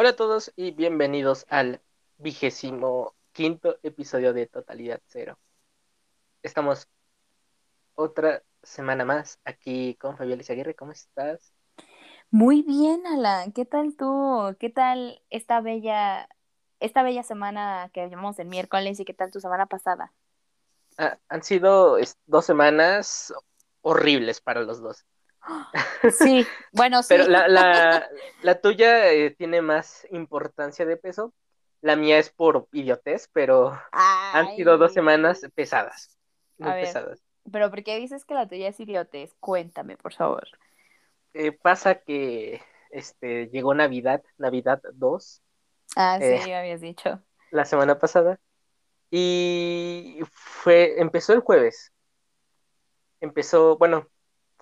Hola a todos y bienvenidos al vigésimo quinto episodio de Totalidad Cero. Estamos otra semana más aquí con Fabiola Aguirre. ¿Cómo estás? Muy bien, Alan. ¿Qué tal tú? ¿Qué tal esta bella, esta bella semana que llevamos el miércoles y qué tal tu semana pasada? Ah, han sido dos semanas horribles para los dos. Sí, bueno, sí. Pero la, la, la tuya eh, tiene más importancia de peso. La mía es por idiotez, pero han sido dos semanas pesadas. Muy A ver. pesadas. Pero ¿por qué dices que la tuya es idiotez? Cuéntame, por favor. Eh, pasa que este, llegó Navidad, Navidad 2, Ah, Eh. sí, me habías dicho. la semana pasada. Y fue, empezó el jueves. Empezó, bueno,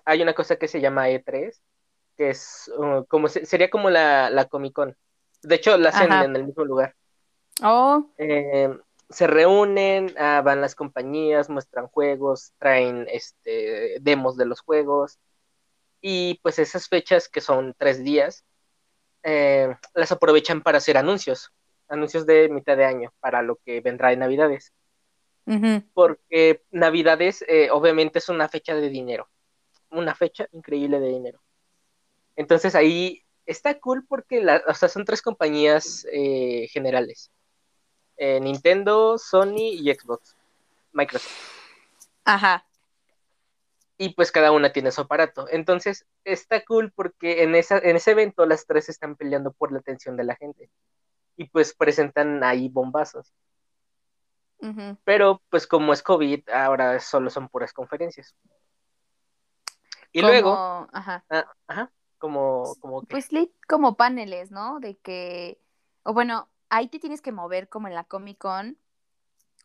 hay una cosa que se llama E3, que es uh, como se- sería como la, la Comic Con. De hecho, la hacen Ajá. en el mismo lugar. Oh, Eh, se reúnen, ah, van las compañías, muestran juegos, traen este, demos de los juegos. Y pues esas fechas, que son tres días, eh, las aprovechan para hacer anuncios. Anuncios de mitad de año para lo que vendrá en Navidades. porque Navidades eh, obviamente es una fecha de dinero, una fecha increíble de dinero. Entonces ahí está cool porque la, o sea, son tres compañías eh, generales, Eh, Nintendo, Sony y Xbox, Microsoft. Ajá. Y pues cada una tiene su aparato. Entonces está cool porque en, esa, en ese evento las tres están peleando por la atención de la gente. Y pues presentan ahí bombazos. Pero pues como es COVID, ahora solo son puras conferencias. Y Como- luego, Ajá. ah, ajá, como, como que, Pues como paneles, ¿no? De que, o bueno, ahí te tienes que mover como en la Comic Con,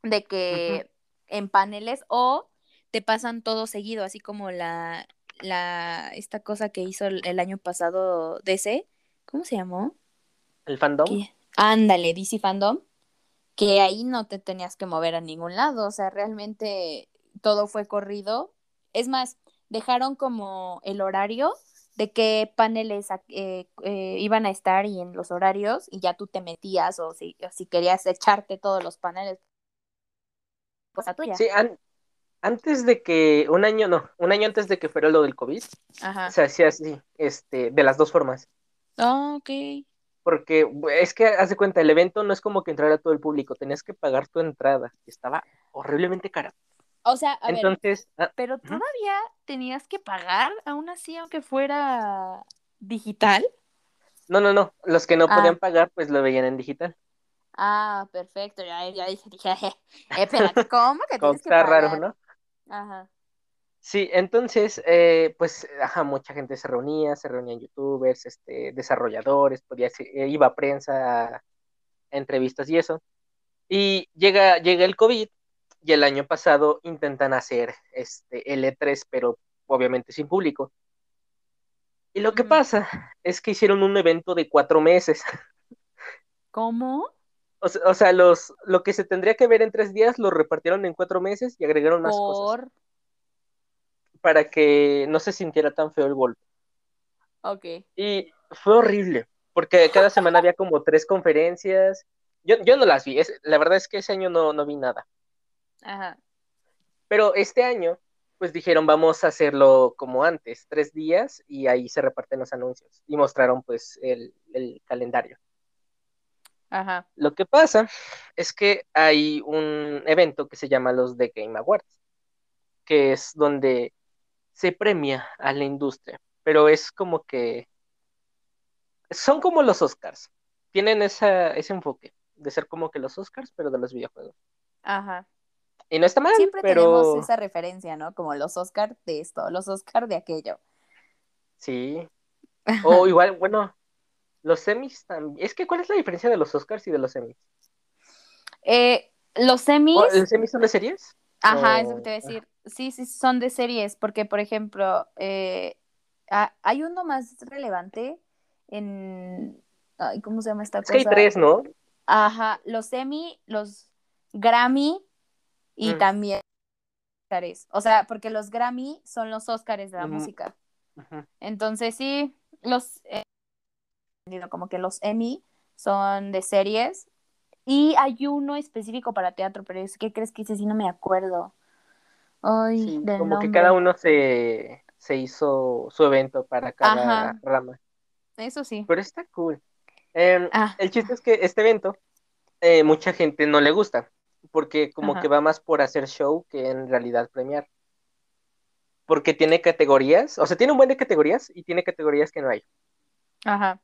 de que en paneles o te pasan todo seguido, así como la, la, esta cosa que hizo el, el año pasado DC, ¿cómo se llamó? el fandom. Que- Ándale, DC Fandom, que ahí no te tenías que mover a ningún lado, o sea, realmente todo fue corrido. Es más, dejaron como el horario de qué paneles eh, eh, iban a estar y en los horarios, y ya tú te metías o si, o si querías echarte todos los paneles, cosa tuya. Sí, an- antes de que, un año, no, un año antes de que fuera lo del COVID, Ajá. se hacía así, este, de las dos formas. Ah, ok. Porque es que, haz de cuenta, el evento no es como que entrara todo el público, tenías que pagar tu entrada, y estaba horriblemente cara. O sea, a ver, ah, pero todavía tenías que pagar, aún así, aunque fuera digital. no, no, no, los que no Ah. podían pagar, pues lo veían en digital. Ah, perfecto. Ya, ya dije, dije, eh, espérate, ¿cómo que tienes que está raro, pagar? ¿no? Ajá. Sí, entonces, eh, pues, ajá, mucha gente se reunía, se reunían youtubers, este, desarrolladores, podía eh, iba prensa a, a entrevistas y eso. Y llega, llega el COVID y el año pasado intentan hacer este el E3, pero obviamente sin público. Y lo que pasa es que hicieron un evento de cuatro meses. ¿Cómo? O sea, o sea, los, lo que se tendría que ver en tres días lo repartieron en cuatro meses y agregaron más cosas Por. para que no se sintiera tan feo el golpe. Ok. Y fue horrible, porque cada semana había como tres conferencias. Yo, yo no las vi, es- la verdad es que ese año no, no vi nada. Ajá. Pero este año, pues dijeron, vamos a hacerlo como antes, tres días, y ahí se reparten los anuncios. Y mostraron pues el, el calendario. Ajá. Lo que pasa es que hay un evento que se llama los The Game Awards, que es donde se premia a la industria, pero es como que son como los Oscars, tienen esa, ese enfoque de ser como que los Oscars, pero de los videojuegos. Ajá. Y no está mal, Siempre pero tenemos esa referencia, ¿no? Como los Oscar de esto, los Oscar de aquello. sí. O igual, bueno, los semis también. Es que, ¿cuál es la diferencia de los Oscars y de los semis? Eh, los semis. ¿O ¿Los semis son de series? Ajá, o- eso que te voy a decir. Sí, sí, son de series, porque, por ejemplo, eh, hay uno más relevante en... Ay, ¿cómo se llama esta Es que hay cosa? tres, ¿no? Ajá, los Emmy, los Grammy y Mm. también. O sea, porque los Grammy son los Óscares de la música. Entonces, sí, los... eh, como que los Emmy son de series. Y hay uno específico para teatro, pero es que crees que ese sí no me acuerdo. Ay, Sí, del como que cada uno se, se hizo su evento para cada Ajá. rama. Eso sí. Pero está cool. Em, Ah, el chiste es que este evento, eh, mucha gente no le gusta, porque como Ajá. que va más por hacer show que en realidad premiar. Porque tiene categorías, o sea, tiene un buen de categorías y tiene categorías que no hay. ajá,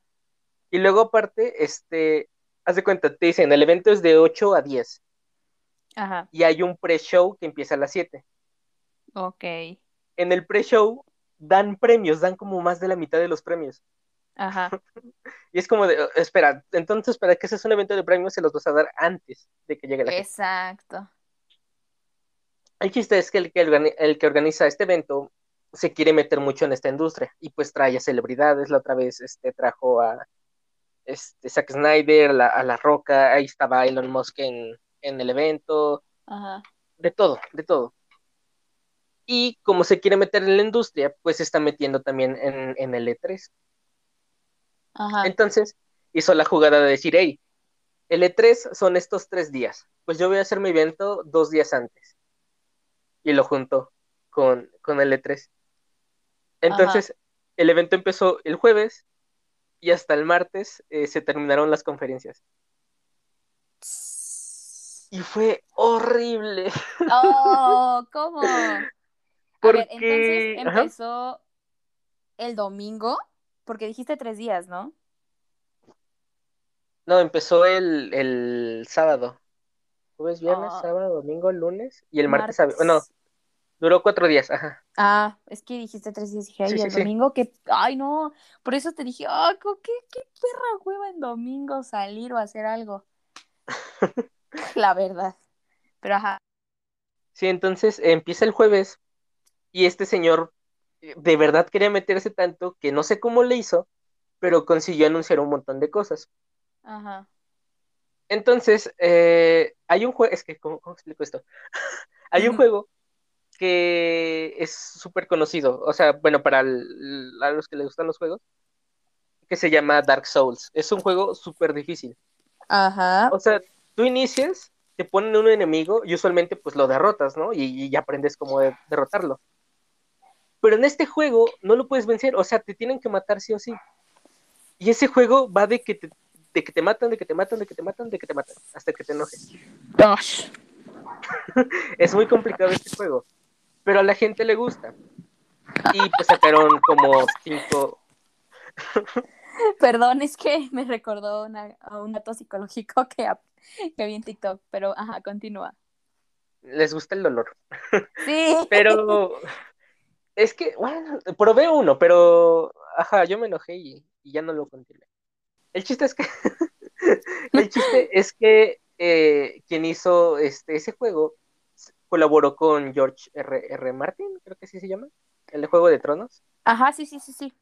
Y luego aparte, este, haz de cuenta, te dicen, el evento es de 8 a 10 ajá. y hay un pre-show que empieza a las 7. Ok. En el pre-show dan premios, dan como más de la mitad de los premios. Ajá. Y es como de, "Oh, espera, entonces para que seas un evento de premios se los vas a dar antes de que llegue la gente. Exacto. El chiste es que el que, organi- el que organiza este evento se quiere meter mucho en esta industria y pues trae a celebridades. La otra vez este, trajo a este, Zack Snyder, la- a La Roca, ahí estaba Elon Musk en, en el evento, Ajá. de todo, de todo. Y como se quiere meter en la industria, pues se está metiendo también en, en el E3. Ajá. Entonces hizo la jugada de decir, hey, el E3 son estos tres días, pues yo voy a hacer mi evento dos días antes. Y lo juntó con, con el E3. Entonces, el evento empezó el jueves y hasta el martes eh, se terminaron las conferencias. Y fue horrible. Oh, ¿cómo? A ver, Porque- entonces ajá. empezó el domingo, porque dijiste tres días, ¿no? No, empezó el, el sábado. Jueves, viernes, Ah. sábado, domingo, lunes y el martes. sábado. No, Martes. duró cuatro días, ajá. Ah, es que dijiste tres días, dije, ay, Sí, sí, el sí. domingo, que, ay, no, por eso te dije, ah, co- qué, qué perra hueva en domingo salir o hacer algo. La verdad. Pero ajá, Sí, entonces empieza el jueves y este señor de verdad quería meterse tanto que no sé cómo le hizo, pero consiguió anunciar un montón de cosas. ajá, Entonces, eh, hay un juego, es que, ¿cómo, cómo explico esto? hay un juego que es súper conocido, o sea, bueno, para el- a los que les gustan los juegos, que se llama Dark Souls. Es un juego súper difícil. ajá, O sea, tú inicias, te ponen un enemigo y usualmente pues lo derrotas, ¿no? Y, y ya aprendes cómo de- derrotarlo. Pero en este juego no lo puedes vencer, o sea, te tienen que matar sí o sí. Y ese juego va de que te, de que te matan, de que te matan, de que te matan, de que te matan, hasta que te enojes. Gosh. Es muy complicado este juego, pero a la gente le gusta. Y pues sacaron como cinco, Perdón, es que me recordó una, a un dato psicológico que, que vi en TikTok, pero ajá, continúa. les gusta el dolor. Sí. Pero es que, bueno, probé uno, pero, ajá, yo me enojé y, y ya no lo continué. El chiste es que, el chiste es que eh, quien hizo este, ese juego colaboró con George R. R. Martin, creo que así se llama, el de Juego de Tronos. Ajá, sí, sí, sí, sí.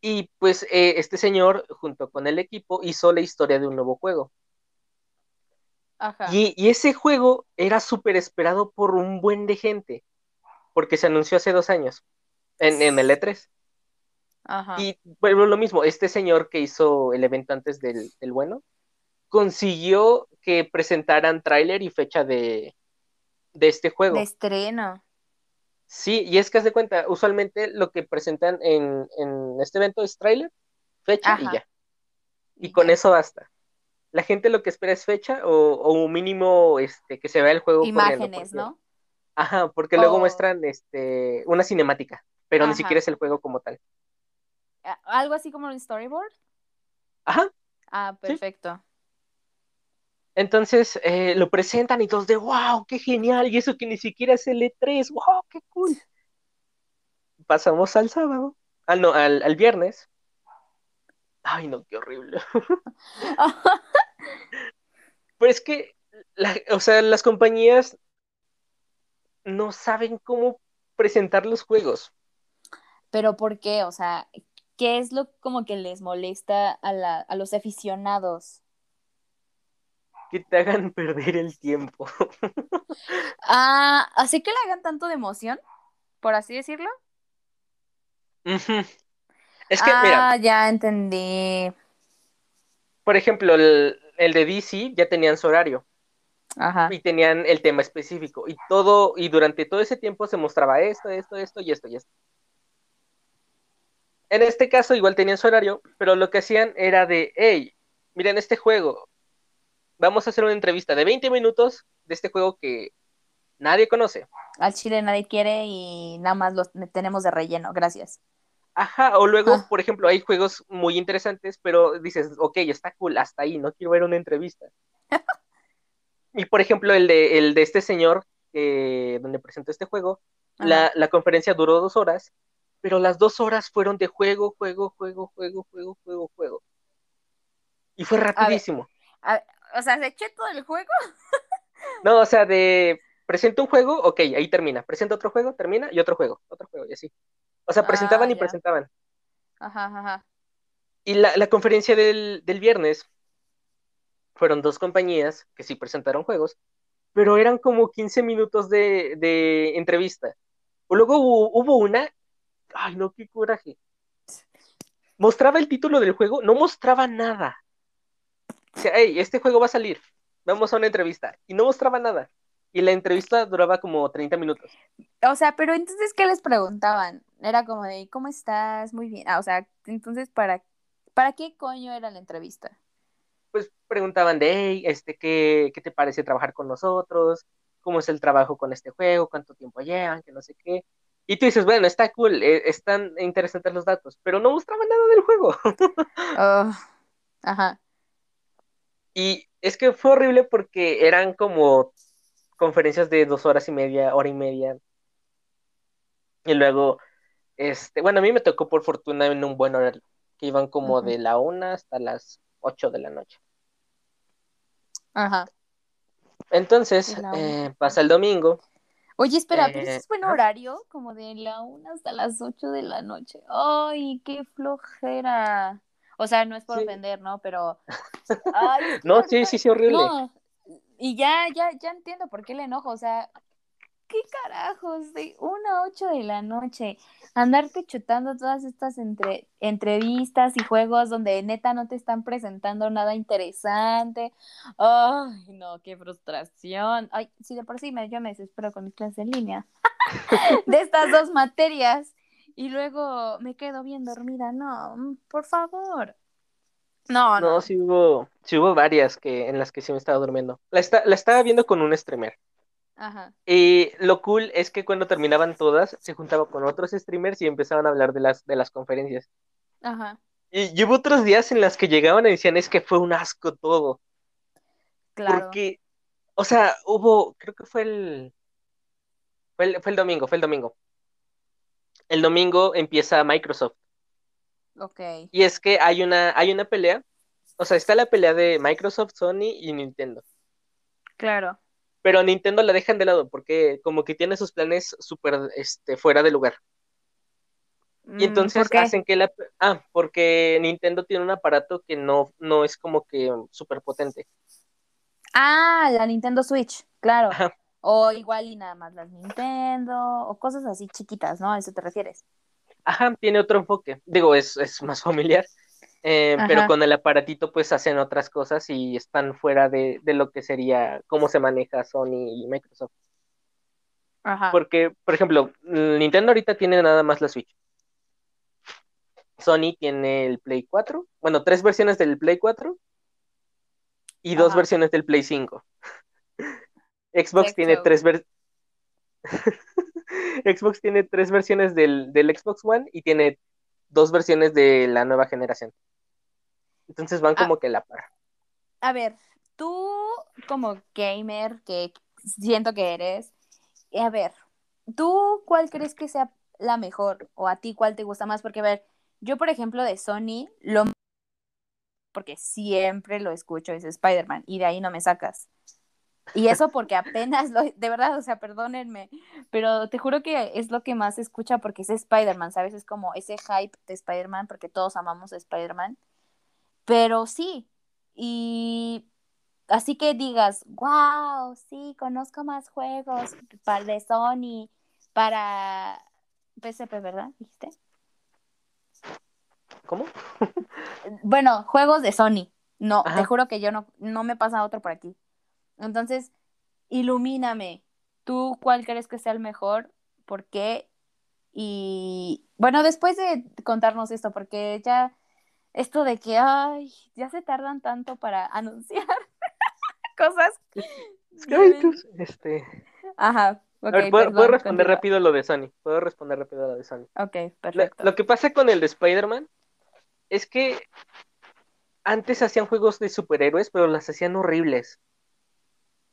Y pues eh, este señor, junto con el equipo, hizo la historia de un nuevo juego. Ajá. Y, y ese juego era súper esperado por un buen de gente, porque se anunció hace dos años en, en el E3. Ajá. Y bueno, lo mismo, este señor que hizo el evento antes del, del bueno, consiguió que presentaran tráiler y fecha de, de este juego. De estreno. Sí, y es que haz de cuenta, usualmente lo que presentan en, en este evento es tráiler, fecha y ya. Y con ya. eso basta. La gente lo que espera es fecha o, o un mínimo este, que se vea el juego Imágenes, ¿no? Ajá, porque luego muestran este, una cinemática, pero ni siquiera es el juego como tal. Algo así como un storyboard. Ajá, Ah, Sí. perfecto. entonces eh, lo presentan y todos de wow, qué genial, y eso que ni siquiera es el E3, wow, qué cool. Pasamos al sábado, ah, no, al, al viernes. Ay, no, qué horrible. Pero es que, la- o sea, las compañías no saben cómo presentar los juegos. Pero ¿por qué? O sea, ¿qué es lo como que les molesta a, la, a los aficionados? que te hagan perder el tiempo. Ah, así que le hagan tanto de emoción, por así decirlo. Es que, ah, mira, ya entendí. por ejemplo, el, el de DC ya tenían su horario. Ajá. y tenían el tema específico y todo y durante todo ese tiempo se mostraba esto, esto, esto y esto y esto. En este caso igual tenían su horario, pero lo que hacían era de, hey, miren este juego, vamos a hacer una entrevista de 20 minutos de este juego que nadie conoce. Al chile nadie quiere y nada más los tenemos de relleno, gracias. Ajá, o luego, Ah. por ejemplo, hay juegos muy interesantes, pero dices, ok, está cool, hasta ahí, no quiero ver una entrevista. y por ejemplo, el de, el de este señor, eh, donde presentó este juego, la, la conferencia duró dos horas, pero las dos horas fueron de juego, juego, juego, juego, juego, juego, juego. Y fue rapidísimo. A- o sea, ¿se eché todo el juego? No, o sea, de presento un juego, ok, ahí termina. Presento otro juego, termina, y otro juego, otro juego, y así. O sea, presentaban Ah, y ya. presentaban. Ajá, ajá. Y la, la conferencia del, del viernes fueron dos compañías que sí presentaron juegos, pero eran como 15 minutos de, entrevista. O luego hubo, hubo una, ay no, qué coraje. Mostraba el título del juego, no mostraba nada. O sea, hey, este juego va a salir, vamos a una entrevista. Y no mostraba nada. Y la entrevista duraba como 30 minutos. O sea, pero entonces, ¿qué les preguntaban? Era como de, ¿cómo estás? Muy bien. Ah, o sea, entonces, ¿para, ¿para qué coño era la entrevista? Pues preguntaban de, hey, este, ¿qué, ¿qué te parece trabajar con nosotros? ¿Cómo es el trabajo con este juego? ¿Cuánto tiempo llevan? Que no sé qué. Y tú dices, bueno, está cool, eh, están interesantes los datos, pero no mostraban nada del juego. Oh, ajá. Y es que fue horrible porque eran como conferencias de dos horas y media, hora y media. Y luego, este, bueno, a mí me tocó por fortuna en un buen horario, que iban como de la una hasta las ocho de la noche. Ajá. Entonces, eh, pasa el domingo. Oye, espera, pero Eh, ese es buen horario, como de la una hasta las ocho de la noche. Ay, qué flojera. O sea, no es por Sí. ofender, ¿no? Pero. Ay, No, sí, sí, sí, horrible. No. Y ya, ya, ya entiendo por qué le enojo. O sea, ¿qué carajos? De una a ocho de la noche. Andarte chutando todas estas entre, entrevistas y juegos donde neta no te están presentando nada interesante. Ay, no, qué frustración. Ay, sí, de por sí me, yo me desespero con mis clases en línea. de estas dos materias. Y luego me quedo bien dormida. No, por favor. No, no. No, sí hubo, sí hubo varias que, en las que sí me estaba durmiendo. La, esta- la estaba viendo con un streamer. Ajá. Y lo cool es que cuando terminaban todas, se juntaba con otros streamers y empezaban a hablar de las, de las conferencias. Ajá. Y, y hubo otros días en las que llegaban y decían, es que fue un asco todo. Claro. Porque, o sea, hubo, creo que fue el, fue el, fue el domingo, fue el domingo. El domingo empieza Microsoft. Ok. Y es que hay una, hay una pelea, o sea, está la pelea de Microsoft, Sony y Nintendo. Claro. Pero a Nintendo la dejan de lado porque como que tiene sus planes súper este, fuera de lugar. Mm, Y entonces ¿Por qué? hacen que la... Ah, porque Nintendo tiene un aparato que no, no es como que súper potente. Ah, la Nintendo Switch, claro. Ajá. O igual y nada más las Nintendo, o cosas así chiquitas, ¿no? A eso te refieres. Ajá, tiene otro enfoque. Digo, es, es más familiar. Eh, pero con el aparatito pues hacen otras cosas y están fuera de, de lo que sería cómo se maneja Sony y Microsoft. Ajá. Porque, por ejemplo, Nintendo ahorita tiene nada más la Switch. Sony tiene el Play 4, bueno, tres versiones del Play 4 y dos versiones del Play 5. Xbox tiene tres ver- Xbox tiene tres versiones del, del Xbox One y tiene dos versiones de la nueva generación. Entonces van Ah. como que la par. A ver, tú como gamer que siento que eres, eh, a ver, ¿tú cuál crees que sea la mejor? ¿O a ti cuál te gusta más? Porque, a ver, yo por ejemplo de Sony, lo porque siempre lo escucho es Spider-Man y de ahí no me sacas. Y eso porque apenas lo, de verdad, o sea, perdónenme, pero te juro que es lo que más se escucha porque es Spider-Man, ¿sabes? Es como ese hype de Spider-Man porque todos amamos a Spider-Man. Pero sí, y así que digas, wow, sí, conozco más juegos para de Sony, para PSP, ¿verdad? ¿Dijiste? ¿Cómo? Bueno, juegos de Sony. No, te juro que yo no, no me pasa otro por aquí. Entonces, ilumíname. ¿Tú cuál crees que sea el mejor? ¿Por qué? Y bueno, después de contarnos esto, porque ya esto de que, ay, ya se tardan tanto para anunciar cosas. Este... Ajá, A ok, ver, ¿puedo, perdón, puedo responder rápido lo de Sony. Puedo responder rápido lo de Sony. Ok, perfecto. lo que pasa con el de Spider-Man es que antes hacían juegos de superhéroes, pero las hacían horribles.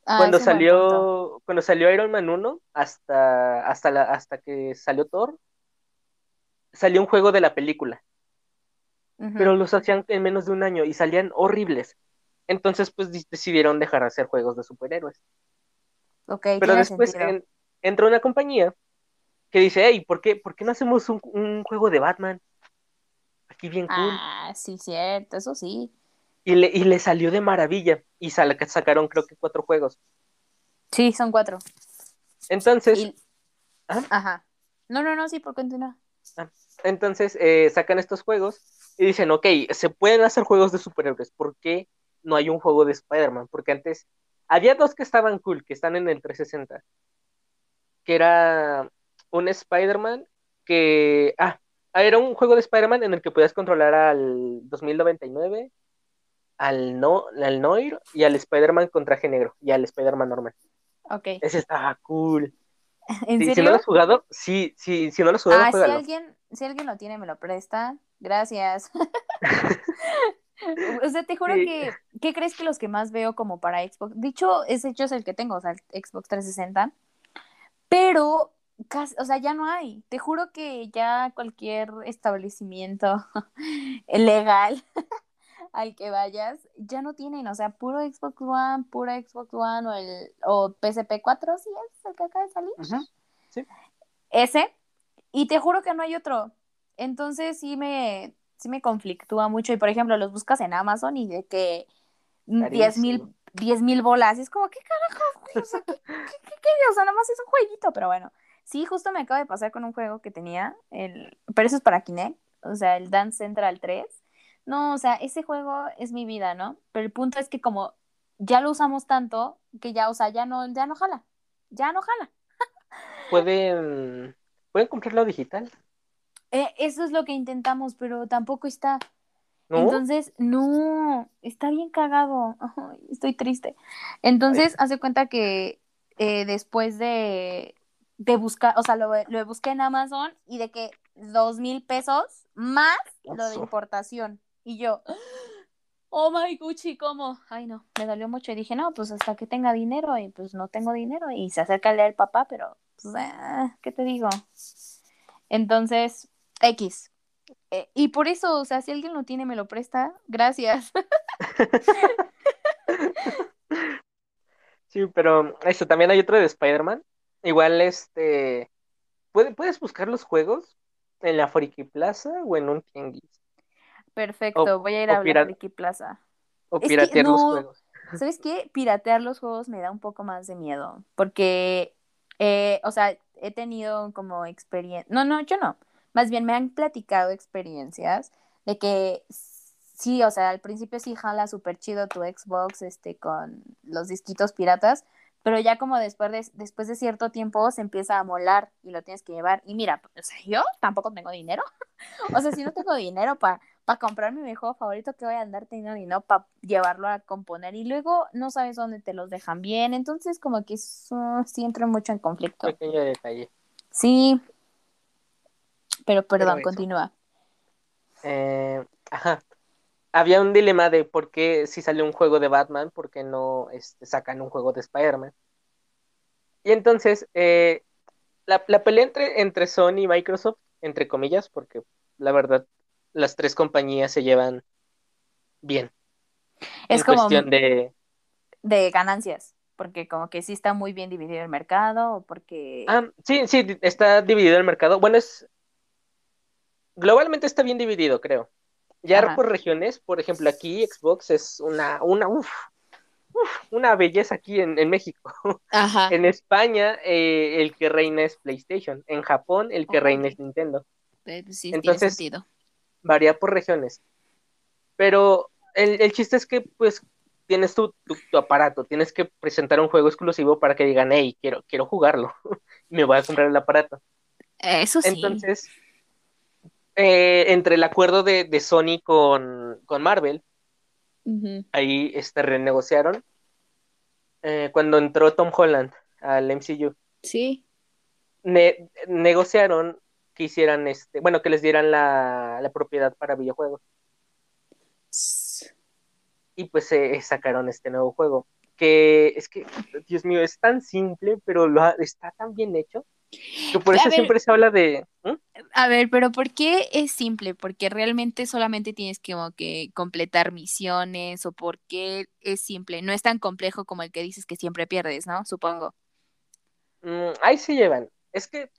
Ah, cuando salió, cuando salió Iron Man 1, hasta, hasta, la, hasta que salió Thor, salió un juego de la película, Pero los hacían en menos de un año y salían horribles. Entonces, pues decidieron dejar de hacer juegos de superhéroes. Ok, Pero después en- entró una compañía que dice, hey, ¿por qué, ¿por qué no hacemos un, un juego de Batman? Aquí bien cool. Ah, sí, cierto, eso sí. Y le, y le salió de maravilla. Y sal- sacaron creo que cuatro juegos. Sí, son cuatro. Entonces, Y- ¿Ah? Ajá. No, no, no, sí, por continuar. Entonces eh, sacan estos juegos y dicen, ok, se pueden hacer juegos de superhéroes. ¿Por qué no hay un juego de Spider-Man? Porque antes había dos que estaban cool, que están en el 360. Que era un Spider-Man que... Ah, era un juego de Spider-Man en el que podías controlar al 2099, al, no, al Noir y al Spider-Man con traje negro y al Spider-Man normal. Ok. Ese estaba cool. ¿En Sí, si no lo has jugado, sí, sí, si no lo has jugado, Ah, si alguien, si alguien lo tiene, me lo presta. Gracias. o sea, te juro Sí. que, ¿qué crees que los que más veo como para Xbox? Dicho, ese hecho es el que tengo, o sea, el Xbox 360. Pero, casi, o sea, ya no hay. Te juro que ya cualquier establecimiento legal al que vayas, ya no tienen, o sea, puro Xbox One, pura Xbox One o el o PSP 4, sí es el que acaba de salir. Sí. Ese, y te juro que no hay otro. Entonces sí me, sí me conflictúa mucho. Y por ejemplo, los buscas en Amazon y de que 10 mil Carísimo. 10 mil bolas. Y es como, ¿qué carajos? O sea, ¿qué, qué, qué, qué? O sea, nada más es un jueguito, pero bueno. Sí, justo me acaba de pasar con un juego que tenía, el, pero eso es para Kinect, o sea, el Dance Central 3. No, o sea, ese juego es mi vida, ¿no? Pero el punto es que como ya lo usamos tanto, que ya, o sea, ya no, ya no jala. Ya no jala. Pueden, pueden comprarlo digital, Eh, eso es lo que intentamos, pero tampoco está. ¿no? Entonces, no, está bien cagado. Ay, estoy triste. Entonces, hace cuenta que eh, después de, de buscar, o sea, lo, lo busqué en Amazon y de que dos mil pesos más lo de importación. Y yo, oh my Gucci, ¿cómo? Ay, no, me dolió mucho. Y dije, no, pues hasta que tenga dinero, y pues no tengo dinero. Y se acerca el del papá, pero, pues, ah, ¿qué te digo? Entonces, X. Eh, y por eso, o sea, si alguien lo tiene, me lo presta. Gracias. Sí, pero eso, también hay otro de Spider-Man. Igual, este, puede- puedes buscar los juegos en la Friki Plaza o en un tianguis. Perfecto, O- voy a ir a la pira- Friki Plaza. O Es que piratear los juegos. ¿Sabes qué? Piratear los juegos me da un poco más de miedo. Porque, eh, o sea, he tenido como experiencia. No, no, yo no. Más bien me han platicado experiencias de que sí, o sea, al principio sí jala súper chido tu Xbox este, con los disquitos piratas. Pero ya como después de, después de cierto tiempo se empieza a molar y lo tienes que llevar. Y mira, o sea, yo tampoco tengo dinero. O sea, si no tengo dinero para para comprarme mi juego favorito que voy a andar teniendo dinero para llevarlo a componer y luego no sabes dónde te los dejan bien, entonces como que eso sí entra mucho en conflicto. Pequeño detalle. Sí, pero perdón, continúa. Eh, ajá. Había un dilema de por qué si sale un juego de Batman, por qué no este, sacan un juego de Spider-Man. Y entonces, eh, la, la pelea entre, entre Sony y Microsoft, entre comillas, porque la verdad, las tres compañías se llevan bien. Es en como cuestión de... de ganancias, porque como que sí está muy bien dividido el mercado, porque... Ah, sí, sí, está dividido el mercado. Bueno, es... Globalmente está bien dividido, creo. Ya Ajá. por regiones, por ejemplo, aquí Xbox es una, una, uf, uf, una belleza aquí en, en México. Ajá. En España, eh, el que reina es PlayStation. En Japón, el que reina es Nintendo. Eh, Sí, Entonces- tiene sentido. Varía por regiones. Pero el, el chiste es que, pues, tienes tu, tu, aparato, tienes que presentar un juego exclusivo para que digan, hey, quiero, quiero jugarlo, me voy a comprar el aparato. Eso sí. Entonces, eh, entre el acuerdo de, de Sony con, con Marvel, ahí este, renegociaron. Eh, cuando entró Tom Holland al MCU. Sí. negociaron que hicieran este, bueno, que les dieran la, la propiedad para videojuegos y pues se sacaron este nuevo juego. Que es que, Dios mío, es tan simple, pero lo está tan bien hecho. Que por eso siempre se habla de. A ver, pero ¿por qué es simple? Porque realmente solamente tienes que, que completar misiones o por qué es simple. No es tan complejo como el que dices que siempre pierdes, ¿no? Supongo. Mm, ahí se llevan. Es que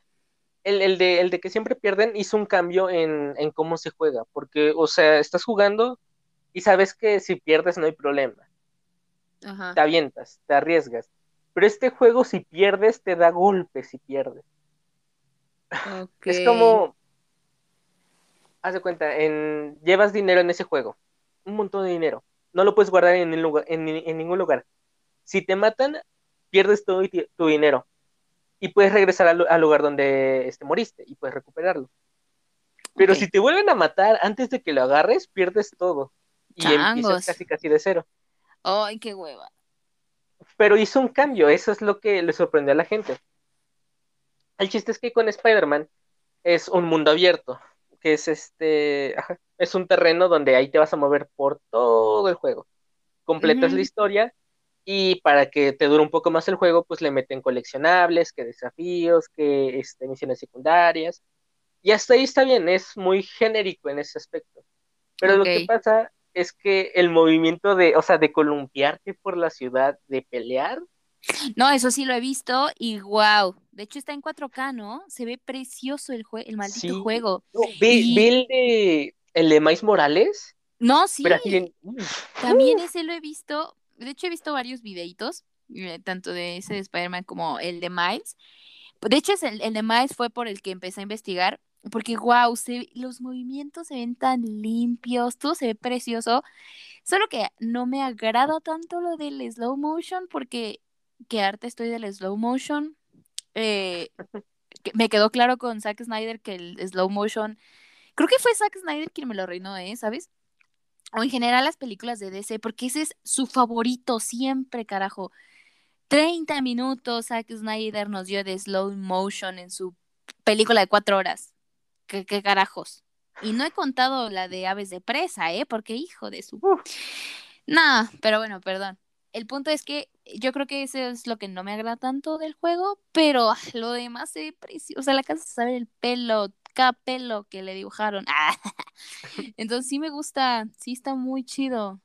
el, el, de, el de que siempre pierden hizo un cambio en, en cómo se juega. Porque, o sea, estás jugando y sabes que si pierdes no hay problema. Te avientas, te arriesgas. Pero este juego si pierdes te da golpes si pierdes. Es como, haz de cuenta, en, llevas dinero en ese juego, un montón de dinero. No lo puedes guardar en, en, ningún lugar. Si te matan, pierdes todo tu dinero. Y puedes regresar al, lugar donde este, moriste y puedes recuperarlo. Pero si te vuelven a matar antes de que lo agarres, pierdes todo y empieza casi casi de cero. Ay, qué hueva. Pero hizo un cambio, eso es lo que le sorprendió a la gente. El chiste es que con Spider-Man es un mundo abierto, que es este, es un terreno donde ahí te vas a mover por todo el juego. Completas la historia y para que te dure un poco más el juego, pues le meten coleccionables, que desafíos, que este, misiones secundarias. Y hasta ahí está bien, es muy genérico en ese aspecto. Pero lo que pasa es que el movimiento de, o sea, de columpiarte por la ciudad, de pelear. No, eso sí lo he visto y wow. De hecho está en 4K, ¿no? Se ve precioso el, el maldito juego. ve, el de el de Mais Morales. No, sí. También ese lo he visto. De hecho he visto varios videitos, eh, tanto de ese de Spider-Man como el de Miles. De hecho, el, el de Miles fue por el que empecé a investigar porque wow, los movimientos se ven tan limpios, todo se ve precioso, solo que no me agrada tanto lo del slow motion porque que arte estoy del slow motion. Eh, me quedó claro con Zack Snyder que el slow motion, creo que fue Zack Snyder quien me lo reinó, ¿eh? ¿Sabes? O en general las películas de DC, porque ese es su favorito siempre, carajo. 30 minutos Zack Snyder nos dio de slow motion en su película de cuatro horas. ¿Qué, carajos? Y no he contado la de aves de presa, ¿eh? Porque hijo de su... Nada, pero bueno, perdón. El punto es que yo creo que eso es lo que no me agrada tanto del juego, pero ah, lo demás es precioso. O sea, la casa sabe el pelo, pelo que le dibujaron. Entonces sí me gusta, sí está muy chido.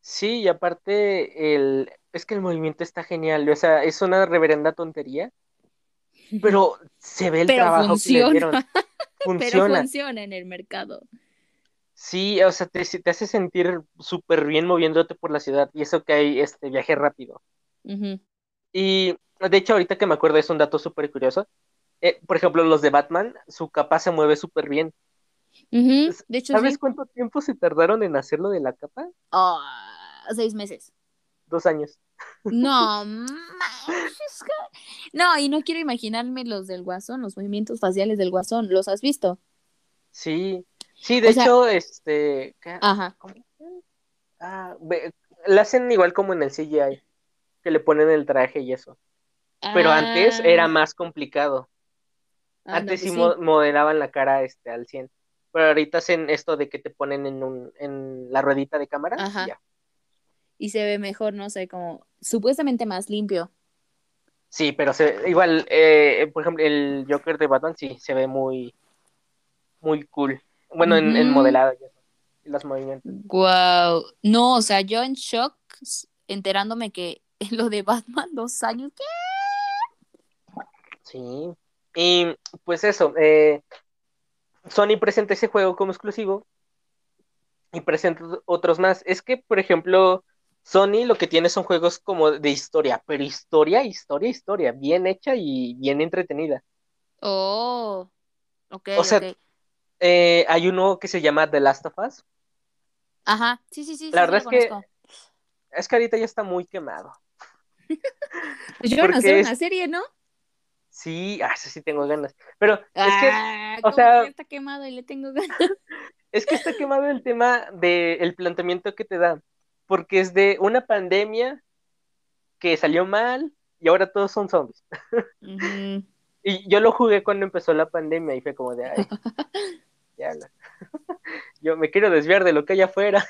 Sí, y aparte el es que el movimiento está genial, o sea, es una reverenda tontería, pero se ve el trabajo funciona. que le dieron. Funciona. Pero funciona en el mercado. Sí, o sea, te, te hace sentir súper bien moviéndote por la ciudad y eso que hay este viaje rápido. Y de hecho, ahorita que me acuerdo es un dato súper curioso. Eh, por ejemplo, los de Batman, su capa se mueve súper bien. de hecho, ¿Sabes cuánto tiempo se tardaron en hacerlo de la capa? Oh, seis meses. Dos años. No, no, y no quiero imaginarme los del guasón, los movimientos faciales del guasón. ¿Los has visto? Sí, sí, de hecho, este. Ajá. Ah, lo hacen igual como en el CGI, que le ponen el traje y eso. Pero antes era ah. más complicado. Ah, antes pues sí, modelaban la cara este, al 100. Pero ahorita hacen esto de que te ponen en, un, en la ruedita de cámara. Ajá. Y se ve mejor, no sé, como supuestamente más limpio. Sí, pero se, igual, eh, por ejemplo, el Joker de Batman sí se ve muy, muy cool. Bueno, en, modelado y los movimientos. Wow. No, o sea, yo en shock enterándome que lo de Batman dos años, ¿qué? Sí. Y pues eso, eh, Sony presenta ese juego como exclusivo y presenta otros más. Es que, por ejemplo, Sony lo que tiene son juegos como de historia, pero historia, historia, historia, bien hecha y bien entretenida. Oh, ok. O sea, eh, hay uno que se llama The Last of Us, Ajá, sí, sí, sí. La sí, verdad es que es que ahorita ya está muy quemado. Pues yo hacer porque una serie, ¿no? Sí, ah, sí, tengo ganas. Pero es Ah, o ¿cómo sea- que está quemado y le tengo ganas? es que está quemado el tema del planteamiento que te da, porque es de una pandemia que salió mal y ahora todos son zombies. Y yo lo jugué cuando empezó la pandemia y fue como de, ay, ya la- yo me quiero desviar de lo que hay afuera.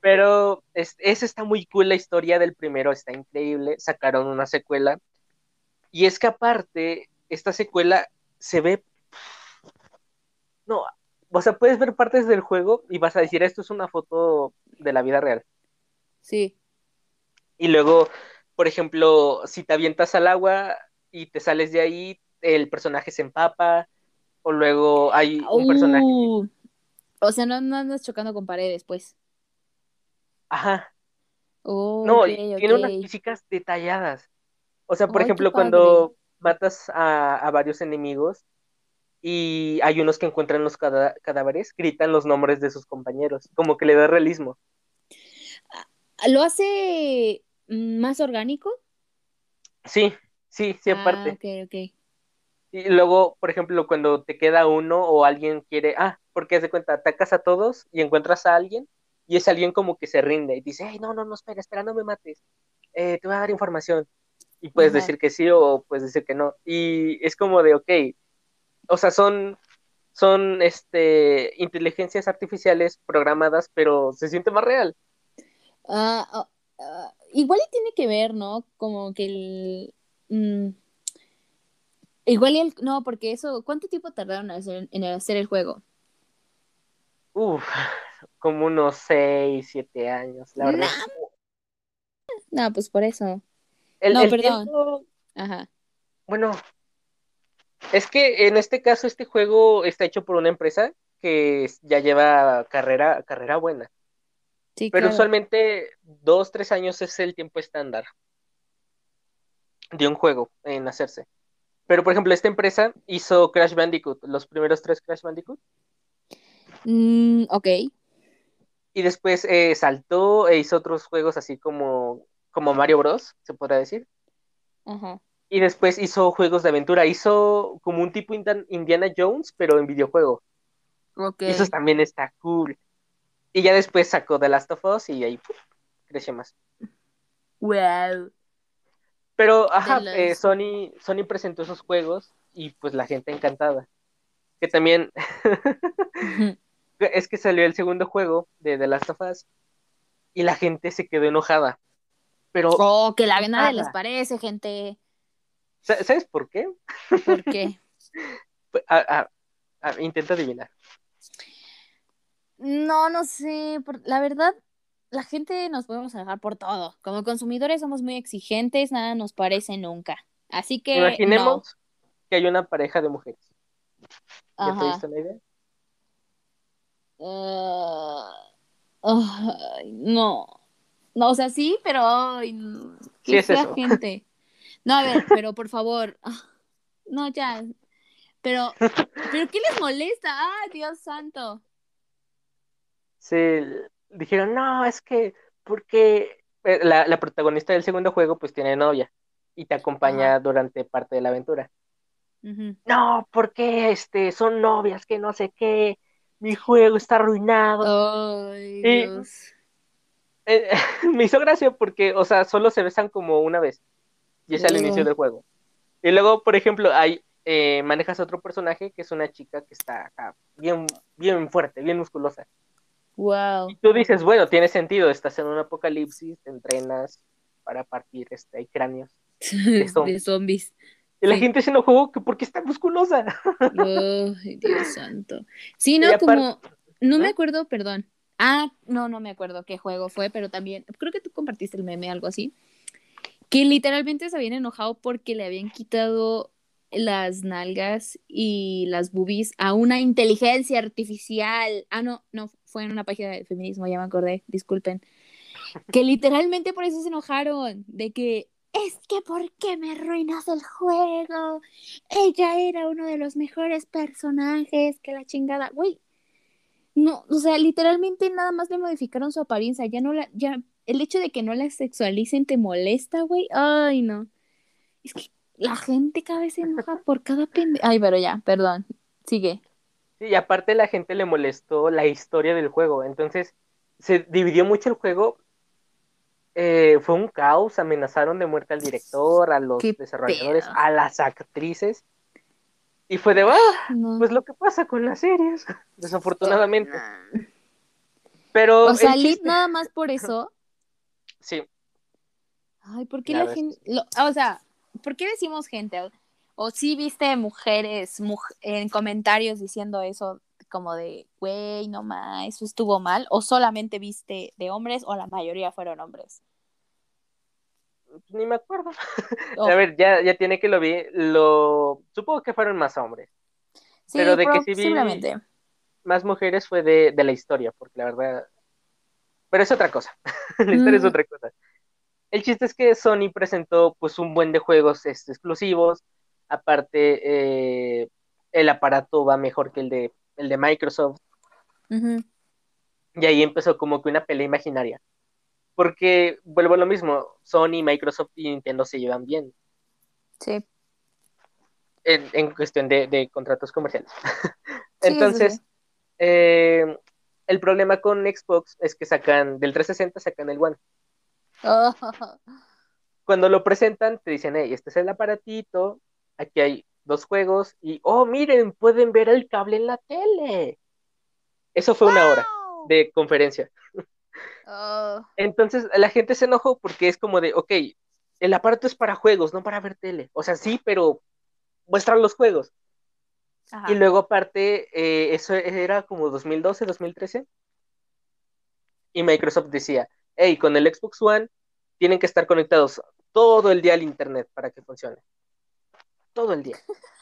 Pero es, esa está muy cool, la historia del primero está increíble, sacaron una secuela. Y es que aparte, esta secuela se ve... No, o sea, puedes ver partes del juego y vas a decir, esto es una foto de la vida real. sí. Y luego, por ejemplo, si te avientas al agua y te sales de ahí, el personaje se empapa. O luego hay un personaje... Uh, o sea, no, no andas chocando con paredes, pues. Ajá, Oh, No, ok, y tiene unas físicas detalladas. O sea, por Ay, ejemplo, cuando matas a, a varios enemigos y hay unos que encuentran los cada- cadáveres, gritan los nombres de sus compañeros, como que le da realismo. ¿Lo hace más orgánico? Sí, sí, sí, aparte. Ah, ok, ok. Y luego, por ejemplo, cuando te queda uno o alguien quiere, ah, porque haz de cuenta, atacas a todos y encuentras a alguien y es alguien como que se rinde y dice, hey, no, no, no, espera, espera, no me mates, Eh, te voy a dar información. Y puedes Ajá. decir que sí o puedes decir que no. Y es como de, ok, o sea, son, son este, inteligencias artificiales programadas, pero se siente más real. Ah, ah, igual y tiene que ver, ¿no? Como que el... mm, igual y el... No, porque eso... ¿Cuánto tiempo tardaron en hacer, en hacer el juego? Uf, como unos 6, 7 años, la verdad. No, pues por eso. El, No, el perdón. tiempo, Ajá. Bueno, es que en este caso este juego está hecho por una empresa que ya lleva carrera, carrera buena, Sí, pero claro. usualmente dos, tres años es el tiempo estándar de un juego en hacerse. Pero por ejemplo, esta empresa hizo Crash Bandicoot, los primeros tres Crash Bandicoot, Mm, ok. y después eh, saltó e hizo otros juegos así como, como Mario Bros, se podrá decir. Ajá. Y después hizo juegos de aventura, hizo como un tipo Indiana Jones, pero en videojuego. Ok. Y eso también está cool. Y ya después sacó The Last of Us y ahí ¡puf! creció más. Wow. Pero, ajá, eh, Sony, Sony presentó esos juegos y pues la gente encantada. Que también es que salió el segundo juego de The Last of Us y la gente se quedó enojada. Pero, Oh, que la nadie Nada. les parece, gente. ¿sa- ¿sabes por qué? ¿Por qué? Pues, a- a- a- intenta adivinar. No, no sé. por- La verdad, la gente nos podemos dejar por todo. Como consumidores somos muy exigentes, nada nos parece nunca. Así que Imaginemos que hay una pareja de mujeres. ¿Ya te diste una idea? Ah, no. No, o sea, sí, pero ay, no. Sí qué es fea eso. gente. No, a ver, pero por favor. ah, No, ya. Pero, pero ¿qué les molesta? Ah, Dios santo. se dijeron, no, es que, porque eh, la, la protagonista del segundo juego pues tiene novia y te acompaña durante parte de la aventura. No, porque este, son novias, que no sé qué, mi juego está arruinado. Ay, Y- Dios. Eh, me hizo gracia porque, o sea, solo se besan como una vez y es al inicio del juego. Y luego, por ejemplo, hay, eh, manejas a otro personaje que es una chica que está acá, bien, bien fuerte, bien musculosa. Wow. Y tú dices, bueno, tiene sentido, estás en un apocalipsis, te entrenas para partir este, cráneos. De zombies. Y la Sí. gente se enojó que porque está musculosa. Ay, Dios santo. Sí, no, aparte- como, no me ¿Eh? acuerdo, perdón. Ah, no, no me acuerdo qué juego fue, pero también, creo que tú compartiste el meme, algo así, que literalmente se habían enojado porque le habían quitado las nalgas y las boobies a una inteligencia artificial. Ah, no, no, fue en una página de feminismo, ya me acordé, disculpen. Que literalmente por eso se enojaron, de que es que ¿por qué me arruinas el juego? Ella era uno de los mejores personajes que la chingada. Güey, No, o sea, literalmente nada más le modificaron su apariencia, ya no la, ya, el hecho de que no la sexualicen te molesta, güey, ay, no. Es que la gente cada vez se enoja por cada pende... Ay, pero ya, perdón, sigue. Sí, y aparte la gente le molestó la historia del juego, entonces se dividió mucho el juego. Eh, fue un caos, amenazaron de muerte al director, a los desarrolladores, a las actrices. Y fue de, ah, pues lo que pasa con las series, desafortunadamente. Pero. O sea, nada más por eso. Sí. Ay, ¿por qué la, gente.? o sea, ¿por qué decimos gente? O sí viste mujeres en comentarios diciendo eso, como de, güey, no más, eso estuvo mal. O solamente viste de hombres, o la mayoría fueron hombres. Ni me acuerdo. A ver, ya, ya tiene que lo vi. Lo supongo que fueron más hombres. Sí, pero de que sí vi más mujeres fue de, la historia, porque la verdad. Pero es otra cosa. la historia es mm. otra cosa. El chiste es que Sony presentó pues un buen de juegos este, exclusivos. Aparte, eh, el aparato va mejor que el de, el de Microsoft. Y ahí empezó como que una pelea imaginaria. Porque vuelvo a lo mismo, Sony, Microsoft y Nintendo se llevan bien. Sí. En, cuestión de, contratos comerciales. Entonces, eh, el problema con Xbox es que sacan, del 360 sacan el One. Cuando lo presentan, te dicen, hey, este es el aparatito, aquí hay dos juegos, y, oh, miren, pueden ver el cable en la tele. Eso fue una hora de conferencia. Oh. Entonces la gente se enojó porque es como de, ok, el aparato es para juegos, no para ver tele. O sea, sí, pero muestran los juegos. Y luego aparte, eh, eso era como 2012, 2013. Y Microsoft decía, hey, con el Xbox One tienen que estar conectados todo el día al Internet para que funcione. Todo el día.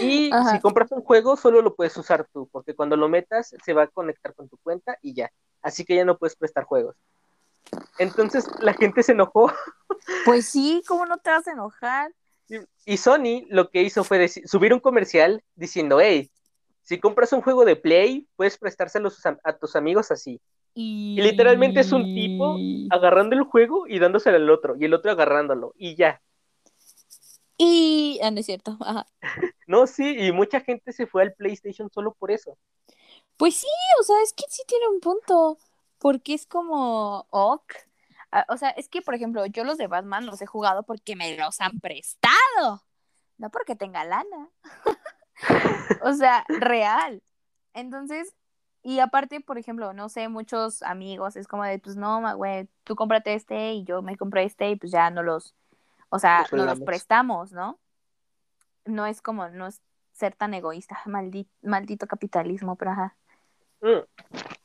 Y si compras un juego, solo lo puedes usar tú, porque cuando lo metas se va a conectar con tu cuenta y ya. Así que ya no puedes prestar juegos. Entonces la gente se enojó. Pues sí, ¿cómo no te vas a enojar? Y, Sony lo que hizo fue subir un comercial diciendo, hey, si compras un juego de Play, puedes prestárselo a, tus amigos así. Y... literalmente es un tipo agarrando el juego y dándoselo al otro, y el otro agarrándolo, y ya. Y. Ah, no es cierto. Ajá. no, sí, y mucha gente se fue al PlayStation solo por eso. Pues sí, o sea, es que sí tiene un punto. Porque es como. Ok. Ah, o sea, es que, por ejemplo, yo los de Batman los he jugado porque me los han prestado. No porque tenga lana. o sea, real. Entonces, y aparte, por ejemplo, no sé, muchos amigos es como de, pues no, güey, tú cómprate este y yo me compré este y pues ya no los o sea, nos los prestamos, ¿no? No es como, no es ser tan egoísta, maldito, maldito capitalismo, pero ajá. Mm.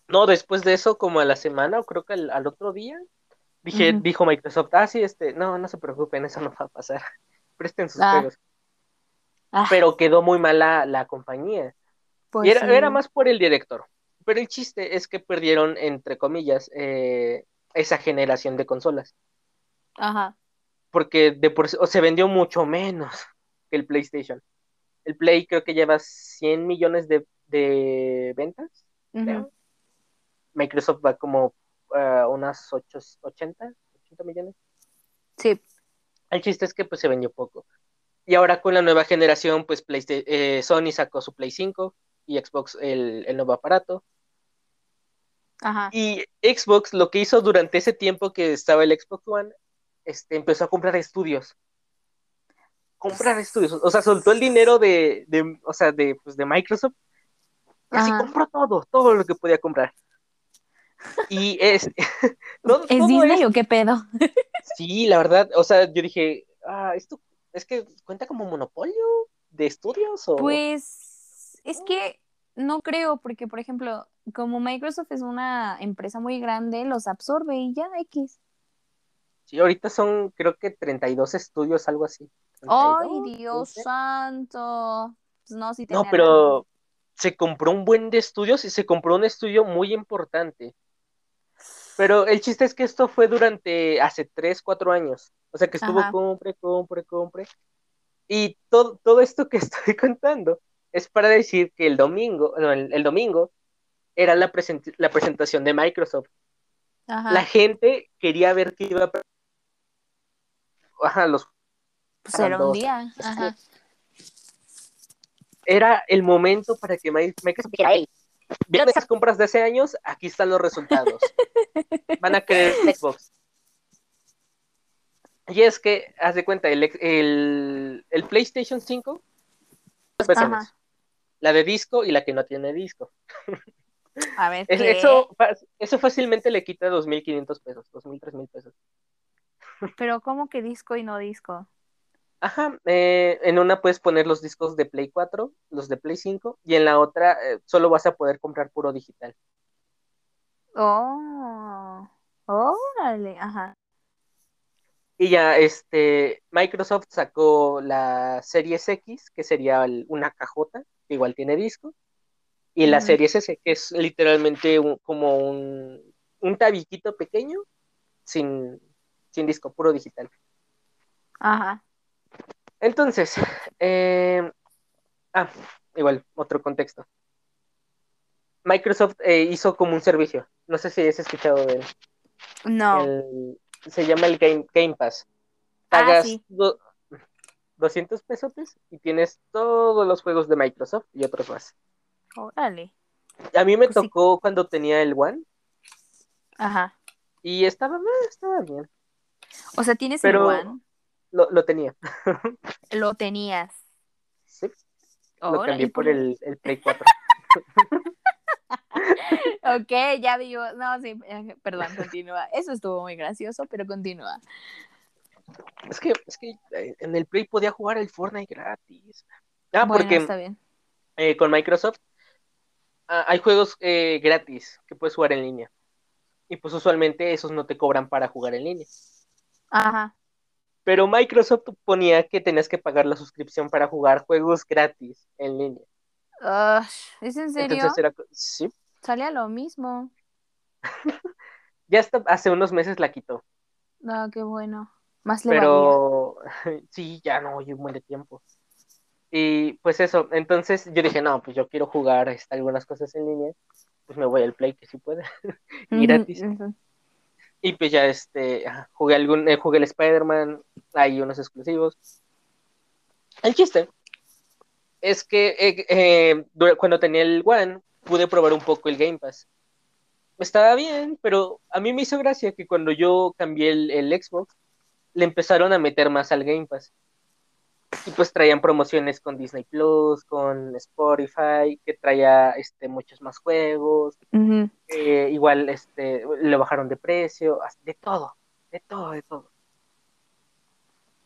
No, después de eso, como a la semana, o creo que al, otro día, dije, dijo Microsoft, ah, sí, este, no, no se preocupen, eso no va a pasar. Presten sus ah. juegos. Ah. Pero quedó muy mala la compañía. Pues y era, era, más por el director. Pero el chiste es que perdieron, entre comillas, eh, esa generación de consolas. Ajá porque de por, o se vendió mucho menos que el PlayStation. El Play creo que lleva 100 millones de, ventas. Microsoft va como uh, unas 8, 80, 80 millones. Sí. El chiste es que pues se vendió poco. Y ahora con la nueva generación, pues eh, Sony sacó su Play 5 y Xbox el, el nuevo aparato. Ajá. Y Xbox lo que hizo durante ese tiempo que estaba el Xbox One este, empezó a comprar estudios. Comprar estudios. O sea, soltó el dinero de, de o sea, de, pues, de Microsoft. Y así compró todo, todo lo que podía comprar. Y es. ¿Es Disney o qué pedo? sí, la verdad. O sea, yo dije, ah, esto es que cuenta como monopolio de estudios o. Pues es que no creo, porque por ejemplo, como Microsoft es una empresa muy grande, los absorbe y ya, X. Sí, ahorita son creo que 32 estudios, algo así. ¡Ay, Dios santo! Pues no, sí no, pero se compró un buen de estudios y se compró un estudio muy importante. Pero el chiste es que esto fue durante hace 3, 4 años. O sea que estuvo compre, compre, compre. Y todo, todo esto que estoy contando es para decir que el domingo, no, el, domingo era la, present- la presentación de Microsoft. Ajá. La gente quería ver qué iba a... Ajá, los... Pues era un día. Ajá. Era el momento para que Mi- Microsoft dijera, hey, ¿vieron esas compras de hace años? Aquí están los resultados. Van a querer Xbox. Y es que, haz de cuenta, el, el, el PlayStation 5, dos versiones. Ajá. la de disco y la que no tiene disco. A ver, Es- ¿qué? Eso, eso fácilmente le quita 2.500 pesos, 2.000, 3.000 pesos. Pero ¿cómo que disco y no disco? Ajá, eh, en una puedes poner los discos de Play 4, los de Play 5, y en la otra eh, solo vas a poder comprar puro digital. Oh. Órale, ajá. Y ya, este, Microsoft sacó la Series X, que sería el- una cajota, que igual tiene disco, y la Ujú. Series S, que es literalmente un- como un, un tabiquito pequeño, sin, sin disco, puro digital. Ajá. Entonces, eh, ah, igual, otro contexto. Microsoft eh, hizo como un servicio, no sé si has escuchado de él. No. El- se llama el Game, Game Pass. Ah, Pagas sí. do- 200 pesotes y tienes todos los juegos de Microsoft y otros más. Órale. A mí me Pues sí. tocó cuando tenía el One Ajá. y estaba, eh, estaba bien. O sea, tienes Pero- el One, Lo, lo tenía. lo tenías. Sí, lo Órale, cambié por pues- el, el Play 4. Ok, ya digo, no, sí, eh, perdón, continúa. Eso estuvo muy gracioso, pero continúa. Es que, es que eh, en el Play podía jugar el Fortnite gratis. Ah, bueno, porque está bien. eh, con Microsoft ah, hay juegos eh, gratis que puedes jugar en línea. Y pues usualmente esos no te cobran para jugar en línea. Ajá. Pero Microsoft ponía que tenías que pagar la suscripción para jugar juegos gratis en línea. Ugh, ¿Es en serio? Entonces era, sí, Salía lo mismo. ya hasta hace unos meses la quitó. No, qué bueno. Más le. Pero sí, ya no, y un buen de tiempo. Y pues eso, entonces yo dije, no, pues yo quiero jugar este, algunas cosas en línea, pues me voy al Play que sí puede, y gratis. Y pues ya este, jugué algún, eh, jugué el Spider-Man, hay unos exclusivos. El chiste es que eh, eh, cuando tenía el One, pude probar un poco el Game Pass. Estaba bien, pero a mí me hizo gracia que cuando yo cambié el Xbox, le empezaron a meter más al Game Pass. Y pues traían promociones con Disney Plus, con Spotify, que traía este, muchos más juegos. Eh, igual este, le bajaron de precio, de todo, de todo, de todo.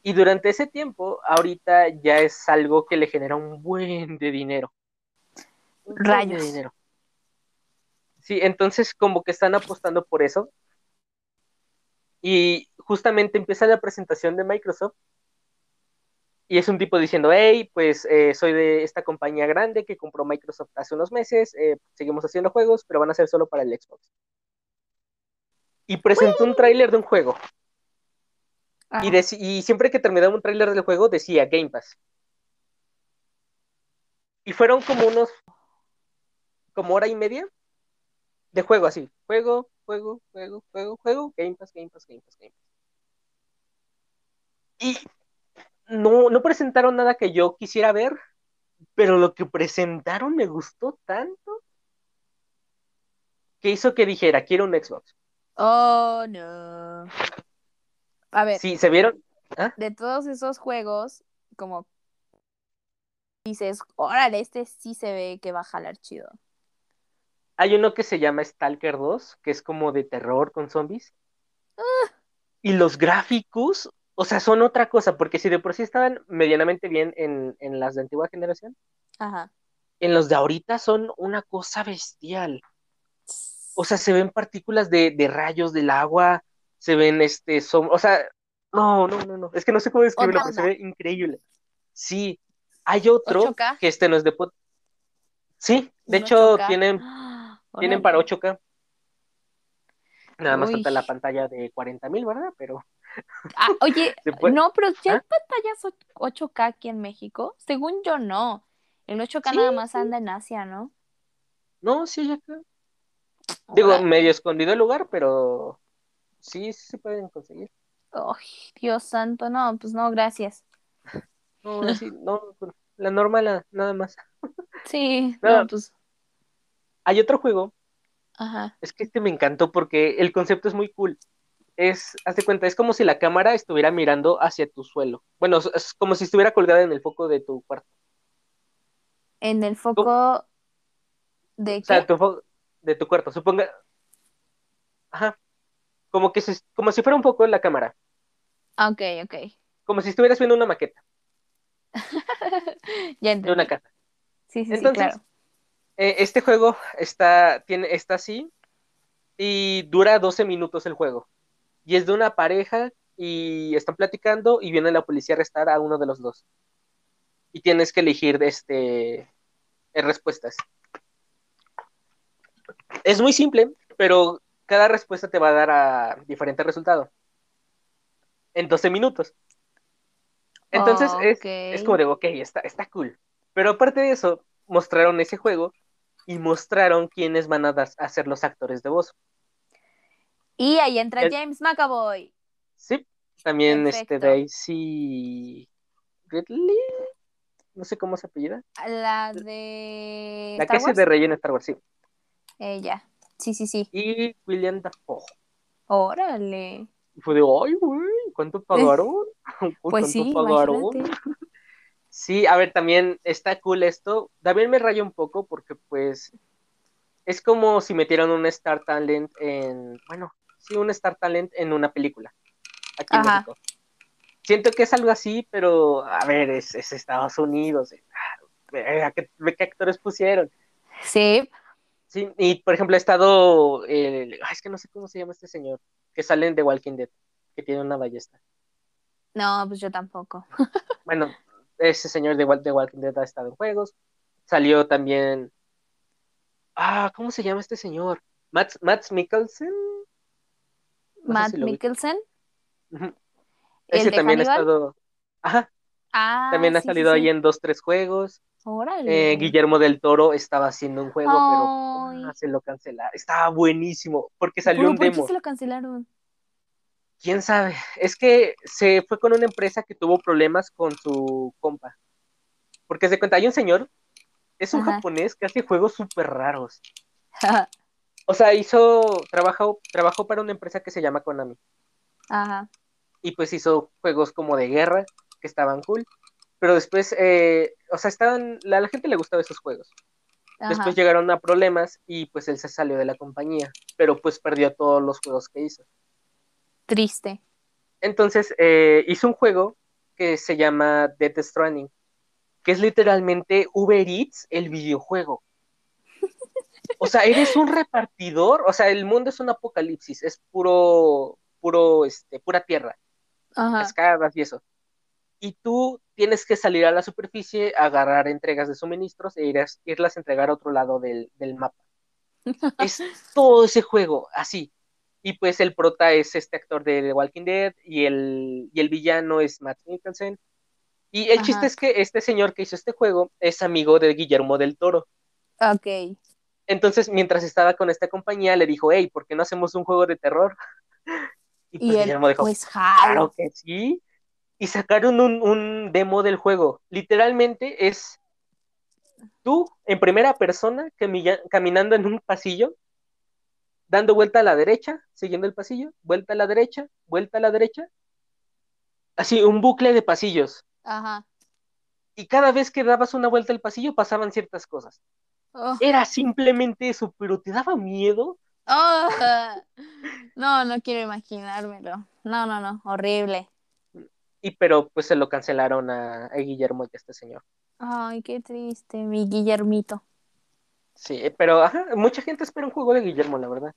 Y durante ese tiempo, ahorita ya es algo que le genera un buen de dinero. Un buen de Rayos. dinero. Sí, entonces como que están apostando por eso. Y justamente empieza la presentación de Microsoft. Y es un tipo diciendo, hey, pues eh, soy de esta compañía grande que compró Microsoft hace unos meses, eh, seguimos haciendo juegos, pero van a ser solo para el Xbox. Y presentó un tráiler de un juego. Ah, Y, y siempre que terminaba un tráiler del juego decía Game Pass. Y fueron como unos, como hora y media de juego así. Juego, juego, juego, juego, juego, Game Pass, Game Pass, Game Pass, Game Pass. Y no, no presentaron nada que yo quisiera ver, pero lo que presentaron me gustó tanto que hizo que dijera, quiero un Xbox. Oh, no. A ver, Sí, ¿se vieron? de todos esos juegos, como dices, órale, este sí se ve que va a jalar chido. Hay uno que se llama Stalker 2, que es como de terror con zombies. Y los gráficos, o sea, son otra cosa, porque si de por sí estaban medianamente bien en, en las de antigua generación, Ajá. en los de ahorita son una cosa bestial. O sea, se ven partículas de, de rayos del agua, se ven este, son, o sea, no, no, no, no, es que no sé cómo describirlo, pero se ve increíble. Sí, hay otro 8K. que este no es de... Sí, de hecho 8K. tienen Ah, Tienen para 8K. Nada más Uy. falta la pantalla de 40.000, ¿verdad? Pero Ah, oye, no, pero ya hay ¿Ah? pantallas o- 8K aquí en México. Según yo, no. El 8K Sí, nada más sí. anda en Asia, ¿no? No, sí, hay acá. Digo, medio escondido el lugar, pero sí, sí se pueden conseguir. Ay, Dios santo, no, pues no, gracias. No, así, no, la normal, nada más. Sí, No. no, pues, Hay otro juego, ajá. es que este me encantó porque el concepto es muy cool. Es, haz de cuenta, es como si la cámara estuviera mirando hacia tu suelo. Bueno, es- como si estuviera colgada en el foco de tu cuarto. En el foco de O sea, qué? tu fo- de tu cuarto, suponga. Ajá. Como que se- como si fuera un foco en la cámara. Ah, ok, ok. Como si estuvieras viendo una maqueta Ya de entendí. una casa. Sí, sí, sí, Entonces, claro. Eh, este juego está, tiene, está así y dura 12 minutos el juego. Y es de una pareja y están platicando y viene la policía a arrestar a uno de los dos. Y tienes que elegir este, eh, respuestas. Es muy simple, pero cada respuesta te va a dar a diferente resultado. En 12 minutos. Entonces es, Ok. es como de, ok, está, está cool. Pero aparte de eso, mostraron ese juego y mostraron quiénes van a, dar- a ser los actores de voz. Y ahí entra El- James McAvoy. Sí, también este. Daisy Ridley, no sé cómo se apellida. La de La que hace de Rey en Star Wars, sí. Ella. Sí, sí, sí. Y William Dafoe. Órale. Y fue de, ay, güey, ¿cuánto pagaron? Uy, Pues ¿cuánto sí, pagaron? imagínate. Sí, a ver, también está cool esto. También me raya un poco porque, pues, es como si metieran un Star Talent en, bueno, sí, un Star Talent en una película. Aquí en Ajá. México. Siento que es algo así, pero, a ver, es, es Estados Unidos. eh, ve a qué, actores pusieron. Sí. Sí, y por ejemplo, ha estado, el- ay, es que no sé cómo se llama este señor, que sale en The Walking Dead, que tiene una ballesta. No, pues yo tampoco. Bueno, ese señor de, The Walking Dead ha estado en juegos. Salió también. Ah, ¿cómo se llama este señor? Matt, Matt. No sé si. Mikkelsen. Ujú. ¿El Ese también ha estado. Ajá, Ah, también ha sí, salido sí. ahí en dos, tres juegos. Órale. Eh, Guillermo del Toro estaba haciendo un juego, pero ah, se lo cancelaron. Estaba buenísimo, porque ¿Pero salió un por qué demo. se lo cancelaron? ¿Quién sabe? Es que se fue con una empresa que tuvo problemas con su compa. Porque se cuenta, hay un señor, es un Ajá. japonés que hace juegos súper raros. O sea, hizo, trabajó, trabajó para una empresa que se llama Konami. Ajá. Y pues hizo juegos como de guerra, que estaban cool. Pero después, eh, o sea, estaban, a la gente le gustaba esos juegos. Ajá. Después llegaron a problemas y pues él se salió de la compañía. Pero pues perdió todos los juegos que hizo. Triste. Entonces eh, hizo un juego que se llama Death Stranding, que es literalmente Uber Eats, el videojuego. O sea, eres un repartidor, o sea, el mundo es un apocalipsis, es puro, puro, este, pura tierra, Ajá. cascadas y eso. Y tú tienes que salir a la superficie, agarrar entregas de suministros e ir a- irlas a entregar a otro lado del, del mapa. Es todo ese juego, así. Y pues el prota es este actor de The Walking Dead y el, y el villano es Matt Mikkelsen. Y el Ajá. chiste es que este señor que hizo este juego es amigo de Guillermo del Toro. Ok. Entonces, mientras estaba con esta compañía, le dijo, hey, ¿por qué no hacemos un juego de terror? Y pues Y él, Guillermo dijo, pues claro que sí. Y sacaron un, un demo del juego. Literalmente es tú en primera persona camilla- caminando en un pasillo, dando vuelta a la derecha, siguiendo el pasillo, vuelta a la derecha, vuelta a la derecha. Así, un bucle de pasillos. Ajá. Y cada vez que dabas una vuelta al pasillo pasaban ciertas cosas. Oh. Era simplemente eso, pero te daba miedo. Oh. No, no quiero imaginármelo. No, no, no. Horrible. Y pero pues se lo cancelaron a, a Guillermo y a este señor. Ay, qué triste, mi Guillermito. Sí, pero ajá, mucha gente espera un juego de Guillermo, la verdad.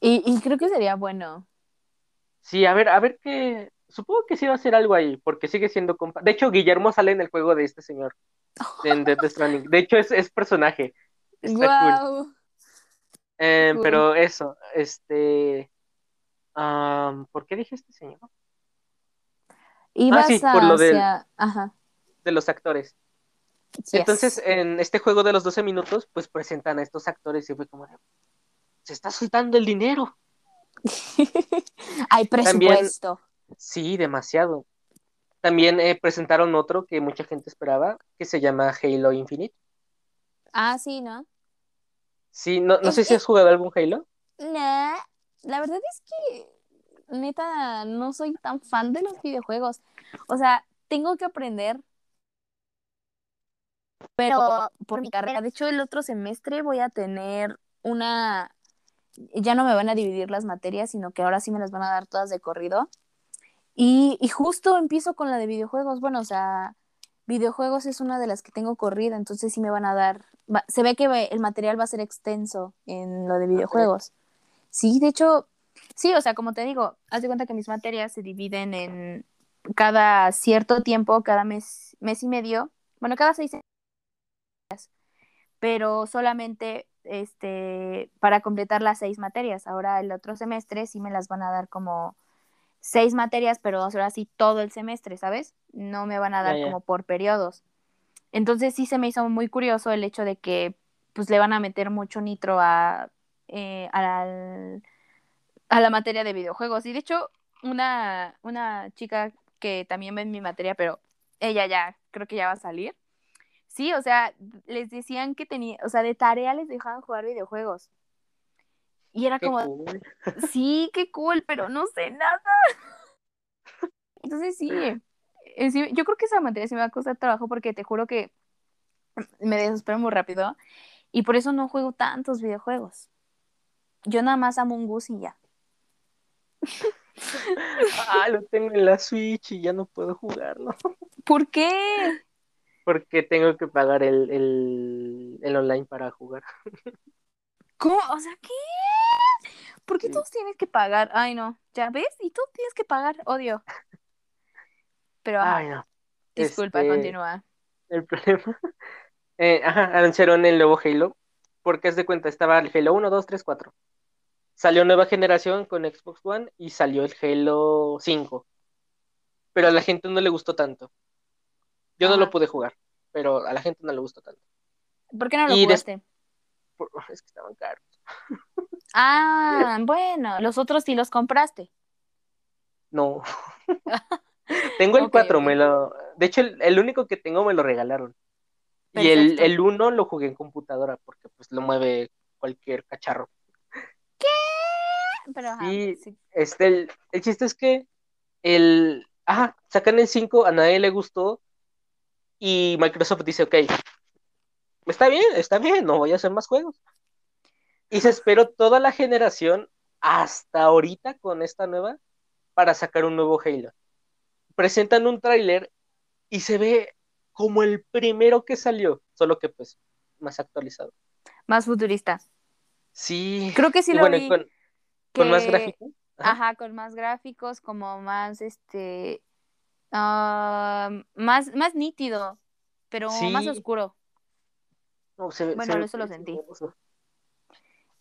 Y, y creo que sería bueno. Sí, a ver, a ver qué. Supongo que sí va a ser algo ahí, porque sigue siendo compa. De hecho, Guillermo sale en el juego de este señor. En Death Stranding. De hecho, es, es personaje. Está cool. Eh, cool. Pero eso, este. ¿Por qué dije este señor? Ibas Ah, sí, por lo del- hacia... Ajá. De los actores. Yes. Entonces, en este juego de los 12 minutos, pues presentan a estos actores y fue como se está soltando el dinero. Hay presupuesto. sí, demasiado. También eh, presentaron otro que mucha gente esperaba, que se llama Halo Infinite. Ah, sí, ¿no? Sí, no, no sé si has jugado algún Halo. No, la verdad es que neta no soy tan fan de los videojuegos. O sea, tengo que aprender. Pero por mi carrera, de hecho el otro semestre voy a tener una ya no me van a dividir las materias, sino que ahora sí me las van a dar todas de corrido. Y, y justo empiezo con la de videojuegos. Bueno, o sea, videojuegos es una de las que tengo corrida, entonces sí me van a dar. se ve que el material va a ser extenso en lo de videojuegos. Sí, de hecho, sí, o sea, como te digo, haz de cuenta que mis materias se dividen en cada cierto tiempo, cada mes, mes y medio, bueno, cada seis días, pero solamente este, para completar las seis materias. Ahora el otro semestre sí me las van a dar como seis materias, pero ahora sí todo el semestre, ¿sabes? No me van a dar como por periodos. Entonces sí se me hizo muy curioso el hecho de que pues le van a meter mucho nitro a, eh, a, la, materia de videojuegos. Y de hecho, una, una chica que también ve en mi materia, pero ella ya creo que ya va a salir, Sí, o sea, les decían que tenía, o sea, de tarea les dejaban jugar videojuegos. Y era como, sí, qué cool, pero no sé nada. Entonces eh, sí, yo creo que esa materia sí me va a costar trabajo porque te juro que me desespero muy rápido y por eso no juego tantos videojuegos. Yo nada más amo un Gus y ya. ah, lo tengo en la Switch y ya no puedo jugarlo. ¿Por qué? porque tengo que pagar el, el, el online para jugar. ¿Cómo? O sea, ¿qué? ¿Por qué todos tienes que pagar? Ay, no. ¿Ya ves? Y tú tienes que pagar. Odio. Pero, Ay, no. Disculpa, este, continúa. El problema. Eh, ajá, anunciaron el nuevo Halo. Porque es de cuenta, estaba el Halo 1, 2, 3, 4. Salió nueva generación con Xbox One y salió el Halo 5. Pero a la gente no le gustó tanto. Yo no lo pude jugar, pero a la gente no le gustó tanto. ¿Por qué no lo jugaste? Es que estaban caros. Ah, bueno, los otros sí los compraste. No. tengo el 4, me lo... De hecho, el, único que tengo me lo regalaron. Y el, el 1 lo jugué en computadora porque pues lo mueve cualquier cacharro. ¿Qué? Pero, sí, Este, el, el chiste es que el... Ajá, sacan el 5, a nadie le gustó y Microsoft dice, ok, está bien, está bien, no voy a hacer más juegos. Y se esperó toda la generación hasta ahorita con esta nueva para sacar un nuevo Halo. Presentan un tráiler y se ve como el primero que salió, solo que pues más actualizado. Más futurista. Sí. Creo que sí lo vi. Con, más gráficos. Ajá. con más gráficos, como más este Ah, más, más nítido, pero más oscuro. Bueno, eso lo sentí.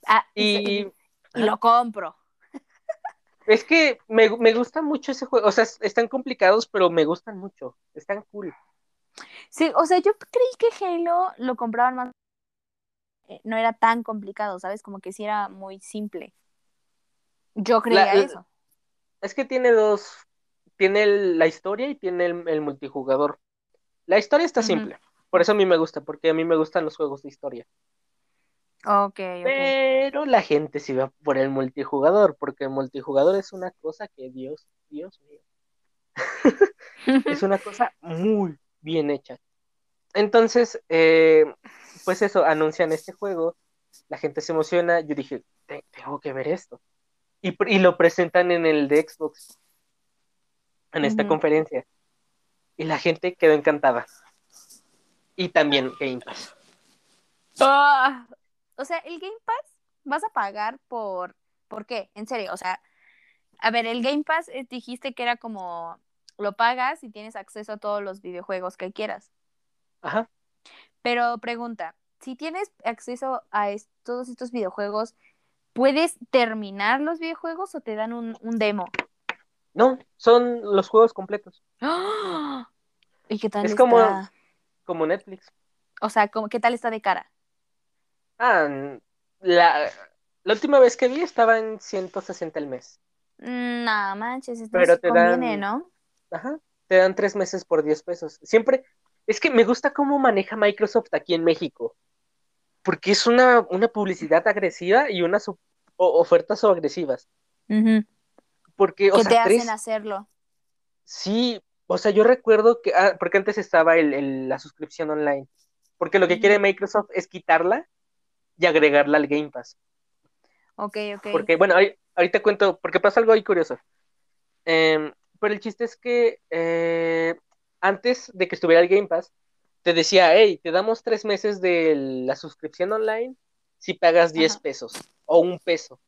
Ah, y, lo compro. Es que me, gusta mucho ese juego. O sea, están complicados, pero me gustan mucho. Están cool. Sí, o sea, yo creí que Halo lo compraban más. Eh, no era tan complicado, ¿sabes? Como que sí era muy simple. Yo creía eso. Es que tiene dos tiene la historia y tiene el, multijugador. La historia está simple, por eso a mí me gusta, porque a mí me gustan los juegos de historia. Ok, Pero la gente sí va por el multijugador, porque el multijugador es una cosa que Dios, Dios mío. es una cosa muy bien hecha. Entonces, eh, pues eso, anuncian este juego, la gente se emociona, yo dije, tengo que ver esto. Y, y, lo presentan en el de Xbox en esta conferencia. Y la gente quedó encantada. Y también Game Pass. Ah, o sea, el Game Pass vas a pagar por... ¿Por qué? En serio, o sea, a ver, el Game Pass eh, dijiste que era como lo pagas y tienes acceso a todos los videojuegos que quieras. Ajá. Pero pregunta, si tienes acceso a todos estos videojuegos, ¿puedes terminar los videojuegos o te dan un, un demo? No, son los juegos completos. ¿Y qué tal es como, como Netflix. O sea, ¿qué tal está de cara? Ah, la, La última vez que vi estaba en 160 al mes. No manches, esto Pero te conviene, dan- ¿no? Ajá. Te dan tres meses por 10 pesos. Siempre. Es que me gusta cómo maneja Microsoft aquí en México. Porque es una, una publicidad agresiva y unas o- ofertas o agresivas. Porque, o Que sea, te tres- hacen hacerlo. Sí, o sea, yo recuerdo que, ah, porque antes estaba el, el- la suscripción online, porque lo que quiere Microsoft es quitarla y agregarla al Game Pass. Ok, ok. Porque, bueno, ahorita cuento, porque pasa algo ahí curioso. Em, pero el chiste es que eh, antes de que estuviera el Game Pass, te decía, hey, te damos tres meses de la suscripción online si pagas 10 Ajá. pesos o un peso.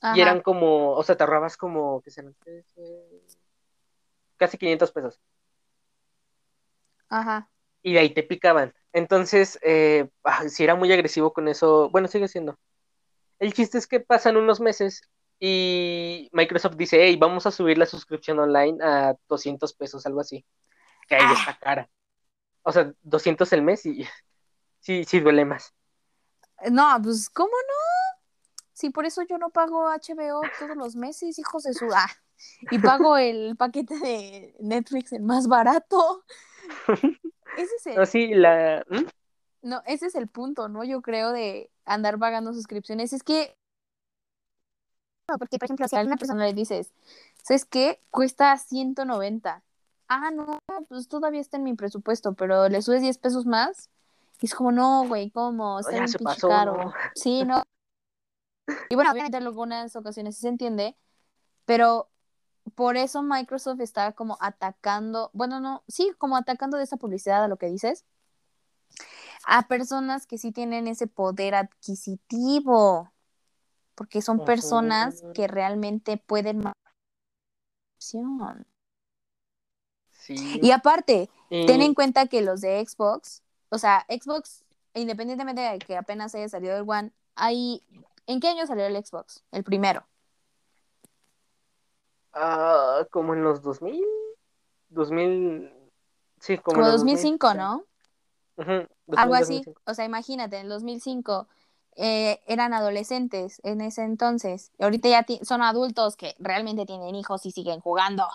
Ajá. Y eran como, o sea, te ahorrabas como, ¿qué serán? Casi 500 pesos. Ajá. y de ahí te picaban. Entonces, eh, ah, si era muy agresivo con eso, bueno, sigue siendo. El chiste es que pasan unos meses y Microsoft dice, hey, vamos a subir la suscripción online a 200 pesos, algo así. Que ahí Ah. está cara. O sea, 200 el mes y sí, sí duele más. No, pues, ¿cómo no? Sí, por eso yo no pago HBO todos los meses, hijos de su... Ah, y pago el paquete de Netflix el más barato. Ese es el... Así, la... ¿Mm? No, ese es el punto, ¿no? Yo creo de andar pagando suscripciones. Es que. No, porque, por ejemplo, si a alguna persona le dices, ¿sabes qué? Cuesta 190. Ah, no, pues todavía está en mi presupuesto, pero le subes 10 pesos más. Y es como, no, güey, ¿cómo? Está ya bien se pinche pasó, caro. ¿no? Sí, no. Y bueno, obviamente en algunas ocasiones sí se entiende, pero por eso Microsoft está como atacando, bueno, no, sí, como atacando de esa publicidad a lo que dices, a personas que sí tienen ese poder adquisitivo, porque son personas que realmente pueden. Sí. Y aparte, ten en cuenta que los de Xbox, o sea, Xbox, independientemente de que apenas haya salido el One, hay ¿En qué año salió el Xbox? El primero. Ah, como en los 2000, 2000, sí, como, Como en los 2005, 2000, ¿no? Ujú, 2000, Algo así. 2005. O sea, imagínate, en el 2005 eh, eran adolescentes en ese entonces. Y ahorita ya son adultos que realmente tienen hijos y siguen jugando.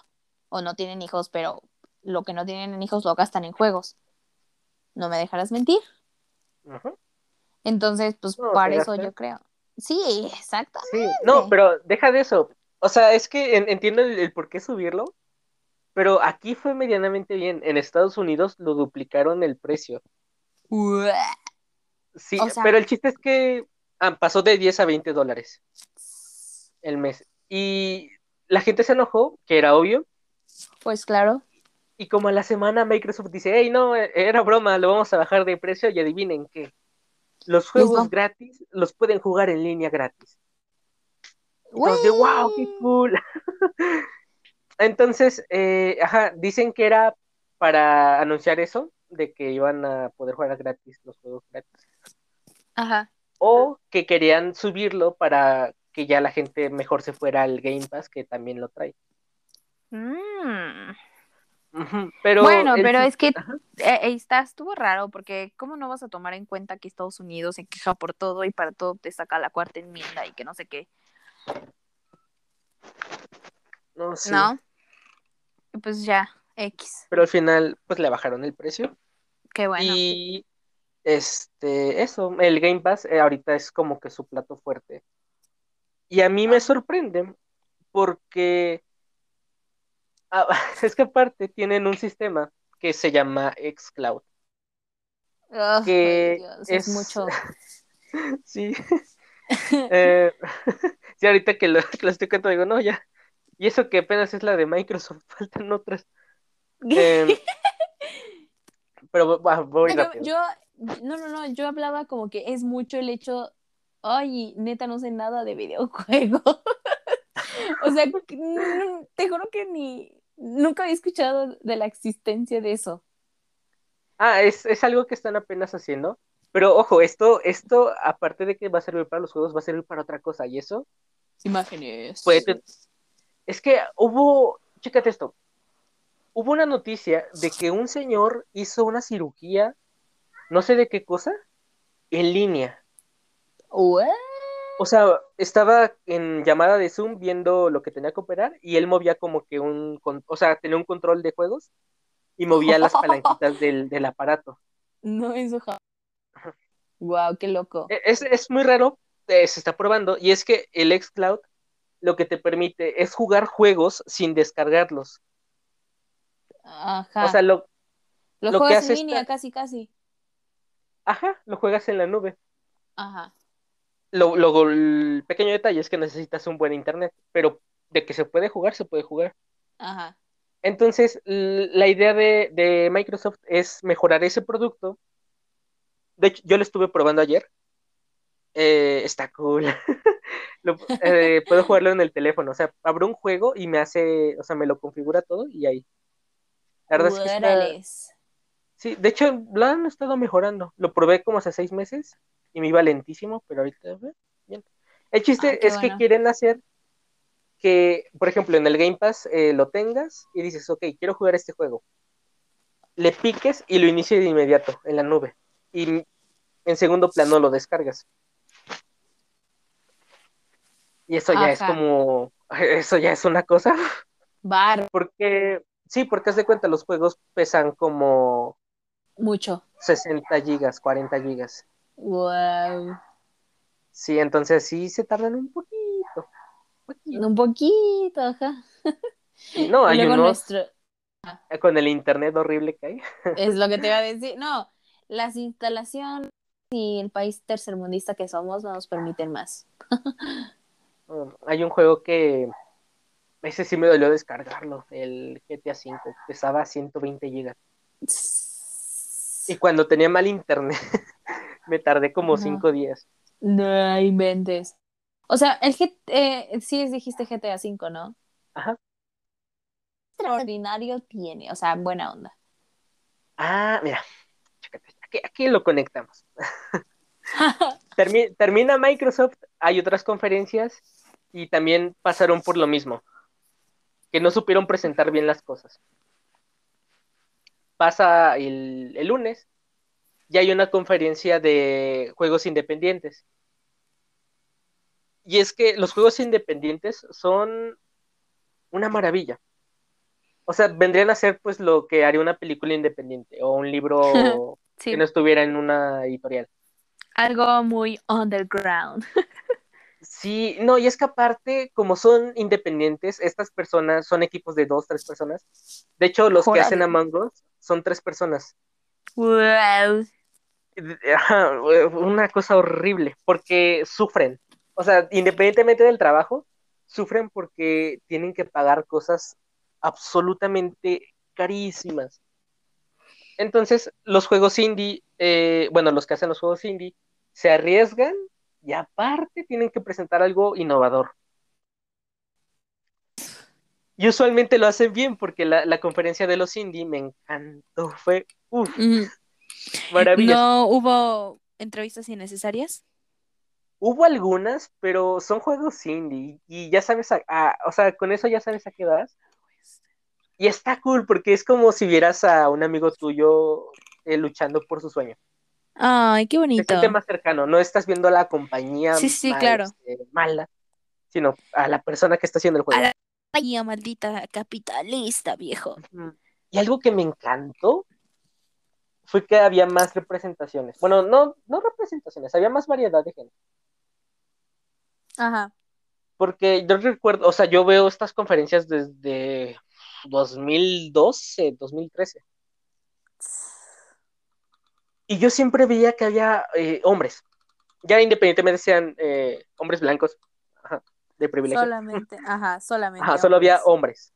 O no tienen hijos, pero lo que no tienen en hijos lo gastan en juegos. ¿No me dejarás mentir? Entonces, pues No, para eso yo creo. Sí, exacto. Sí, no, pero deja de eso. O sea, es que en- entiendo el, el por qué subirlo, pero aquí fue medianamente bien. En Estados Unidos lo duplicaron el precio. Sí, O sea- pero el chiste es que ah, pasó de 10 a 20 dólares el mes. Y la gente se enojó, que era obvio, Pues claro. y como a la semana Microsoft dice, hey, no, eh, era broma, lo vamos a bajar de precio y adivinen qué. Los juegos Mismo. gratis los pueden jugar en línea gratis. Entonces, wow, qué cool. Entonces, eh, ajá, dicen que era para anunciar eso, de que iban a poder jugar gratis los juegos gratis. Ajá. O que querían subirlo para que ya la gente mejor se fuera al Game Pass, que también lo trae. Mm. Pero bueno, el pero es que eh, está, estuvo raro porque ¿cómo no vas a tomar en cuenta que Estados Unidos se queja por todo y para todo te saca la cuarta enmienda y que no sé qué? No, sí. ¿No? Pues ya, X. Pero al final, pues le bajaron el precio. Qué bueno. Y este, eso, el Game Pass eh, ahorita es como que su plato fuerte. Y a mí me sorprende porque ah, es que aparte tienen un sistema que se llama xCloud. Ay, que Dios, es, es- mucho. Sí. Eh, sí, ahorita que lo, que lo estoy contando, digo, no, ya. Y eso que apenas es la de Microsoft, faltan otras. Em, pero va- voy yo, rápido. yo, no, no, no, yo hablaba como que es mucho el hecho, ay, neta no sé nada de videojuegos. o sea, no- te juro que ni, nunca había escuchado de la existencia de eso. Ah, es, es algo que están apenas haciendo. Pero ojo, esto, esto, aparte de que va a servir para los juegos, va a servir para otra cosa. Y eso, Imágenes. Puede es que hubo, chécate esto, hubo una noticia de que un señor hizo una cirugía, no sé de qué cosa, en línea. What? O sea, estaba en llamada de Zoom viendo lo que tenía que operar y él movía como que un, o sea, tenía un control de juegos y movía las palanquitas del, del aparato. No, eso Wow, qué loco. E, es, es muy raro, eh, se está probando, y es que el xCloud lo que te permite es jugar juegos sin descargarlos. Ajá. O sea, lo, lo, lo juegas en línea, casi, casi. Ajá, lo juegas en la nube. Ajá. Lo, lo- el pequeño detalle es que necesitas un buen internet, pero de que se puede jugar, se puede jugar. Ajá. Entonces, la idea de, de Microsoft es mejorar ese producto. De hecho, yo lo estuve probando ayer. Eh, está cool. Lo- eh, puedo jugarlo en el teléfono. O sea, abro un juego y me hace, o sea, me lo configura todo y ahí. La verdad es que está- sí, de hecho, lo han estado mejorando. Lo probé como hace seis meses y me iba lentísimo, pero ahorita, eh, bien. El chiste Ah, es que quieren hacer que, por ejemplo, en el Game Pass eh, lo tengas y dices, ok, quiero jugar este juego. Le piques y lo inicie de inmediato en la nube. Y en segundo plano lo descargas. Y eso ya es como, eso ya es una cosa. Bar, Porque, sí, porque haz de cuenta, los juegos pesan como mucho. 60 gigas, 40 gigas. Wow. Sí, entonces sí se tardan un poquito. Un poquito, ajá. Y no, hay unos nuestro, con el internet horrible que hay. es lo que te iba a decir. No, las instalaciones y el país tercermundista que somos no nos permiten más. Um, hay un juego que ese sí me dolió descargarlo, el GTA V, pesaba 120 gigas. Y cuando tenía mal internet, me tardé como Ajá. 5 días. No inventes. O sea, el G eh, sí dijiste GTA V, ¿no? Ajá. Extraordinario tiene, o sea, buena onda. Ah, mira, aquí, aquí lo conectamos. Termi- termina Microsoft, hay otras conferencias y también pasaron por lo mismo, que no supieron presentar bien las cosas. Pasa el, el lunes y hay una conferencia de juegos independientes. Y es que los juegos independientes son una maravilla. O sea, vendrían a ser pues lo que haría una película independiente o un libro Sí, que no estuviera en una editorial. algo muy underground. Sí, no, y es que aparte, como son independientes, estas personas son equipos de dos, tres personas. De hecho, los que hacen Among Us son tres personas. Wow. Una cosa horrible, porque sufren. O sea, independientemente del trabajo, sufren porque tienen que pagar cosas absolutamente carísimas. Entonces, los juegos indie, eh, bueno, los que hacen los juegos indie, se arriesgan y aparte tienen que presentar algo innovador. Y usualmente lo hacen bien porque la, la conferencia de los indie me encantó, fue uf, maravilloso. ¿No hubo entrevistas innecesarias? Hubo algunas, pero son juegos indie y ya sabes, a, a- o sea, con eso ya sabes a qué vas. Y está cool porque es como si vieras a un amigo tuyo eh, luchando por su sueño. Ay, qué bonito. siente más cercano, no estás viendo a la compañía Sí, sí, mal, claro. este, mala, sino a la persona que está haciendo el juego. A la compañía maldita capitalista, viejo. Y algo que me encantó fue que había más representaciones. Bueno, no, no representaciones, había más variedad de gente. Ajá. Porque yo recuerdo, o sea, yo veo estas conferencias desde 2012, 2013. Y yo siempre veía que había eh, hombres, ya independientemente sean eh, hombres blancos, ajá, de privilegio. Solamente, ajá, solamente. Ajá, solo había hombres. hombres.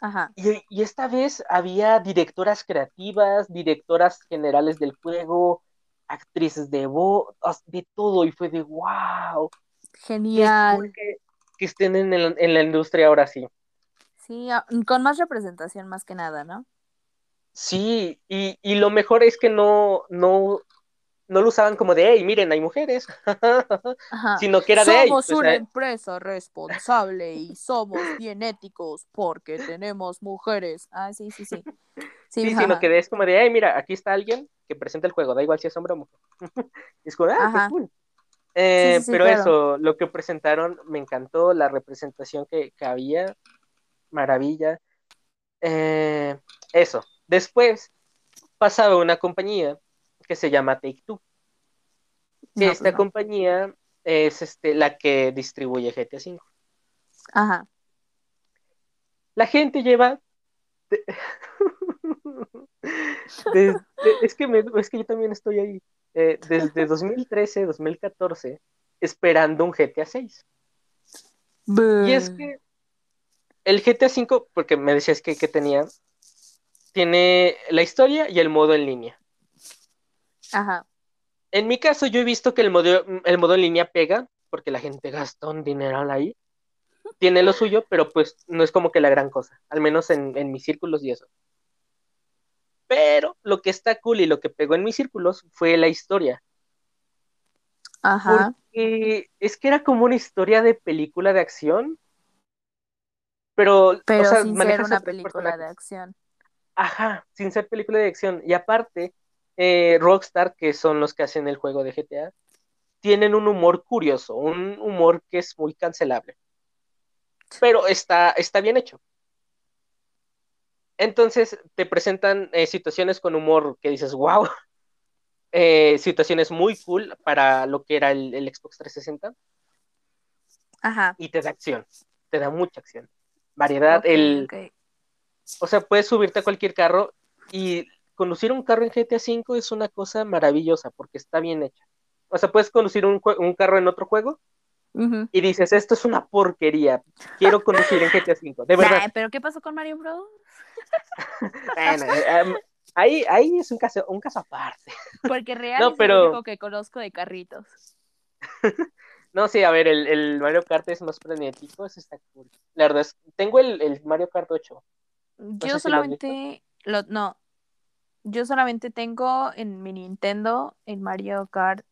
Ajá. Y, y esta vez había directoras creativas, directoras generales del juego, actrices de voz, de todo, y fue de wow, Genial. que, que estén en, el- en la industria ahora sí. Sí, con más representación más que nada, ¿no? Sí, y, y lo mejor es que no, no, no lo usaban como de, hey, miren, hay mujeres, Ajá. sino que era de, hey, somos pues, una eh, empresa responsable y somos bien éticos porque tenemos mujeres. Ah, sí, sí, sí. Sí, sí, sino que es como de, hey, mira, aquí está alguien que presenta el juego, da igual si es hombre o mujer. es como, ah, qué cool. Eh, pero eso, lo que presentaron me encantó, la representación que, había, maravilla. Eh, eso. Después pasaba una compañía que se llama Take Two. esta compañía es este, la que distribuye GTA V. Ajá. La gente lleva. es, que es que yo también estoy ahí. Eh, desde 2013, 2014, esperando un GTA 6. Y es que el GTA 5, porque me decías que, que tenía, tiene la historia y el modo en línea. Ajá. En mi caso, yo he visto que el modo, el modo en línea pega, porque la gente gasta un dineral ahí. Tiene lo suyo, pero pues no es como que la gran cosa, al menos en, en mis círculos y eso. Pero lo que está cool y lo que pegó en mis círculos fue la historia. Ajá. Porque es que era como una historia de película de acción. Pero, pero sin ser una película de acción. Ajá, sin ser película de acción. Y aparte, eh, Rockstar, que son los que hacen el juego de GTA, tienen un humor curioso, un humor que es muy cancelable. Pero está, está bien hecho. Entonces te presentan eh, situaciones con humor que dices, wow, eh, situaciones muy cool para lo que era el, Xbox 360. Ajá. Y te da acción, te da mucha acción. Variedad, el... O sea, puedes subirte a cualquier carro y conducir un carro en GTA V es una cosa maravillosa porque está bien hecha. O sea, puedes conducir un, un carro en otro juego y dices, esto es una porquería, quiero conducir en GTA V, de verdad. pero ¿qué pasó con Mario Bros? bueno, em, ahí, ahí es un caso, un caso aparte. Porque realmente es pero... lo único que conozco de carritos. no, sí, a ver, el, el, Mario Kart es más frenético, eso está cool. La verdad es, tengo el, el Mario Kart 8. yo solamente, lo, no, yo solamente tengo en mi Nintendo el Mario Kart,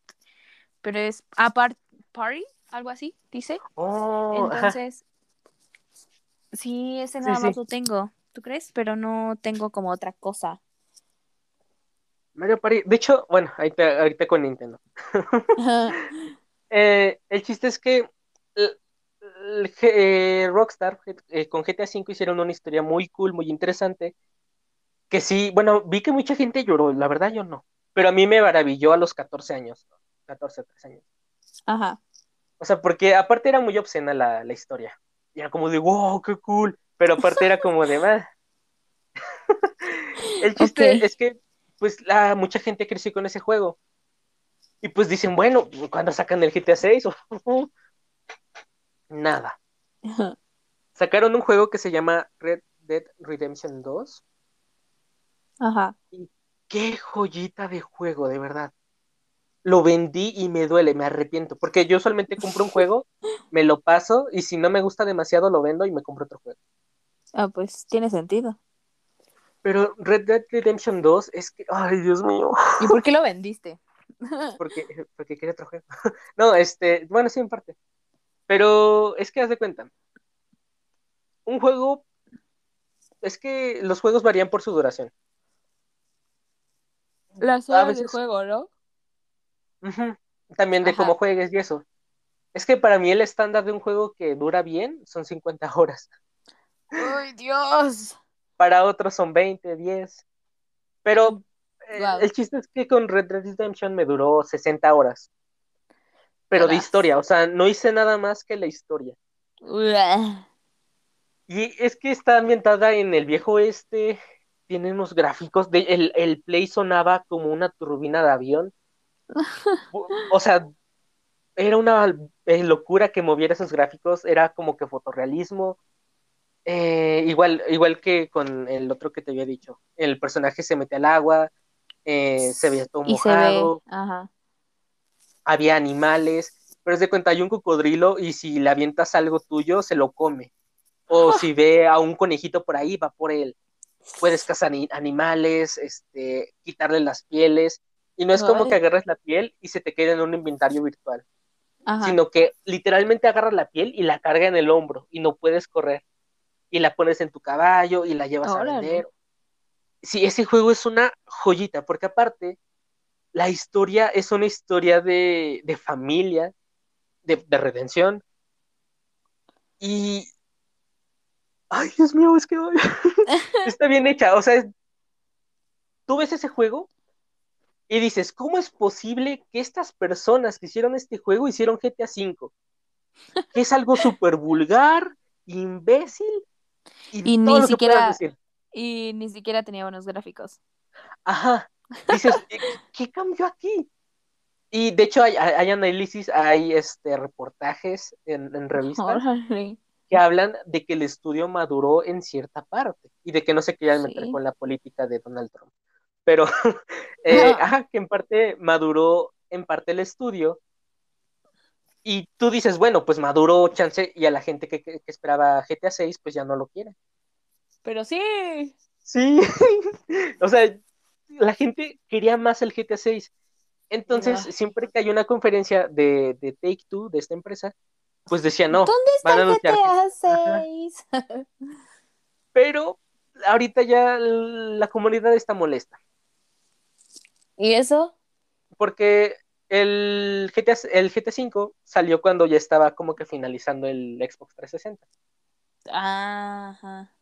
pero es apart party, algo así, dice. Oh, Entonces, sí, ese nada más lo tengo. ¿tú crees? Pero no tengo como otra cosa. Mario Party, de hecho, bueno, ahorita, ahorita con Nintendo. Eh, el chiste es que eh, Rockstar eh, con GTA V hicieron una historia muy cool, muy interesante. Que sí, bueno, vi que mucha gente lloró, la verdad yo no. Pero a mí me maravilló a los 14 años, 14, 13 años. Ajá. O sea, porque aparte era muy obscena la, la historia. Y era como de, wow, qué cool pero aparte era como de más. El chiste es que, pues, la, mucha gente creció con ese juego. Y pues dicen, bueno, cuando sacan el GTA 6? Nada. Sacaron un juego que se llama Red Dead Redemption 2. Ajá. Y qué joyita de juego, de verdad. Lo vendí y me duele, me arrepiento. Porque yo solamente compro un juego, me lo paso y si no me gusta demasiado lo vendo y me compro otro juego. Ah, pues tiene sentido. Pero Red Dead Redemption 2 es que, ay, Dios mío. ¿Y por qué lo vendiste? porque, porque quería otro juego. no, este, bueno, sí, en parte. Pero es que haz de cuenta. Un juego, es que los juegos varían por su duración. Las horas de juego, ¿no? También de cómo juegues y eso. Es que para mí el estándar de un juego que dura bien son 50 horas. ¡Ay, Dios! Para otros son 20, 10. Pero eh, el chiste es que con Red Dead Redemption me duró 60 horas. Pero de historia, o sea, no hice nada más que la historia. Y es que está ambientada en el viejo oeste, tiene unos gráficos, de, el, el play sonaba como una turbina de avión. o sea, era una eh, locura que moviera esos gráficos, era como que fotorrealismo, eh, igual, igual que con el otro que te había dicho. El personaje se mete al agua, eh, se veía todo mojado. Había animales, pero es de cuenta, hay un cocodrilo y si le avientas algo tuyo, se lo come. O si ve a un conejito por ahí, va por él. Puedes cazar animales, este, quitarle las pieles. Y no es como que agarras la piel y se te quede en un inventario virtual. Sino que literalmente agarras la piel y la carga en el hombro y no puedes correr y la pones en tu caballo y la llevas a vender. Sí, ese juego es una joyita, porque aparte la historia es una historia de, de familia, de, de, redención. Y. Ay, Dios mío, es que. está bien hecha. O sea, tú ves ese juego y dices, ¿cómo es posible que estas personas que hicieron este juego hicieron GTA V? Que es algo súper vulgar, imbécil. Y, ni siquiera. Y ni siquiera tenía buenos gráficos. Ajá. Dices, ¿qué, cambió aquí? Y de hecho hay, hay análisis, hay este reportajes en, en revistas que hablan de que el estudio maduró en cierta parte y de que no se querían meter con la política de Donald Trump. Pero, eh, ajá, que en parte maduró en parte el estudio y tú dices, bueno, pues maduró chance y a la gente que, que, esperaba GTA 6 pues ya no lo quiere. Pero sí. Sí. o sea, la gente quería más el GTA 6. Entonces, siempre que hay una conferencia de, de Take Two, de esta empresa, pues decía no. ¿Dónde está GTA 6? Pero ahorita ya la comunidad está molesta. ¿Y eso? Porque el GTA, el GTA 5 salió cuando ya estaba como que finalizando el Xbox 360. Ajá.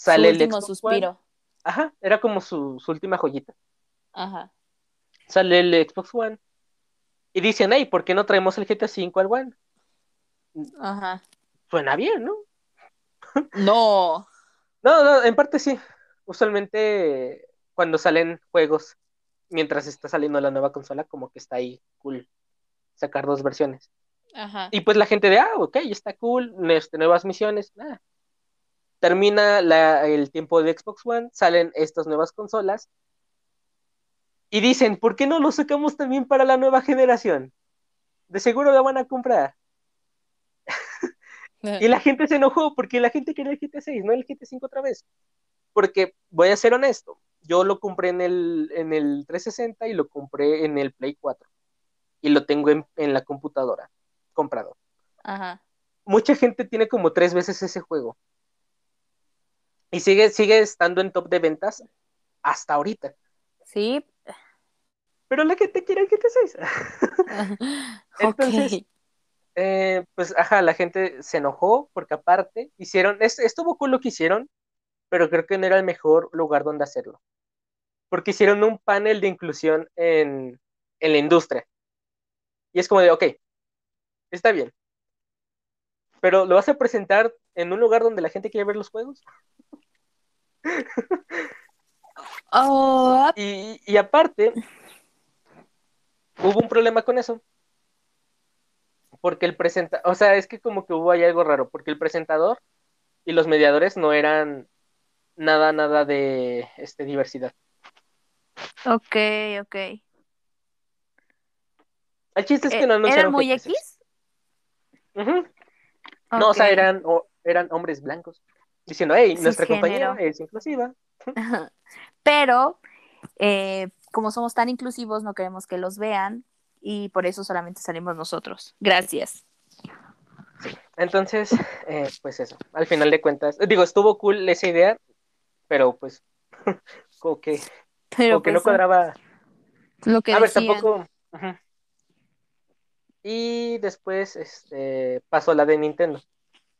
Sale Su último el Xbox suspiro. One. Ajá, era como su, su, última joyita. Ajá. Sale el Xbox One. Y dicen, hey, ¿por qué no traemos el GTA 5 al One? Ajá. Suena bien, ¿no? No. no, no, en parte sí. Usualmente cuando salen juegos mientras está saliendo la nueva consola, como que está ahí cool sacar dos versiones. Ajá. Y pues la gente de, ah, ok, está cool, este, nuevas misiones, nada. Termina la, el tiempo de Xbox One, salen estas nuevas consolas y dicen, ¿por qué no lo sacamos también para la nueva generación? De seguro la van a comprar. y la gente se enojó porque la gente quería el GT 6, no el GT 5 otra vez. Porque, voy a ser honesto, yo lo compré en el, en el 360 y lo compré en el Play 4. Y lo tengo en, en la computadora, comprado. Ajá. Mucha gente tiene como tres veces ese juego. Y sigue, sigue estando en top de ventas hasta ahorita. Sí. Pero la gente quiere el GT6. Entonces, Ok. eh, pues, ajá, la gente se enojó porque aparte hicieron, es- estuvo cool lo que hicieron, pero creo que no era el mejor lugar donde hacerlo. Porque hicieron un panel de inclusión en, en la industria. Y es como de, ok, está bien. Pero ¿lo vas a presentar en un lugar donde la gente quiere ver los juegos? Oh, Y, y aparte, hubo un problema con eso. Porque el presentador, o sea, es que como que hubo ahí algo raro, porque el presentador y los mediadores no eran nada, nada de este, diversidad. ok, ok. El chiste es que Eh, no ¿Eran anunciaron muy GTA X? 6. No, o sea, eran, o- eran hombres blancos. Diciendo, hey, nuestra compañía es inclusiva. Pero, eh, como somos tan inclusivos, no queremos que los vean y por eso solamente salimos nosotros. Gracias. Entonces, eh, pues eso. Al final de cuentas, digo, estuvo cool esa idea, pero pues, como que, Pero como que no pues, cuadraba. lo que A ver, tampoco. Y después este, pasó la de Nintendo,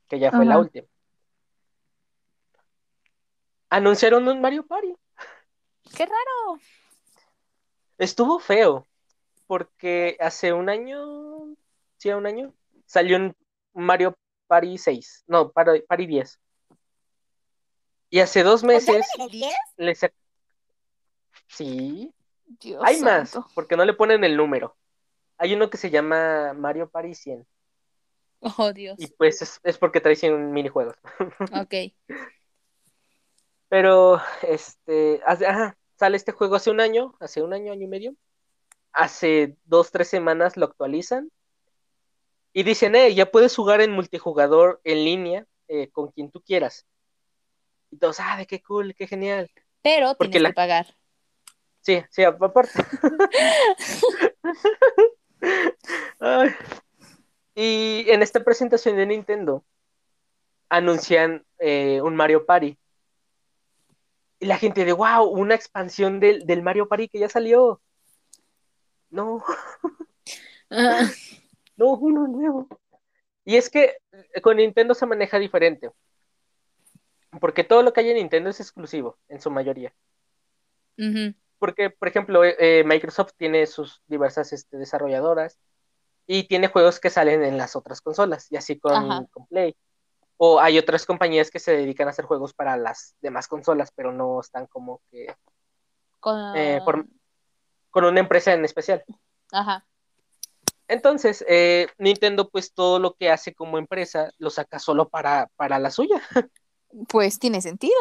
que ya fue la última. Anunciaron un Mario Party. Qué raro. Estuvo feo, porque hace un año, sí, un año, salió un Mario Party 6, no, Party, Party 10. Y hace dos meses le sac- Sí, Dios hay más, porque no le ponen el número. Hay uno que se llama Mario 100, Oh, Dios. y pues es, es porque trae 100 minijuegos. Ok. Pero, este, hace- ajá, sale este juego hace un año, hace un año, año y medio. Hace dos, tres semanas lo actualizan. Y dicen, eh, ya puedes jugar en multijugador en línea eh, con quien tú quieras. Y todos, ah, de qué cool, qué genial. Pero Porque tienes la- que pagar. Sí, sí, aparte. Ay. Y en esta presentación de Nintendo anuncian eh, un Mario Party. Y la gente de, wow, una expansión del, del Mario Party que ya salió. No, Ah, no, uno nuevo. Y es que eh, con Nintendo se maneja diferente. Porque todo lo que hay en Nintendo es exclusivo, en su mayoría. Porque, por ejemplo, eh, Microsoft tiene sus diversas este, desarrolladoras y tiene juegos que salen en las otras consolas, y así con, Play. O hay otras compañías que se dedican a hacer juegos para las demás consolas, pero no están como que Con... eh, por- con una empresa en especial. Ajá. Entonces, eh, Nintendo, pues todo lo que hace como empresa lo saca solo para, para la suya. Pues tiene sentido.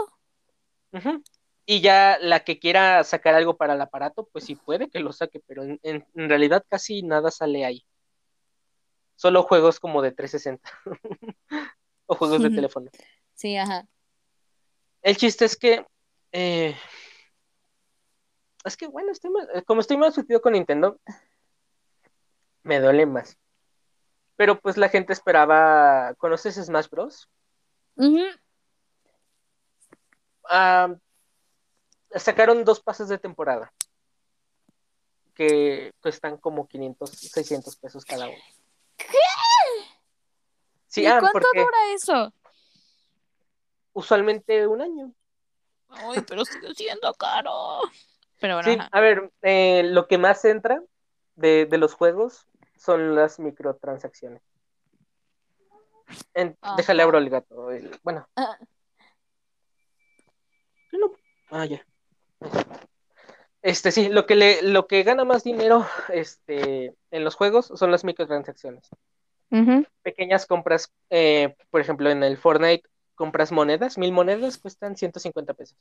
Ujú. Y ya la que quiera sacar algo para el aparato, pues sí puede que lo saque, pero en, en- en realidad casi nada sale ahí. Solo juegos como de 360 o juegos de teléfono. Sí, ajá. El chiste es que, eh, es que bueno, estoy más- eh, como estoy más surtido con Nintendo, me duele más. Pero pues la gente esperaba, ¿conoces Smash Bros? Sacaron dos pases de temporada que cuestan como 500, 600 pesos cada uno. Sí, ¿Y ah, cuánto dura eso? usualmente un año. Ay, pero sigue siendo caro. Pero bueno, Sí, ajá. a ver, eh, lo que más entra de, de los juegos son las microtransacciones. En- déjale abro el gato. el- bueno, Ah, no- ah, ya. Este sí, lo que le, lo que gana más dinero este, en los juegos son las microtransacciones. Pequeñas compras, eh, por ejemplo, en el Fortnite compras monedas, mil monedas cuestan 150 pesos.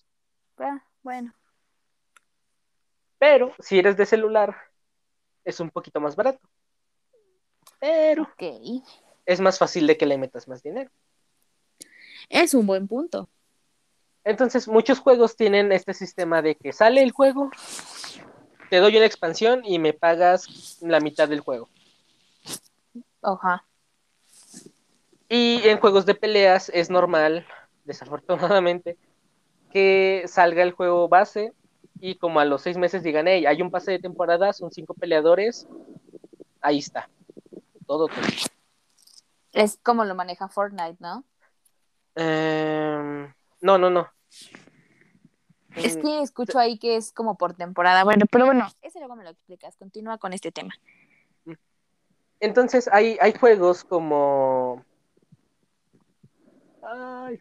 Ah, bueno. Pero si eres de celular, es un poquito más barato. Pero Ok. es más fácil de que le metas más dinero. Es un buen punto. Entonces, muchos juegos tienen este sistema de que sale el juego, te doy una expansión y me pagas la mitad del juego. Ajá. Y en juegos de peleas es normal, desafortunadamente, que salga el juego base y como a los seis meses digan, hey, hay un pase de temporada, son cinco peleadores, ahí está. Todo, todo. Es como lo maneja Fortnite, ¿no? Em, no, no, no. Es Mm, que escucho ahí que es como por temporada. Bueno, pero bueno, ese luego me lo explicas. Continúa con este tema. Entonces hay, hay juegos como. Ay,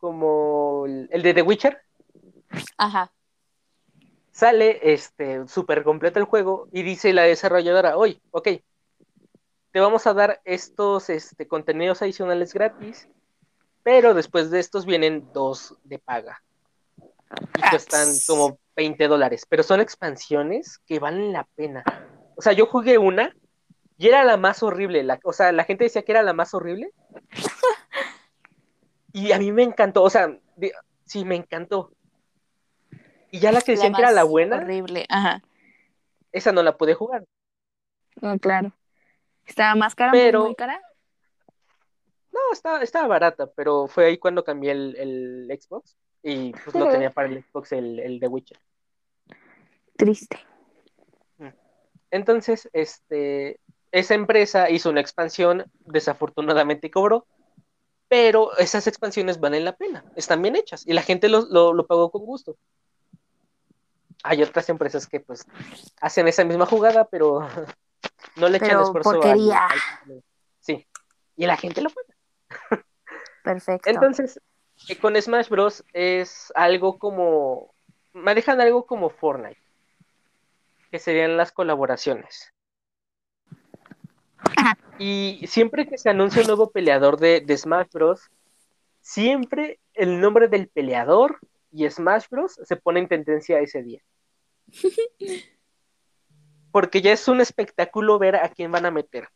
como el, de The Witcher. Ajá. Sale este súper completo el juego y dice la desarrolladora, oye, ok, te vamos a dar estos este, contenidos adicionales gratis, pero después de estos vienen dos de paga. Y cuestan como 20 dólares, pero son expansiones que valen la pena. O sea, yo jugué una y era la más horrible. La, o sea, la gente decía que era la más horrible. Y a mí me encantó. O sea, de- sí, me encantó. Y ya la que decían que era la buena, Horrible. Ajá. esa no la pude jugar. No, claro. Estaba más cara, Pero- muy cara. No, estaba, estaba barata, pero fue ahí cuando cambié el, el Xbox. Y pues Ujú. tenía para el Xbox el, el The Witcher. Triste. Entonces, este, esa empresa hizo una expansión, desafortunadamente cobró, pero esas expansiones valen la pena, están bien hechas y la gente lo, lo, lo pagó con gusto. Hay otras empresas que pues hacen esa misma jugada, pero no le echan Pero esfuerzo porquería. al. Sí, y la gente lo paga. Perfecto. Entonces, eh, con Smash Bros. es algo como. Manejan algo como Fortnite, que serían las colaboraciones. Y siempre que se anuncia un nuevo peleador de, de Smash Bros., siempre el nombre del peleador y Smash Bros. se pone en tendencia ese día. Porque ya es un espectáculo ver a quién van a meter.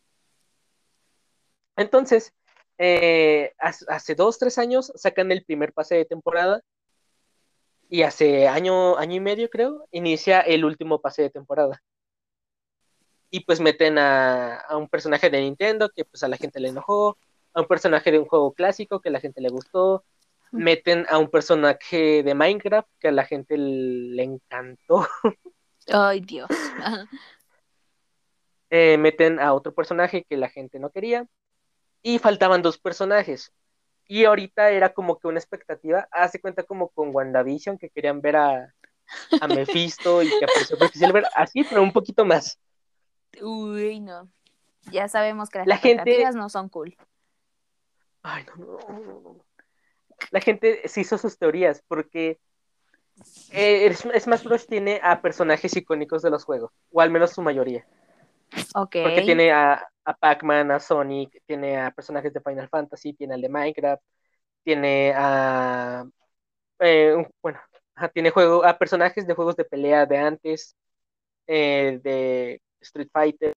Entonces, eh, hace, dos, tres años sacan el primer pase de temporada y hace año, año y medio creo, inicia el último pase de temporada. Y pues meten a, a un personaje de Nintendo que pues a la gente le enojó, a un personaje de un juego clásico que a la gente le gustó, meten a un personaje de Minecraft que a la gente le encantó. Ay, Dios. Eh, meten a otro personaje que la gente no quería y faltaban dos personajes. Y ahorita era como que una expectativa, hace cuenta como con WandaVision, que querían ver a, a Mephisto y que apareció Silver, así, pero un poquito más. Uy, no. Ya sabemos que las La gente- no son cool. Ay, no, no, no, no, no. La gente se hizo sus teorías porque eh, Smash Bros. tiene a personajes icónicos de los juegos, o al menos su mayoría. Ok. Porque tiene a, a Pac-Man, a Sonic, tiene a personajes de Final Fantasy, tiene al de Minecraft, tiene a. eh, un- bueno, tiene juego, a personajes de juegos de pelea de antes, eh, de Street Fighter.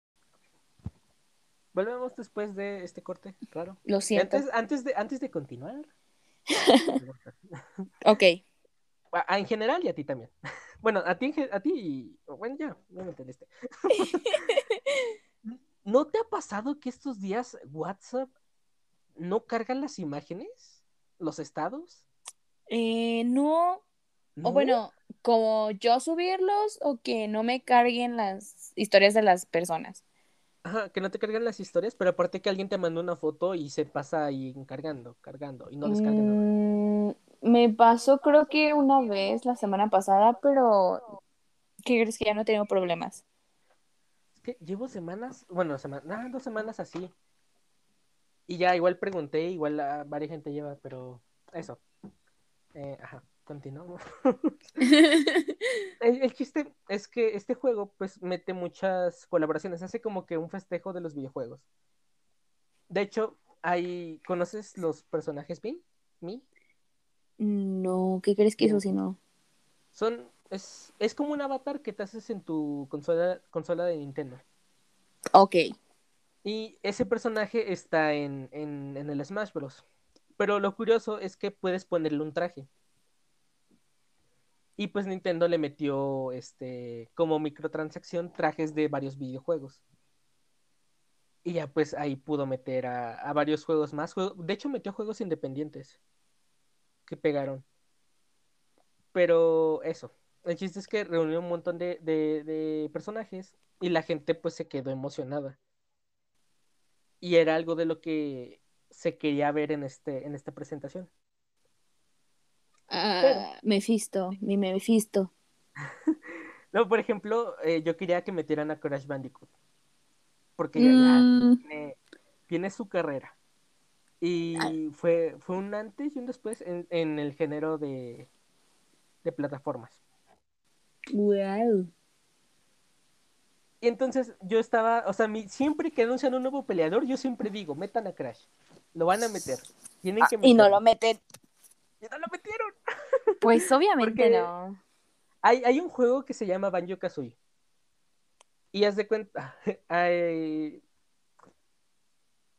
Volvemos después de este corte, claro. Lo siento. Antes, antes, de, antes de continuar. Ok. Ah, en general y a ti también. Bueno, a ti, a ti, bueno, ya, no me entendiste. ¿No te ha pasado que estos días WhatsApp no carga las imágenes? ¿Los estados? Eh, no. ¿No? O bueno, como yo subirlos o que no me carguen las historias de las personas. Ajá, que no te cargan las historias, pero aparte que alguien te mandó una foto y se pasa ahí cargando, cargando, y no descarga nada. Mm, me pasó creo que una vez la semana pasada, pero ¿qué crees que ya no he tenido problemas? Es que llevo semanas, bueno, semanas, dos semanas así. Y ya igual pregunté, igual a varias gente lleva, pero eso. Eh, ajá, continuamos. El, el chiste es que este juego pues mete muchas colaboraciones, hace como que un festejo de los videojuegos. De hecho, hay, ¿conoces los personajes Mi? Mi? No, ¿qué crees que eso si no? Son, es, es como un avatar que te haces en tu consola, consola de Nintendo. Ok. Y ese personaje está en, en, en el Smash Bros. Pero lo curioso es que puedes ponerle un traje. Y pues Nintendo le metió este como microtransacción trajes de varios videojuegos. Y ya pues ahí pudo meter a, a varios juegos más. Juego- de hecho metió juegos independientes que pegaron. Pero eso. El chiste es que reunió un montón de, de- de personajes y la gente pues se quedó emocionada. Y era algo de lo que se quería ver en, este, en esta presentación. Ah, Mephisto, mi Mephisto. No, por ejemplo, eh, yo quería que metieran a Crash Bandicoot. Porque ya, ya Mm, tiene, tiene su carrera. Y fue, fue un antes y un después en, en el género de, de plataformas. wow. Y entonces yo estaba, o sea, mi- siempre que anuncian un nuevo peleador, yo siempre digo, metan a Crash. Lo van a meter. Tienen Ah, que y no meterlo. lo meten. Y no lo metieron. Pues obviamente no. Hay, hay un juego que se llama Banjo Kazooie. Y haz de cuenta. hay-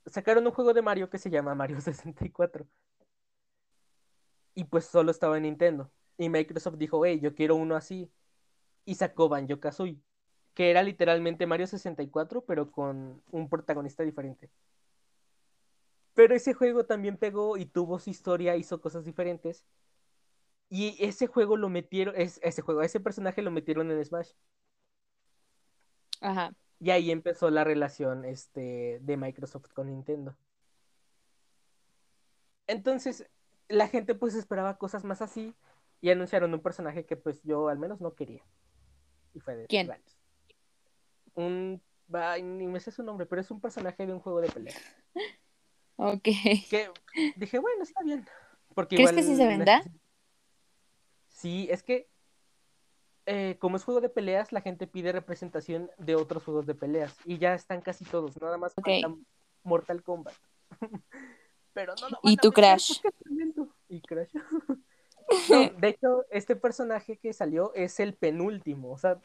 Sacaron un juego de Mario que se llama Mario 64. Y pues solo estaba en Nintendo. Y Microsoft dijo, hey, yo quiero uno así. Y sacó Banjo Kazooie. Que era literalmente Mario 64, pero con un protagonista diferente. Pero ese juego también pegó y tuvo su historia, hizo cosas diferentes. Y ese juego lo metieron, es, ese juego, ese personaje lo metieron en Smash. Ajá. Y ahí empezó la relación este, de Microsoft con Nintendo. Entonces, la gente pues esperaba cosas más así y anunciaron un personaje que pues yo al menos no quería. Y fue de ¿Quién? Un, ay, ni me sé su nombre, pero es un personaje de un juego de pelea. Ok. Que dije, bueno, está bien. Porque ¿Crees igual que sí se venda? Sí, es que eh, como es juego de peleas, la gente pide representación de otros juegos de peleas. Y ya están casi todos, nada más Ok. falta Mortal Kombat. Pero no lo ¿Y van tu meter Crash? Y Crash. No, de hecho, este personaje que salió es el penúltimo. O sea,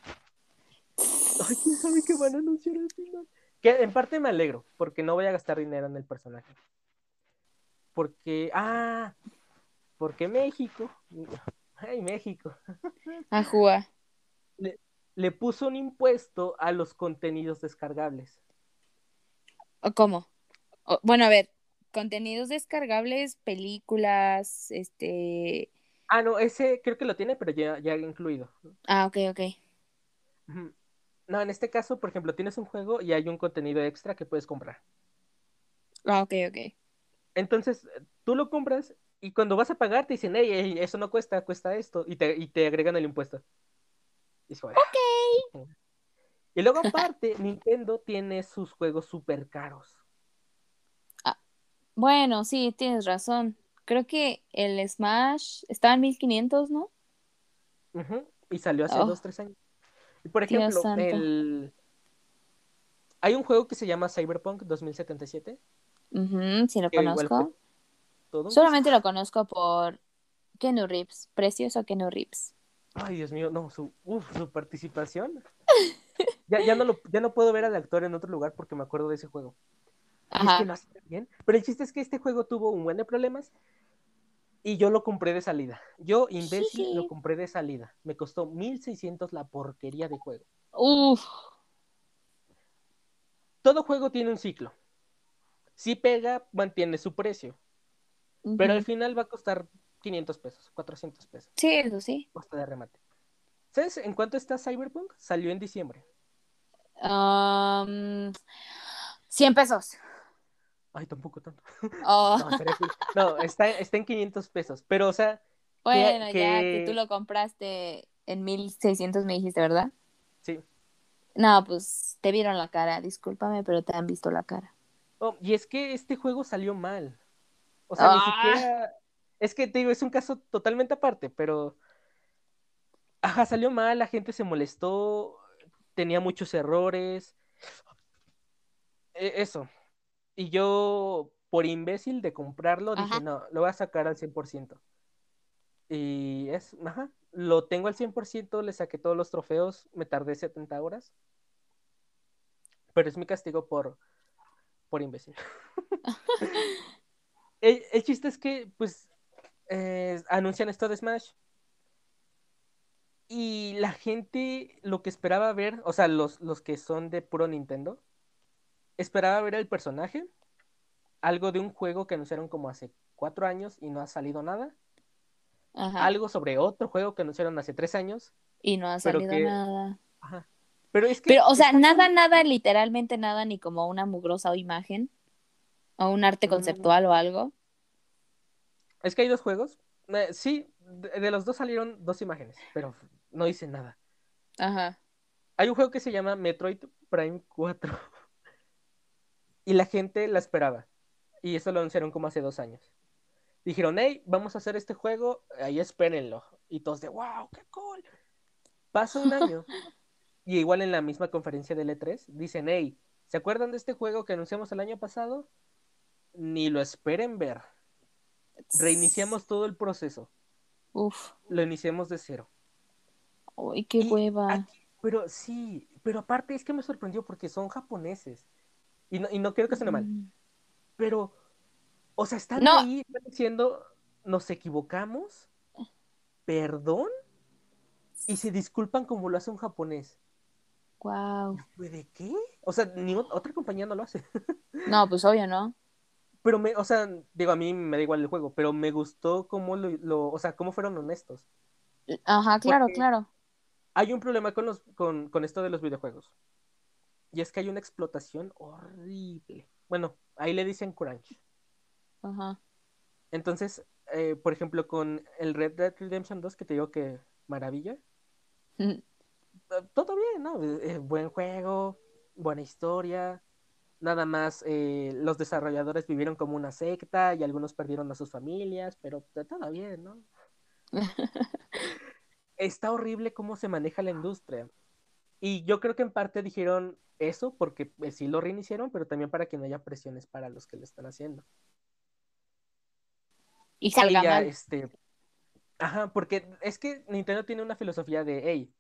ay, quién sabe qué van a anunciar al final. Que en parte me alegro, porque no voy a gastar dinero en el personaje. Porque, ah, porque México, ay, México, Ajúa. le puso un impuesto a los contenidos descargables. ¿O cómo? O- bueno, a ver, contenidos descargables, películas, este... Ah, no, ese creo que lo tiene, pero ya, ya incluido. Ah, ok, ok. No, en este caso, por ejemplo, tienes un juego y hay un contenido extra que puedes comprar. Ah, ok, ok. Entonces, tú lo compras y cuando vas a pagar te dicen, hey, hey, eso no cuesta, cuesta esto, y te, y te agregan el impuesto. Y, es "Ah". Y luego aparte, Nintendo tiene sus juegos súper caros. Bueno, sí, tienes razón. Creo que el Smash estaba en 1500, ¿no? Ujú, Y salió hace Oh. dos, tres años. Y por ejemplo, el... hay un juego que se llama Cyberpunk 2077. Ujú, sí lo igual un Solamente lo conozco por Kenu Reeves. Precioso Kenu Reeves. Ay, Dios mío, no, su, uf, su participación. Ya, ya, no lo, ya no puedo ver al actor en otro lugar porque me acuerdo de ese juego. Y es Ajá. que lo hace bien. Pero el chiste es que este juego tuvo un buen de problemas y yo lo compré de salida. Yo, imbécil, lo compré de salida. Me costó 1600 la porquería de juego. Uf. Todo juego tiene un ciclo. Si pega, mantiene su precio. Pero al final va a costar 500 pesos, 400 pesos. Sí, eso sí. Costa de remate. ¿Sabes en cuánto está Cyberpunk? Salió en diciembre. Am, 100 pesos. Ay, tampoco tanto. Oh, No. No, está, está en 500 pesos. Pero, o sea, bueno, ya que- que tú lo compraste en 1600 me dijiste, ¿verdad? sí. No, pues te vieron la cara, discúlpame, pero te han visto la cara. Oh, y es que este juego salió mal. O sea, ni Ah. siquiera. Es que te digo, es un caso totalmente aparte, pero. Ajá, salió mal, la gente se molestó, tenía muchos errores. E- Eso. Y yo, por imbécil de comprarlo, dije, Ajá. no, lo voy a sacar al 100%. Y es, ajá, lo tengo al 100%, le saqué todos los trofeos, me tardé 70 horas. Pero es mi castigo por, por imbécil. el, el chiste es que, pues, eh, anuncian esto de Smash. Y la gente lo que esperaba ver, o sea, los, los que son de puro Nintendo, esperaba ver el personaje, algo de un juego que anunciaron como hace cuatro años y no ha salido nada, Ajá. algo sobre otro juego que anunciaron hace tres años, Y no ha salido que- nada. ajá. Pero es que... Pero, o sea, nada, nada, literalmente nada, ni como una mugrosa imagen. O un arte conceptual o algo. Es que hay dos juegos. Eh, sí, de, de los dos salieron dos imágenes, pero no hice nada. Ajá. Hay un juego que se llama Metroid Prime 4. Y la gente la esperaba. Y eso lo anunciaron como hace dos años. Dijeron, hey, vamos a hacer este juego, ahí espérenlo. Y todos de, wow, qué cool. Pasa un año. y igual en la misma conferencia del E3, dicen, hey, ¿se acuerdan de este juego que anunciamos el año pasado? Ni lo esperen ver. Reiniciamos todo el proceso. Uf. Lo iniciamos de cero. Uy, qué Y hueva. aquí- pero sí, pero aparte es que me sorprendió porque son japoneses. Y no, y no quiero que suene mal, Mm. pero, o sea, están No. ahí están diciendo, nos equivocamos, perdón, y se disculpan como lo hace un japonés. Wow. ¿De qué? O sea, ni ot- otra compañía no lo hace. No, pues obvio, ¿no? Pero me, o sea, digo, a mí me da igual el juego, pero me gustó cómo lo, lo- o sea, cómo fueron honestos. Ajá, claro, Porque- claro. Hay un problema con, los, con, con esto de los videojuegos. Y es que hay una explotación horrible. Bueno, ahí le dicen crunch. Ajá. Entonces, eh, por ejemplo, con el Red Dead Redemption 2, que te digo que maravilla, eh, todo bien, ¿no? Eh, buen juego, buena historia. Nada más, eh, los desarrolladores vivieron como una secta y algunos perdieron a sus familias, pero todo bien, ¿no? Está horrible cómo se maneja la industria. Y yo creo que en parte dijeron eso porque eh, sí lo reiniciaron, pero también para que no haya presiones para los que lo están haciendo. Y Y salga ya, mal. este. Ajá, porque es que Nintendo tiene una filosofía de, hey,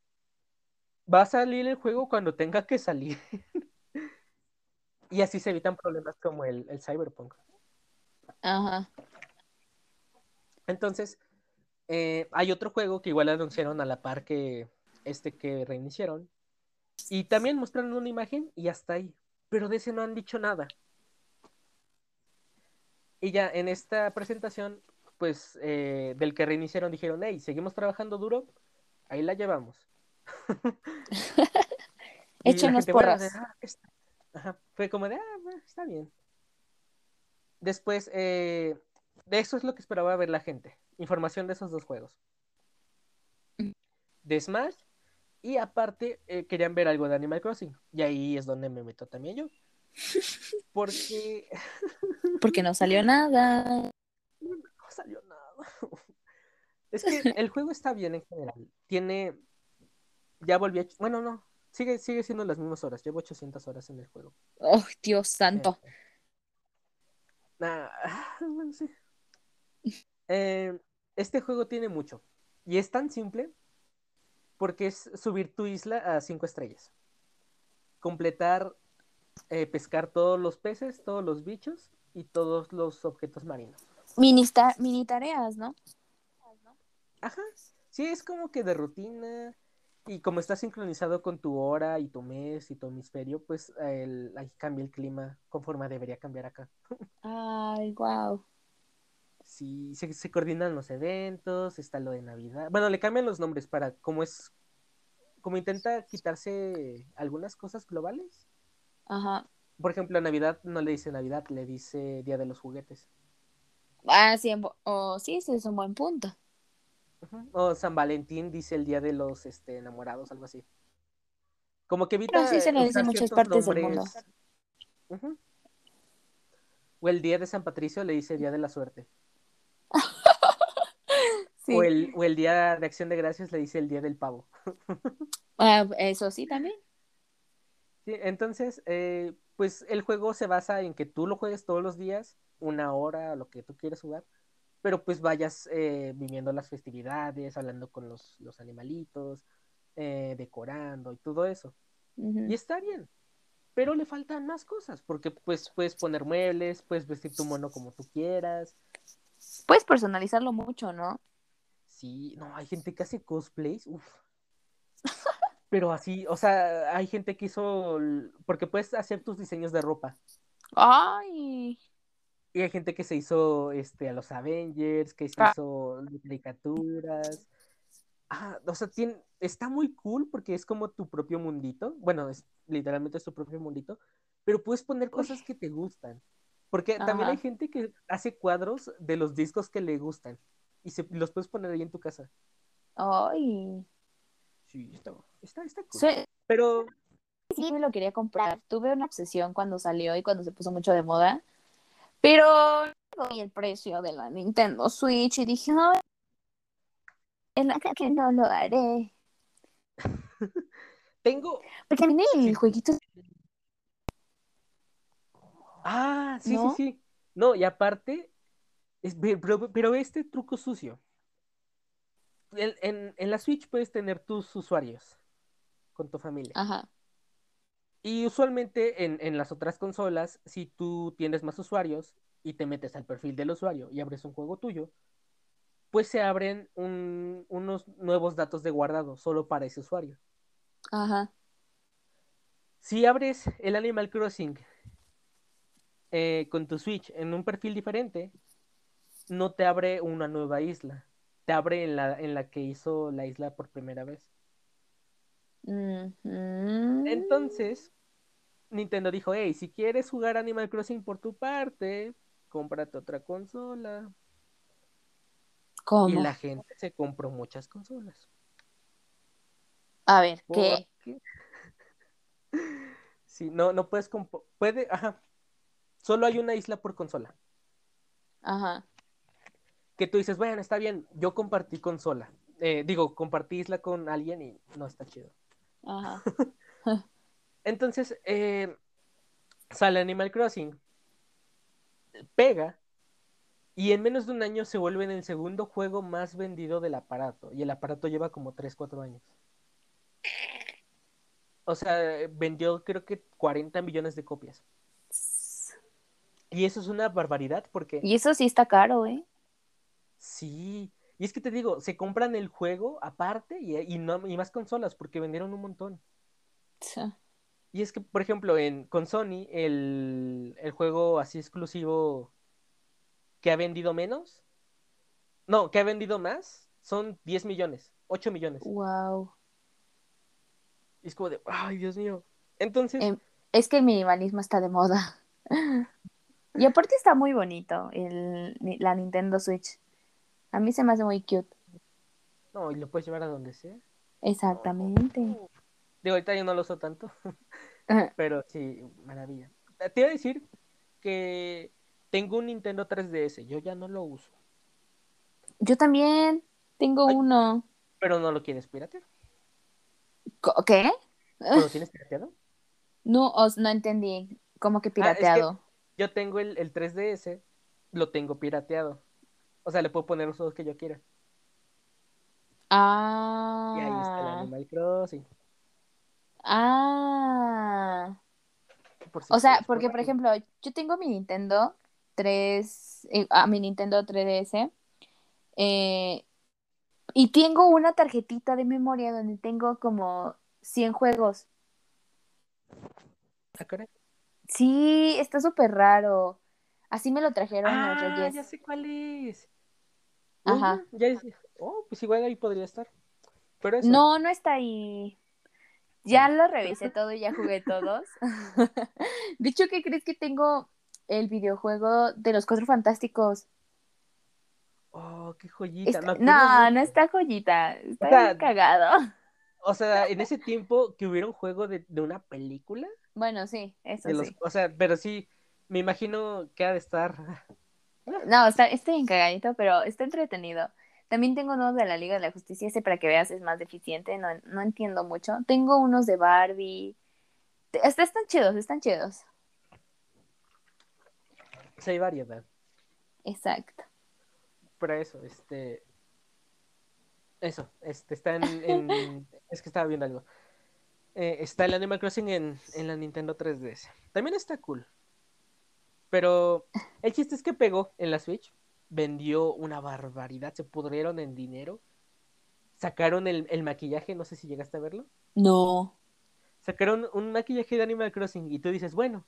va a salir el juego cuando tenga que salir. y así se evitan problemas como el, el Cyberpunk. Ajá. Entonces, eh, hay otro juego que igual anunciaron a la par que este que reiniciaron. Y también mostraron una imagen y hasta ahí. Pero de ese no han dicho nada. Y ya en esta presentación, pues eh, del que reiniciaron dijeron, hey, seguimos trabajando duro, ahí la llevamos. Échenos porras. "Ah, está". Ajá, Fue como de, ah, está bien. Después, eh, de eso es lo que esperaba ver la gente. Información de esos dos juegos. Mm. De Smash. Y aparte, eh, querían ver algo de Animal Crossing. Y ahí es donde me meto también yo. Porque Porque no salió nada. no salió nada. Es que el juego está bien en general. Tiene. Ya volví a. Bueno, no. Sigue, sigue siendo las mismas horas. Llevo 800 horas en el juego. Oh, Dios santo. Nah, bueno, sí. Eh, este juego tiene mucho. Y es tan simple porque es subir tu isla a 5 estrellas. Completar, eh, pescar todos los peces, todos los bichos y todos los objetos marinos. Mini, mini tareas, ¿no? Ajá. Sí, es como que de rutina. Y como está sincronizado con tu hora y tu mes y tu hemisferio, pues el, ahí cambia el clima conforme debería cambiar acá. Ay, wow. Sí, se, se coordinan los eventos, está lo de Navidad. Bueno, le cambian los nombres para como es, como intenta quitarse algunas cosas globales. Ajá. Por ejemplo, a Navidad no le dice Navidad, le dice Día de los Juguetes. Ah, sí, oh, sí, ese es un buen punto. O San Valentín dice el Día de los este, Enamorados, algo así. Como que evita Pero sí se dice en muchas partes del. Ujú. O el Día de San Patricio le dice Día de la Suerte. Sí. O, el, o el Día de Acción de Gracias le dice el Día del Pavo. Ah, eso sí también. Sí, entonces, eh, pues el juego se basa en que tú lo juegues todos los días, una hora, lo que tú quieras jugar, pero pues vayas eh, viviendo las festividades, hablando con los, los animalitos, eh, decorando y todo eso. Y está bien, pero le faltan más cosas, porque pues puedes poner muebles, puedes vestir tu mono como tú quieras. Puedes personalizarlo mucho, ¿no? Sí, no, hay gente que hace cosplays, uff. Pero así, o sea, hay gente que hizo, porque puedes hacer tus diseños de ropa. Ay. Y hay gente que se hizo este, a los Avengers, que se Ah. hizo caricaturas. Ah, o sea, tiene, está muy cool porque es como tu propio mundito. Bueno, es literalmente es tu propio mundito. Pero puedes poner cosas que te gustan. Porque también hay gente que hace cuadros de los discos que le gustan. Y se, los puedes poner ahí en tu casa. Ay. Sí, está, está, está cool. Pero sí me lo quería comprar. Tuve una obsesión cuando salió y cuando se puso mucho de moda. Pero vi el precio de la Nintendo Switch y dije, no, que no lo haré. tengo. Porque también el jueguito Ah, sí, ¿No? sí, sí. No, y aparte, es, pero, pero este truco sucio. En, en- en la Switch puedes tener tus usuarios con tu familia. Ajá. Y usualmente en, en las otras consolas, si tú tienes más usuarios y te metes al perfil del usuario y abres un juego tuyo, pues se abren un- unos nuevos datos de guardado solo para ese usuario. Ajá. Si abres el Animal Crossing eh, con tu Switch en un perfil diferente, no te abre una nueva isla. Te abre en la, en la que hizo la isla por primera vez. Entonces, Nintendo dijo, hey, si quieres jugar Animal Crossing por tu parte, cómprate otra consola. Y ¿Cómo? la gente se compró muchas consolas. A ver, ¿qué? Sí, no, no puedes puede, ajá. Solo hay una isla por consola. Ajá. Que tú dices, bueno, está bien, yo compartí consola. Eh, digo, compartí isla con alguien y no está chido. Ajá. Entonces, eh, sale Animal Crossing, pega, y en menos de un año se vuelve en el segundo juego más vendido del aparato. Y el aparato lleva como 3, 4 años. O sea, vendió creo que 40 millones de copias. Y eso es una barbaridad porque Y eso sí está caro, ¿eh? sí. Y es que te digo, se compran el juego aparte y, y no, y más consolas porque vendieron un montón. Y es que, por ejemplo, en, con Sony, el, el juego así exclusivo que ha vendido menos, no, que ha vendido más, son 10 millones, 8 millones. Wow. Y es como de, ay, Dios mío. Entonces, Em, es que el minimalismo está de moda. Y aparte está muy bonito el, la Nintendo Switch. A mí se me hace muy cute. no, y lo puedes llevar a donde sea. Exactamente. Digo, ahorita yo no lo uso tanto, pero sí, maravilla. Te iba a decir que tengo un Nintendo 3DS, yo ya no lo uso, Yo también tengo Ay. uno. pero no lo quieres piratear. ¿Qué? ¿Lo tienes pirateado? No, os no entendí. ¿Cómo que Ah, es que- pirateado? Yo tengo el, el 3DS, lo tengo pirateado. O sea, le puedo poner los juegos que yo quiera. Ah. Y ahí está el Animal Crossing. Ah. por si O sea, porque por ejemplo, yo tengo mi Nintendo 3, eh, ah, mi Nintendo 3DS, eh, y tengo una tarjetita de memoria donde tengo como 100 juegos. Ah, caray. Sí, está súper raro. Así me lo trajeron los Ah, Reyes. ya sé cuál es. Ajá. Ya es- Oh, pues igual ahí podría estar. Pero eso. No, no está ahí. Ya lo revisé todo y ya jugué todos. De hecho, ¿qué crees que tengo el videojuego de los Cuatro Fantásticos? Oh, qué joyita. Está- acuerdo No, no está joyita. Está O sea, cagado. O sea, en ese tiempo que hubiera un juego de, de una película. Bueno, sí, eso De los, sí. O sea, pero sí, me imagino que ha de estar. No, está, está bien cagadito, pero está entretenido. También tengo uno de la Liga de la Justicia, ese para que veas es más deficiente, no, no entiendo mucho. Tengo unos de Barbie. Hasta están chidos, están chidos. Sí, hay variedad. Exacto. Para eso, este. Eso, este, está en. en- es que estaba viendo algo. Eh, está el Animal Crossing en, en la Nintendo 3DS. También está cool. Pero el chiste es que pegó en la Switch. Vendió una barbaridad. Se pudrieron en dinero. Sacaron el, el maquillaje, no sé si llegaste a verlo. No. Sacaron un maquillaje de Animal Crossing y tú dices, bueno,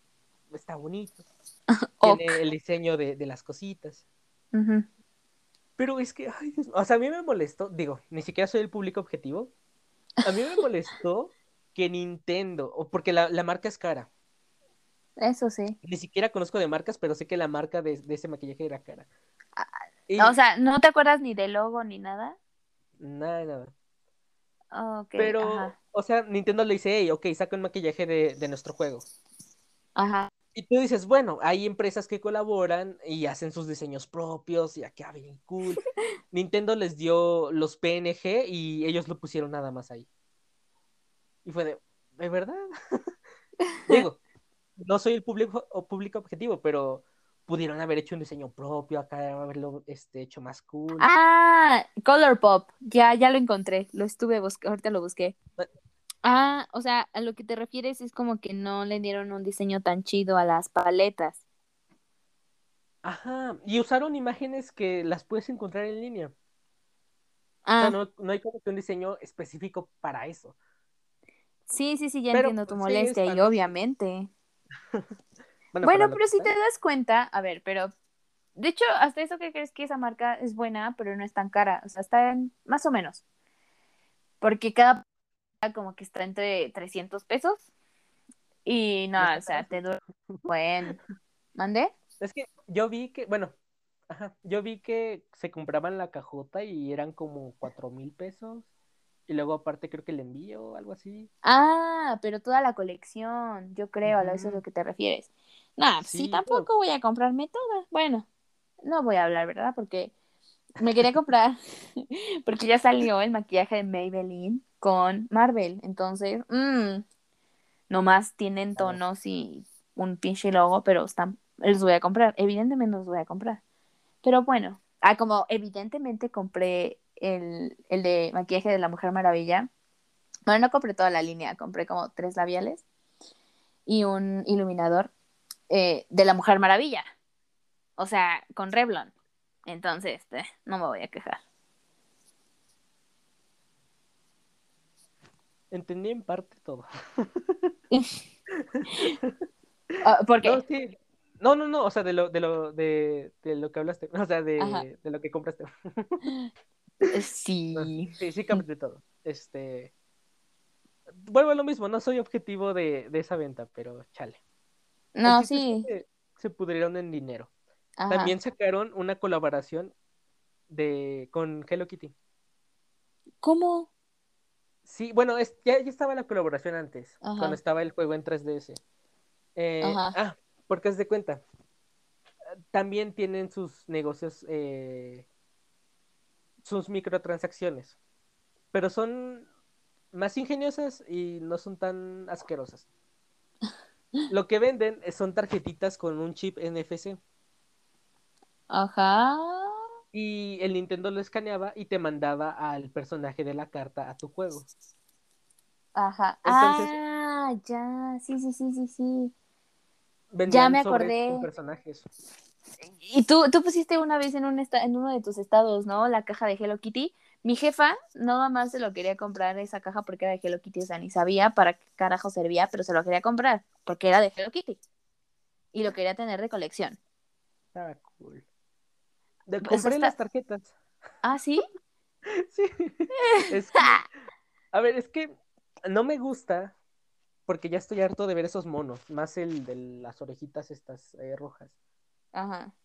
está bonito. Tiene el diseño de, de las cositas. Pero es que, ay, Dios, o sea, a mí me molestó, digo, ni siquiera soy el público objetivo. A mí me molestó que Nintendo, o porque la, la marca es cara. Eso sí. Ni siquiera conozco de marcas, pero sé que la marca de, de ese maquillaje era cara. Y O sea, ¿no te acuerdas ni del logo ni nada? nada, nada. Ok, Pero, ajá. o sea, Nintendo le dice, hey, ok, saca un maquillaje de, de nuestro juego. Ajá. Y tú dices, bueno, hay empresas que colaboran y hacen sus diseños propios y acá bien cool. Nintendo les dio los PNG y ellos lo pusieron nada más ahí. Y fue de, ¿de verdad? Digo, no soy el público, o público objetivo, pero pudieron haber hecho un diseño propio, acá haberlo este, hecho más cool. Ah, Color Pop. Ya, ya lo encontré. Lo estuve buscando. Ahorita lo busqué. Ah, o sea, a lo que te refieres es como que no le dieron un diseño tan chido a las paletas. Ajá, y usaron imágenes que las puedes encontrar en línea. O Ah, sea, no, no hay como que un diseño específico para eso. sí, sí, sí, ya pero, entiendo tu sí, molestia y obviamente. Bueno, Bueno, pero si te das cuenta, a ver, pero de hecho, hasta eso que crees que esa marca es buena, pero no es tan cara, o sea, está en más o menos. Porque cada como que está entre 300 pesos y no, o sea, te dura buen. ¿Mandé? Es que yo vi que, bueno, ajá, yo vi que se compraban la cajota y eran como cuatro mil pesos. Y luego aparte creo que el envío o algo así. Ah, pero toda la colección, yo creo, a eso es Ujú. lo que te refieres. Nah, pues sí, Sí, tampoco voy a comprarme todas. Bueno, no voy a hablar, ¿verdad? Porque me quería comprar, porque ya salió el maquillaje de Maybelline con Marvel. Entonces, mmm, nomás tienen tonos y un pinche logo, pero están, los voy a comprar. Evidentemente los voy a comprar. Pero bueno, ah, como evidentemente compré el, el de maquillaje de la Mujer Maravilla. Bueno, no compré toda la línea, compré como tres labiales y un iluminador eh, de la Mujer Maravilla. O sea, con Revlon. Entonces, eh, no me voy a quejar. Entendí en parte todo. Ah, ¿Por qué? No, sí. No, no, no, o sea, de lo, de lo, de, de lo que hablaste, o sea, de, de lo que compraste. Sí. Sí, sí capté todo. Este, vuelvo a lo mismo, no soy objetivo de, de esa venta, pero chale. No, es sí. que Se pudrieron en dinero. Ajá. También sacaron una colaboración de con Hello Kitty. ¿Cómo? Sí, bueno, es, ya, ya estaba la colaboración antes, Ajá. cuando estaba el juego en 3DS. Eh, Ajá. ah, porque haz de cuenta. También tienen sus negocios, eh, sus microtransacciones. Pero son más ingeniosas y no son tan asquerosas. Lo que venden son tarjetitas con un chip NFC. Ajá. Y el Nintendo lo escaneaba y te mandaba al personaje de la carta a tu juego. Ajá. Entonces- ah, ya. Sí, sí, sí, sí, sí. Vendían me acordé. personajes. Y tú, tú pusiste una vez en, un en uno de tus estados, ¿no? La caja de Hello Kitty. Mi jefa nada más se lo quería comprar esa caja porque era de Hello Kitty, o sea, ni sabía para qué carajo servía, pero se lo quería comprar porque era de Hello Kitty. Y lo quería tener de colección. Estaba cool. De- Pues compré está- las tarjetas. Ah, ¿sí? Sí. Es que- a ver, es que no me gusta porque ya estoy harto de ver esos monos, más el de las orejitas estas eh, rojas. Ajá.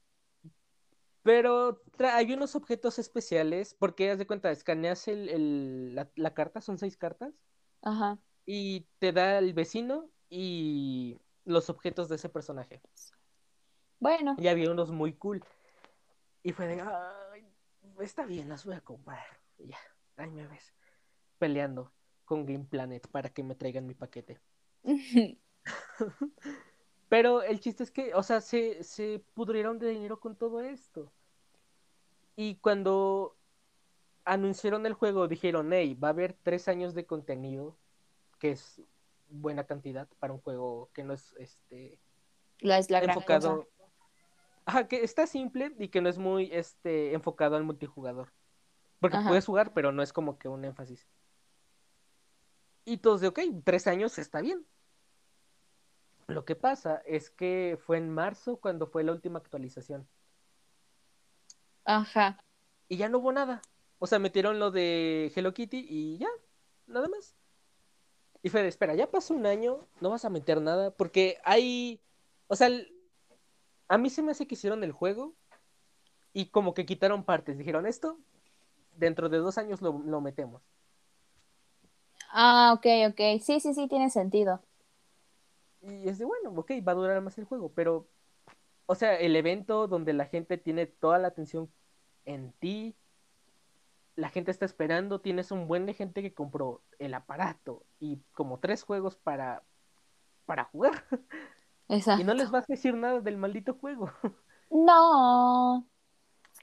Pero hay unos objetos especiales, porque haz de cuenta, escaneas el, el- la, la carta, son seis cartas, Ajá. y te da el vecino y los objetos de ese personaje. Bueno. Y había unos muy cool. Y fue de, ay, está bien, las voy a comprar. Y ya, ahí me ves. Peleando con Game Planet para que me traigan mi paquete. Pero el chiste es que, o sea, se, se pudrieron de dinero con todo esto. Y cuando anunciaron el juego, dijeron, hey, va a haber tres años de contenido, que es buena cantidad para un juego que no es este La es la gran enfocado. cosa. Ajá, que está simple y que no es muy este enfocado al multijugador. Porque Ajá. puedes jugar, pero no es como que un énfasis. Y todos de, ok, tres años está bien. Lo que pasa es que fue en marzo cuando fue la última actualización. Ajá. Y ya no hubo nada. O sea, metieron lo de Hello Kitty y ya, nada más. Y fue de, espera, ya pasó un año, no vas a meter nada, porque hay, o sea, el- a mí se me hace que hicieron el juego y como que quitaron partes, dijeron esto, dentro de dos años lo, lo metemos. Ah, ok, ok. Sí, sí, sí, tiene sentido. Y es de, bueno, ok, va a durar más el juego, pero, o sea, el evento donde la gente tiene toda la atención en ti, la gente está esperando, tienes un buen de gente que compró el aparato y como tres juegos para, para jugar, Exacto. y no les vas a decir nada del maldito juego. No.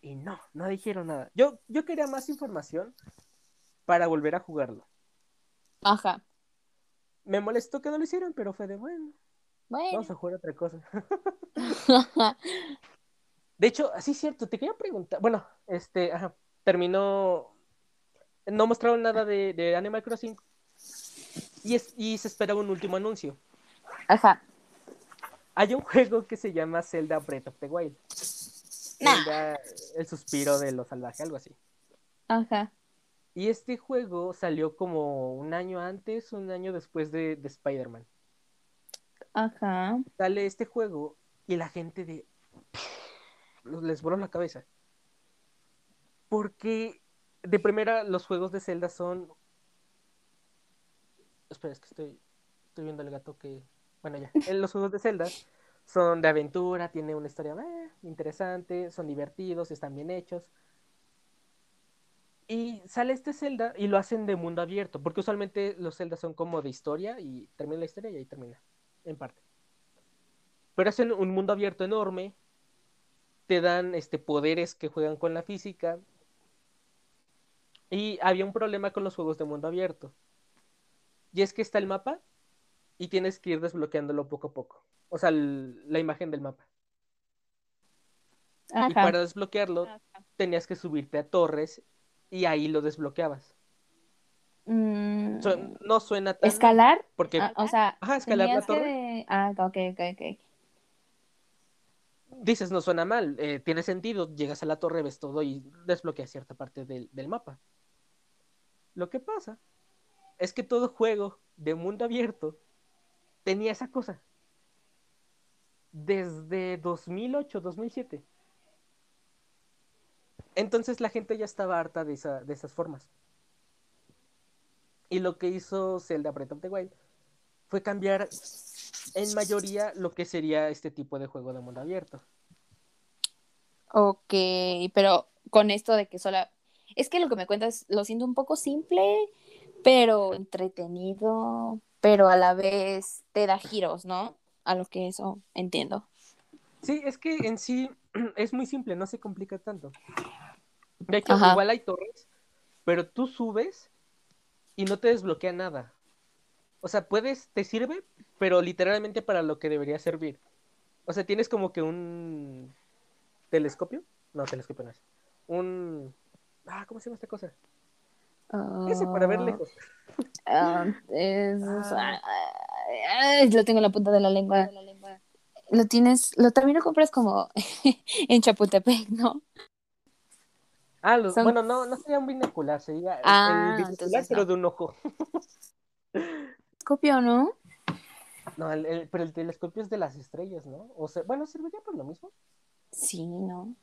Y no, no dijeron nada. Yo, yo quería más información para volver a jugarlo. Ajá. Me molestó que no lo hicieron, pero fue de, bueno, Bueno. vamos a jugar otra cosa. De hecho, así es cierto, te quería preguntar, bueno, este, ajá, terminó, no mostraron nada de, de Animal Crossing y, es, y se esperaba un último anuncio. Ajá. Hay un juego que se llama Zelda Breath of the Wild. Nah. Zelda, el suspiro de lo salvaje, algo así. Ajá. Y este juego salió como un año antes, un año después de, de Spider-Man. Ajá. Sale este juego y la gente de... les voló la cabeza. Porque de primera los juegos de Zelda son... Espera, es que estoy, estoy viendo el gato que... Bueno, ya. Los juegos de Zelda son de aventura, tiene una historia eh, interesante, son divertidos, están bien hechos. Y sale este Zelda y lo hacen de mundo abierto, porque usualmente los Zelda son como de historia y termina la historia y ahí termina, en parte. Pero hacen un mundo abierto enorme, te dan este poderes que juegan con la física. Y había un problema con los juegos de mundo abierto. Y es que está el mapa y tienes que ir desbloqueándolo poco a poco. O sea, el- la imagen del mapa. Y para desbloquearlo tenías que subirte a torres y ahí lo desbloqueabas. Mm, no suena tan... ¿Escalar? Porque, Ah, o sea, ajá, escalar la torre. de- Ah, ok, ok, ok. Dices, no suena mal, eh, tiene sentido, llegas a la torre, ves todo y desbloqueas cierta parte del, del mapa. Lo que pasa es que todo juego de mundo abierto tenía esa cosa. Desde 2008, 2007. Entonces la gente ya estaba harta de, esa, de esas formas. Y lo que hizo Zelda Breath of the Wild fue cambiar en mayoría lo que sería este tipo de juego de mundo abierto. Ok, pero con esto de que sola... Es que lo que me cuentas lo siento un poco simple, pero entretenido, pero a la vez te da giros, ¿no? A lo que eso entiendo. Sí, es que en sí es muy simple, no se complica tanto. De hecho, igual hay torres, pero tú subes y no te desbloquea nada. O sea, puedes, te sirve, pero literalmente para lo que debería servir. O sea, tienes como que un telescopio. No, telescopio no es. Un. Ah, ¿cómo se llama esta cosa? Ese para ver lejos. Uh, es... ah. lo tengo en la punta de la lengua. Lo tienes, lo también lo compras como en Chapultepec, ¿no? Ah, los, bueno, no, no sería un binocular, sería ah, el binocular, pero de un ojo. Telescopio, ¿no? No, el, pero el telescopio es de las estrellas, ¿no? O sea, bueno, ¿serviría por lo mismo? Sí, ¿no?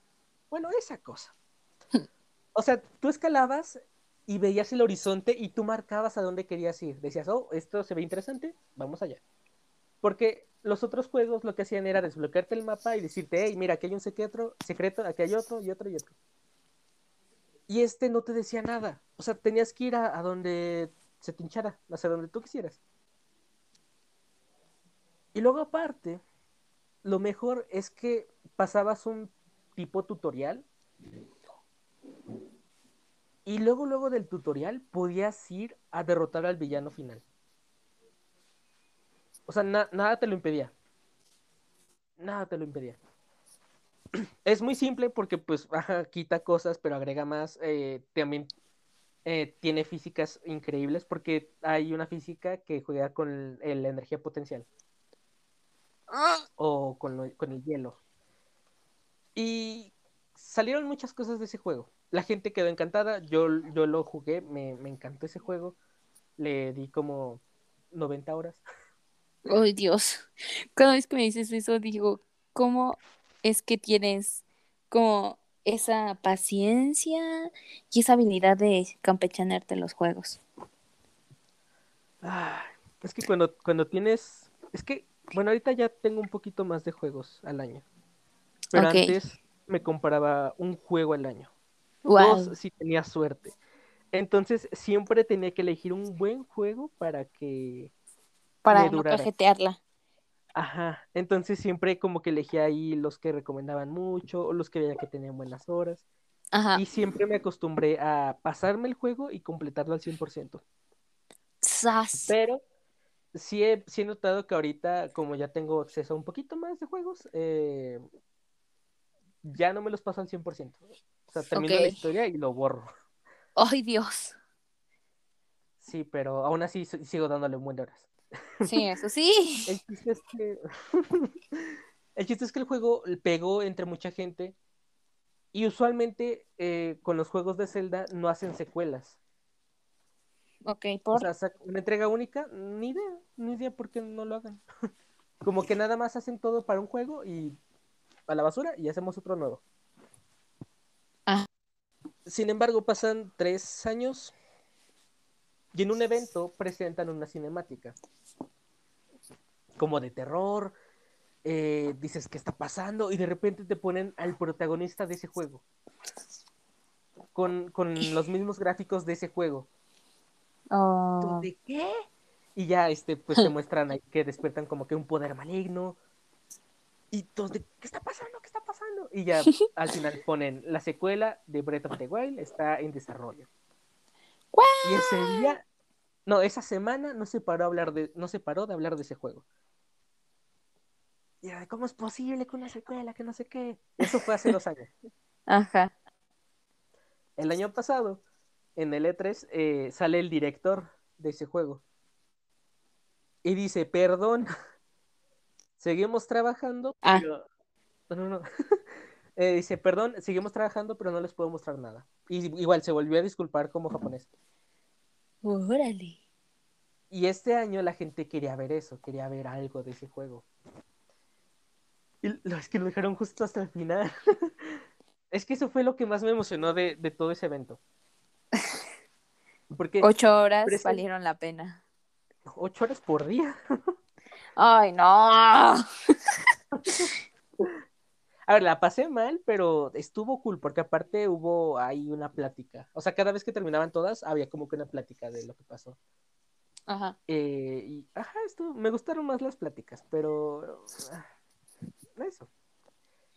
Bueno, esa cosa. o sea, tú escalabas y veías el horizonte y tú marcabas a dónde querías ir. Decías, oh, esto se ve interesante, vamos allá. Porque los otros juegos lo que hacían era desbloquearte el mapa y decirte, hey, mira, aquí hay un secreto, secreto, aquí hay otro y otro y otro. Y este no te decía nada. O sea, tenías que ir a, donde se te hinchara, hacia donde tú quisieras. Y luego aparte, lo mejor es que pasabas un tipo tutorial y luego, luego del tutorial podías ir a derrotar al villano final. O sea, nada te lo impedía. Nada te lo impedía. Es muy simple porque pues quita cosas, pero agrega más. Eh, también eh, tiene físicas increíbles porque hay una física que juega con la energía potencial. O con, con el hielo. Y salieron muchas cosas de ese juego la gente quedó encantada. Yo, yo lo jugué, me, encantó ese juego. Le di como 90 horas. Ay, Dios. Cada vez que me dices eso, digo, ¿cómo es que tienes como esa paciencia y esa habilidad de campechanerte los juegos? es que cuando, cuando tienes. Es que, bueno, ahorita ya tengo un poquito más de juegos al año. Pero antes me compraba un juego al año si tenía suerte. Entonces siempre tenía que elegir un buen juego para que para no cajetearla. Ajá, entonces siempre como que elegía ahí los que recomendaban mucho o los que veía que tenían buenas horas. Ajá. Y siempre me acostumbré a pasarme el juego y completarlo al 100%. ¡Sas! Pero sí he, sí he, notado que ahorita, como ya tengo acceso a un poquito más de juegos, eh, ya no me los paso al 100%. O sea, termino la historia y lo borro. ¡Ay, Dios! Sí, pero aún así sigo dándole un buen de horas. Sí, eso sí. El chiste es que. el chiste es que el juego pegó entre mucha gente. Y usualmente eh, con los juegos de Zelda no hacen secuelas. Ok, por. O sea, una entrega única, ni idea, ni idea por qué no lo hagan. Como que nada más hacen todo para un juego y a la basura y hacemos otro nuevo. Sin embargo, pasan tres años y en un evento presentan una cinemática. Como de terror. Eh, dices, ¿qué está pasando? Y de repente te ponen al protagonista de ese juego. Con, los mismos gráficos de ese juego. Oh. ¿De qué? Y ya este, pues te muestran ahí que despiertan como que un poder maligno. Y todos de, ¿qué está pasando? ¿Qué está pasando? Y ya al final ponen la secuela de Breath of the Wild está en desarrollo. Y ese día, no, esa semana no se paró a hablar de, no se paró de hablar de ese juego. Y era de, ¿cómo es posible que una secuela, que no sé qué? Eso fue hace dos años. Ajá. El año pasado, en el E3, eh, sale el director de ese juego. Y dice, perdón, seguimos trabajando, ah. No, no, eh, dice, perdón, seguimos trabajando, pero no les puedo mostrar nada. Y igual se volvió a disculpar como japonés. Órale. Y este año la gente quería ver eso, quería ver algo de ese juego. Y lo, es que lo dejaron justo hasta el final. es que eso fue lo que más me emocionó de, de todo ese evento. Porque ocho horas valieron la pena. Ocho horas por día. Ay, no. A ver, la pasé mal, pero estuvo cool, porque aparte hubo ahí una plática. O sea, cada vez que terminaban todas, había como que una plática de lo que pasó. Ajá. Eh, y, ajá, esto, me gustaron más las pláticas, pero... Eso.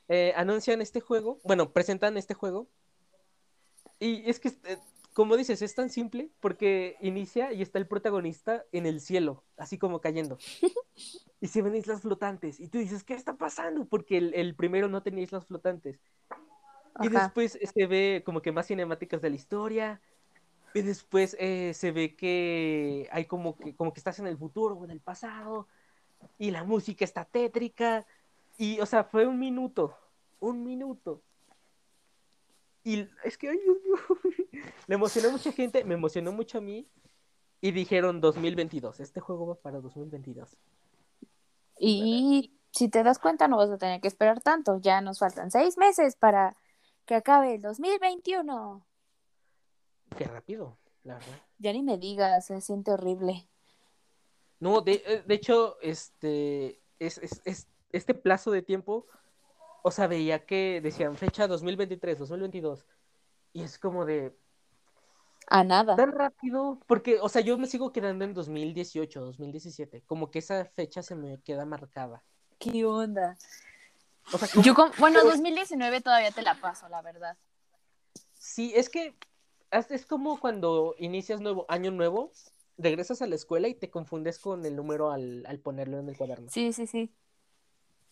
Eh, anuncian este juego, bueno, presentan este juego. Y es que eh, como dices, es tan simple porque inicia y está el protagonista en el cielo, así como cayendo. y se ven islas flotantes. Y tú dices, ¿qué está pasando? Porque el, primero no tenía islas flotantes. Y después se ve como que más cinemáticas de la historia. Y después eh, se ve que hay como que, como que estás en el futuro o en el pasado. Y la música está tétrica. Y, o sea, fue un minuto. Un minuto. Y es que, ay, le emocionó a mucha gente, me emocionó mucho a mí. Y dijeron 2022, este juego va para 2022. Y si te das cuenta, no vas a tener que esperar tanto. Ya nos faltan seis meses para que acabe el 2021. Qué rápido, la verdad. Ya ni me digas, se siente horrible. No, de, eh, de hecho, este, es, es, es, este plazo de tiempo o sea, veía que decían fecha 2023, 2022. Y es como de... A nada. Tan rápido, porque, o sea, yo me sigo quedando en 2018, 2017. Como que esa fecha se me queda marcada. ¿Qué onda? O sea, yo bueno, 2019 todavía te la paso, la verdad. Sí, es que es como cuando inicias nuevo año nuevo, regresas a la escuela y te confundes con el número al, al ponerlo en el cuaderno. Sí, sí, sí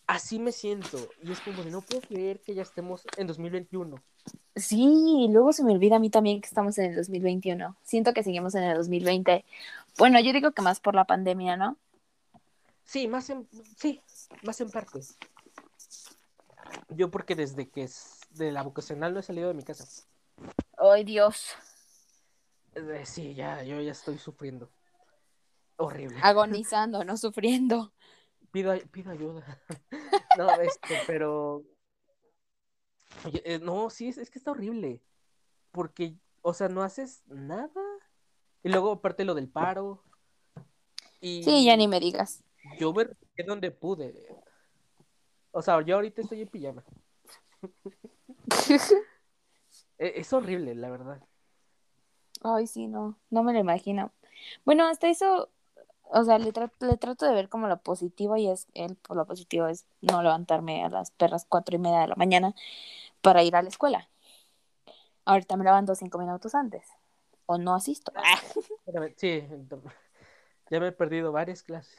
así me siento. Y es como no puedo creer que ya estemos en 2021. Sí, luego se me olvida a mí también que estamos en el 2021. Siento que seguimos en el 2020. Bueno, yo digo que más por la pandemia, ¿no? Sí, más en, sí, más en parte. Yo porque desde que es de la vocacional no he salido de mi casa. Ay, Dios. Eh, sí, ya, yo ya estoy sufriendo. Horrible. Agonizando, no sufriendo pido, pido ayuda. no, este, pero. Eh, no, sí, es, que está horrible. Porque, o sea, no haces nada. Y luego, aparte, lo del paro. Y sí, ya ni me digas. Yo me donde pude. O sea, yo ahorita estoy en pijama. E, es horrible, la verdad. Ay, sí, no, no me lo imagino. Bueno, hasta eso, o sea, le, le trato de ver como lo positivo y es, él, por lo positivo es no levantarme a las perras cuatro y media de la mañana para ir a la escuela. Ahorita me levanto cinco minutos antes. O no asisto. Sí, ya me he perdido varias clases.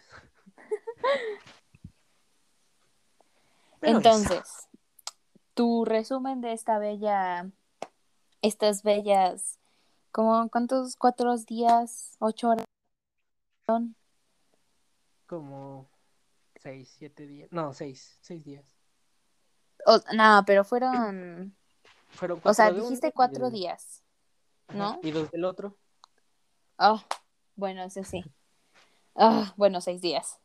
Entonces, tu resumen de esta bella, estas bellas, como ¿cuántos? ¿Cuatro días? ¿Ocho horas? Son? Como seis, siete días. No, seis, seis días. no, pero fueron. Fueron O sea, dijiste cuatro días, ¿no? ¿Y dos del otro? Oh, bueno, eso sí. Oh, bueno, seis días.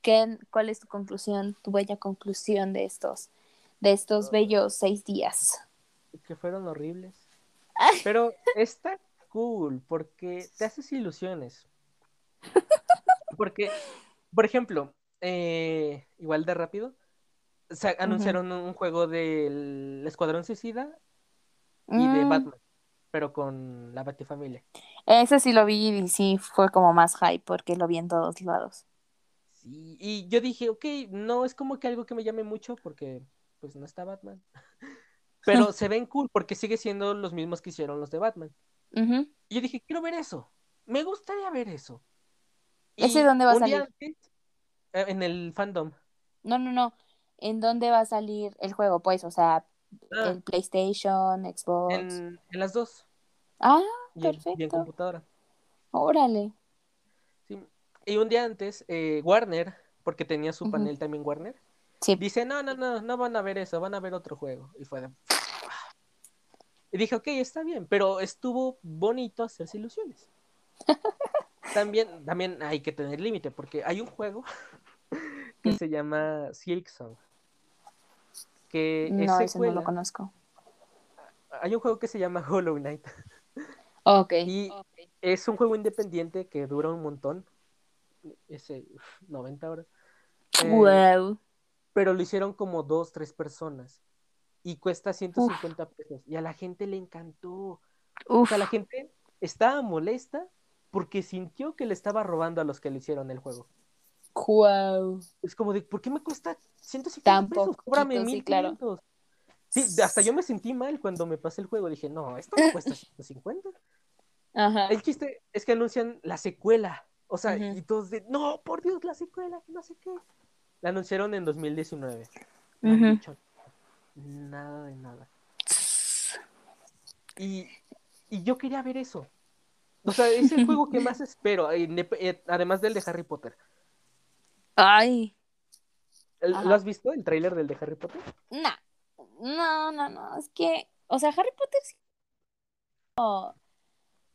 ¿Qué, ¿Cuál es tu conclusión, tu bella conclusión de estos, de estos bellos seis días? Que fueron horribles. Pero está cool porque te haces ilusiones. Porque, por ejemplo, eh, igual de rápido, anunciaron un juego del Escuadrón Suicida y de mm. Batman, pero con la Batifamilia. Ese sí lo vi y sí fue como más hype porque lo vi en todos lados. Sí, y yo dije, ok, no es como que algo que me llame mucho porque pues no está Batman. Pero se ven cool porque sigue siendo los mismos que hicieron los de Batman. Y yo dije, quiero ver eso. Me gustaría ver eso. ¿Ese dónde va a salir? Eh, en el fandom. No, no, no. ¿En dónde va a salir el juego? Pues, o sea, ah. en PlayStation, Xbox. En, las dos. Ah, perfecto. y en computadora. Órale. Sí. Y un día antes, eh, Warner, porque tenía su panel también Warner, dice, no, no, no, no van a ver eso, van a ver otro juego. Y fue de... Y dije, ok, está bien, pero estuvo bonito hacerse ilusiones. también, también hay que tener límite, porque hay un juego que se llama Silk Song. Que No, es ese no lo conozco. Hay un juego que se llama Hollow Knight. Ok. Y es un juego independiente que dura un montón. Ese, uf, 90 horas. Eh, Wow. pero lo hicieron como dos, tres personas. Y cuesta 150 pesos. Y a la gente le encantó. O Uf. sea, la gente estaba molesta porque sintió que le estaba robando a los que le hicieron el juego. Wow. Es como de, ¿por qué me cuesta 150 Tan pesos? Cóbrame sí, claro. 1500. Sí, hasta yo me sentí mal cuando me pasé el juego. Dije, no, esto no cuesta 150. Ajá. El chiste es que anuncian la secuela. O sea, y todos de, no, por Dios, la secuela, no sé qué. La anunciaron en 2019. No han Ujú. dicho nada de nada. Y, y yo quería ver eso. O sea, es el juego que más espero, eh, además del de Harry Potter. Ay. ¿El- Ajá. ¿Lo has visto, el tráiler del de Harry Potter? No. No, no, no. Es que, o sea, Harry Potter sí.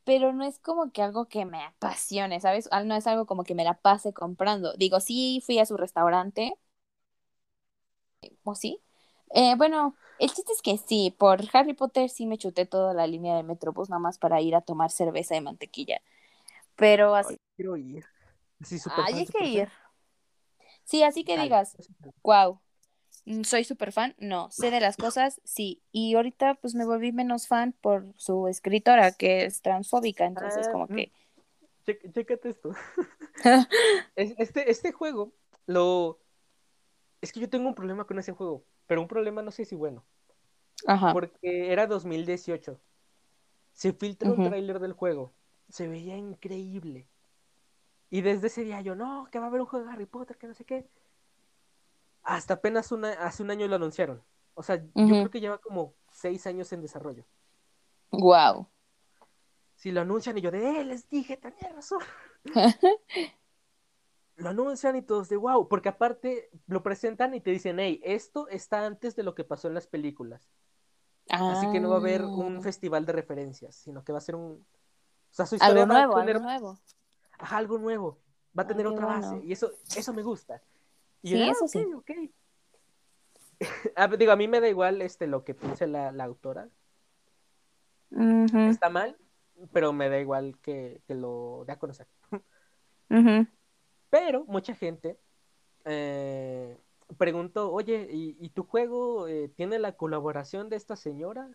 Pero no es como que algo que me apasione, ¿sabes? Ah, No es algo como que me la pase comprando. Digo, sí fui a su restaurante. ¿O sí? Eh, bueno, el chiste es que sí, por Harry Potter sí me chuté toda la línea de Metrobús nada más para ir a tomar cerveza de mantequilla. Pero así, Ay, quiero ir. Sí, súper ay, fan, hay que fan. ir. Sí, así que digas, wow, soy súper fan, no, sé de las cosas, sí. Y ahorita pues me volví menos fan por su escritora que es transfóbica, entonces Ah, como mm. que... Chécate esto. Es- Este, este juego, lo... Es que yo tengo un problema con ese juego, pero un problema no sé si bueno, Ajá. porque era 2018. Se filtra un tráiler del juego, se veía increíble. Y desde ese día yo, no, que va a haber un juego de Harry Potter, que no sé qué. Hasta apenas una, hace un año lo anunciaron. O sea, yo creo que lleva como seis años en desarrollo. Wow. Si lo anuncian y yo de, eh, les dije, tenía razón. lo anuncian y todos de wow, porque aparte lo presentan y te dicen, hey, esto está antes de lo que pasó en las películas. Así que no va a haber un Ah, festival de referencias, sino que va a ser un... O sea, su historia Algo va nuevo, a tener algo nuevo. ajá, algo nuevo, va a tener otra base, y eso, eso me gusta. Y Sí, yo, ah, eso sí. ok. Ah, digo, a mí me da igual este, lo que piense la, la autora. Está mal, pero me da igual que, que lo dé a conocer. ujú. Pero mucha gente eh, preguntó, oye, ¿y, y tu juego eh, tiene la colaboración de esta señora?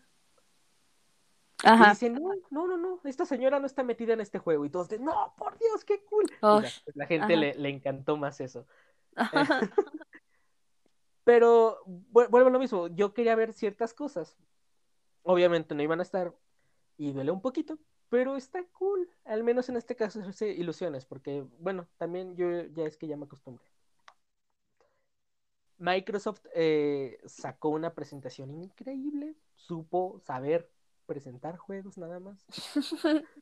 Y dicen, no, no, no, no, esta señora no está metida en este juego. Y todos de, no, por Dios, qué cool. Pues, la gente le, le encantó más eso. Pero vu- vuelvo a lo mismo, yo quería ver ciertas cosas. Obviamente no iban a estar y duele un poquito, pero está cool. Al menos en este caso hace ilusiones, porque bueno, también yo ya es que ya me acostumbré. Microsoft eh, sacó una presentación increíble, supo saber presentar juegos nada más.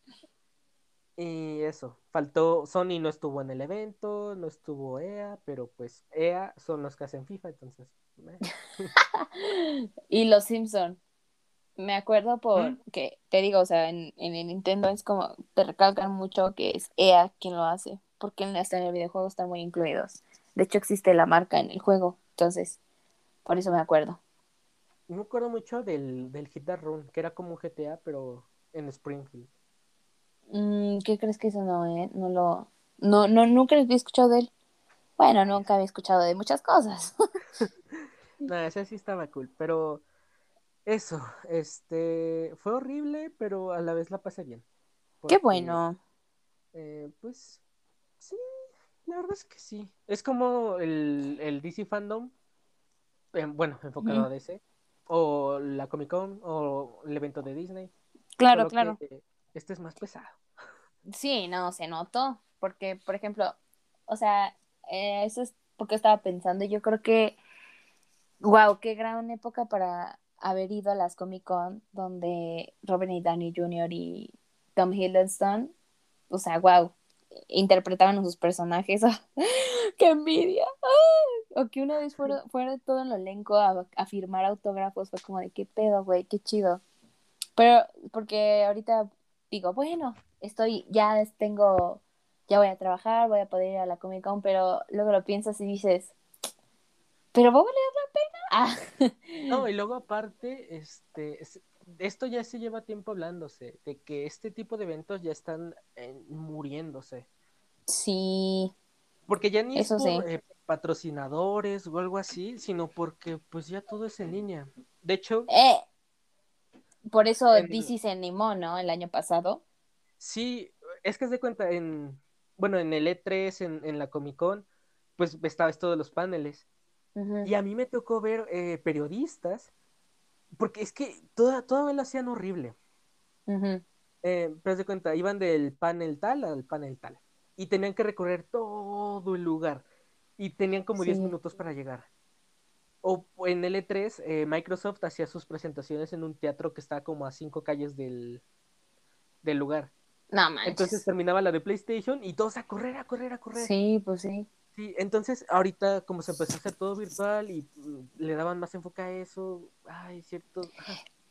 Y eso, faltó, Sony no estuvo en el evento, no estuvo EA, pero pues EA son los que hacen FIFA, entonces... eh. Y los Simpson. Me acuerdo por ¿Mm? que te digo, o sea, en, en el Nintendo es como te recalcan mucho que es EA quien lo hace, porque hasta en el videojuego están muy incluidos. De hecho, existe la marca en el juego, entonces, por eso me acuerdo. Me acuerdo mucho del, del Hit that Run, que era como un GTA, pero en Springfield. Mm, ¿qué crees que eso no, eh? No lo, no, no, nunca había escuchado de él. Bueno, nunca había escuchado de muchas cosas. Nada, ese sí estaba cool, pero eso, este, fue horrible, pero a la vez la pasé bien. Qué bueno. eh, pues, sí, la verdad es que sí. Es como el, el DC Fandom, eh, bueno, enfocado a DC, o la Comic Con, o el evento de Disney. Claro, solo claro. que este es más pesado. Sí, no, se notó, porque, por ejemplo, o sea, eh, eso es porque estaba pensando, yo creo que, wow, qué gran época para haber ido a las Comic Con, donde Robert y Downey Jr. y Tom Hiddleston, o sea, wow, interpretaban a sus personajes, ¡qué envidia! ¡Ah! O que una vez fuera, fuera todo el elenco a, a firmar autógrafos, fue como de, qué pedo, güey, qué chido. Pero, porque ahorita digo, bueno, estoy, ya tengo ya voy a trabajar, voy a poder ir a la Comic Con, pero luego lo piensas y dices, ¿pero va a valer la pena? Ah. No, y luego aparte, este, esto ya se lleva tiempo hablándose, de que este tipo de eventos ya están eh, muriéndose. Sí. Porque ya ni es por eh, patrocinadores o algo así, sino porque pues ya todo es en línea. De hecho... Eh, por eso DC se animó, ¿no? El año pasado. Sí, es que se cuenta en, bueno, en el E3, en, en la Comic Con, pues estaba esto de los paneles. Y a mí me tocó ver eh, periodistas, porque es que toda, toda lo hacían horrible. eh, pero de cuenta, iban del panel tal al panel tal. Y tenían que recorrer todo el lugar. Y tenían como 10 minutos para llegar. O en L3, eh, Microsoft hacía sus presentaciones en un teatro que está como a cinco calles del, del lugar. No. Entonces terminaba la de PlayStation y todos a correr, a correr, a correr. Sí, pues sí. Sí, entonces ahorita como se empezó a hacer todo virtual y mm, le daban más enfoque a eso, ay, cierto.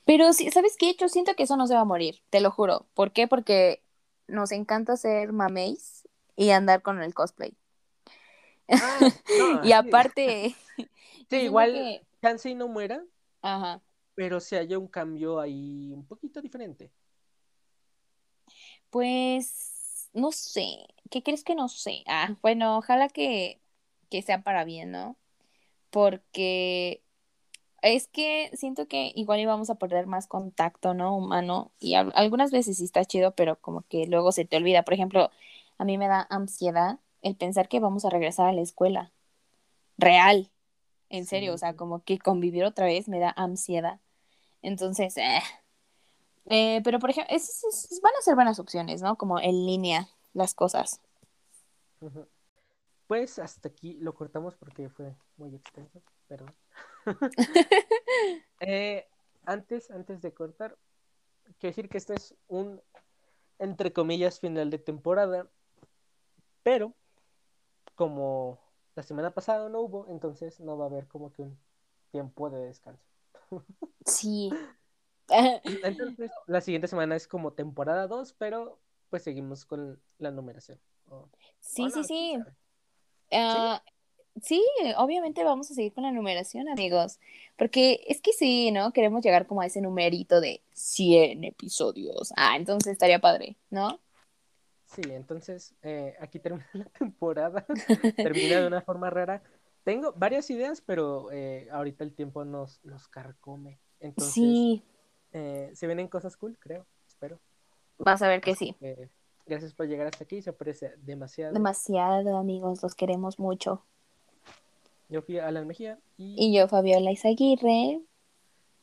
Pero sí, ¿sabes qué? Yo siento que eso no se va a morir, te lo juro. ¿Por qué? Porque nos encanta ser mameis y andar con el cosplay. Ah, y aparte... sí, igual que... no muera, Ajá. pero si haya un cambio ahí un poquito diferente. Pues, no sé, ¿qué crees que no sé? Ah, bueno, ojalá que, que sea para bien, ¿no? Porque es que siento que igual íbamos a perder más contacto, ¿no? Humano. Y algunas veces sí está chido, pero como que luego se te olvida. Por ejemplo, a mí me da ansiedad el pensar que vamos a regresar a la escuela. Real. En serio, o sea, como que convivir otra vez me da ansiedad. Entonces, eh, eh, pero, por ejemplo, van a ser buenas opciones, ¿no? Como en línea las cosas. Pues hasta aquí lo cortamos porque fue muy extenso, perdón. Eh, antes, antes de cortar, quiero decir que este es un, entre comillas, final de temporada, pero como la semana pasada no hubo, entonces no va a haber como que un tiempo de descanso. Sí, entonces, la siguiente semana es como temporada 2, pero pues seguimos con la numeración. sí, sí, sí. Ah, sí. obviamente vamos a seguir con la numeración, amigos. Porque es que sí, ¿no? Queremos llegar como a ese numerito de 100 episodios. Ah, entonces estaría padre, ¿no? Sí, entonces eh, aquí termina la temporada. termina de una forma rara. Tengo varias ideas, pero eh, ahorita el tiempo nos, nos carcome. Entonces, sí. Eh, se vienen cosas cool, creo, espero. Vas a ver que sí. gracias por llegar hasta aquí, se aprecia demasiado. Demasiado, amigos, los queremos mucho. Yo fui Alan Mejía y, yo Fabiola Izaguirre.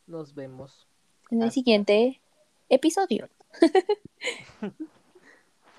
Nos vemos. En el siguiente episodio.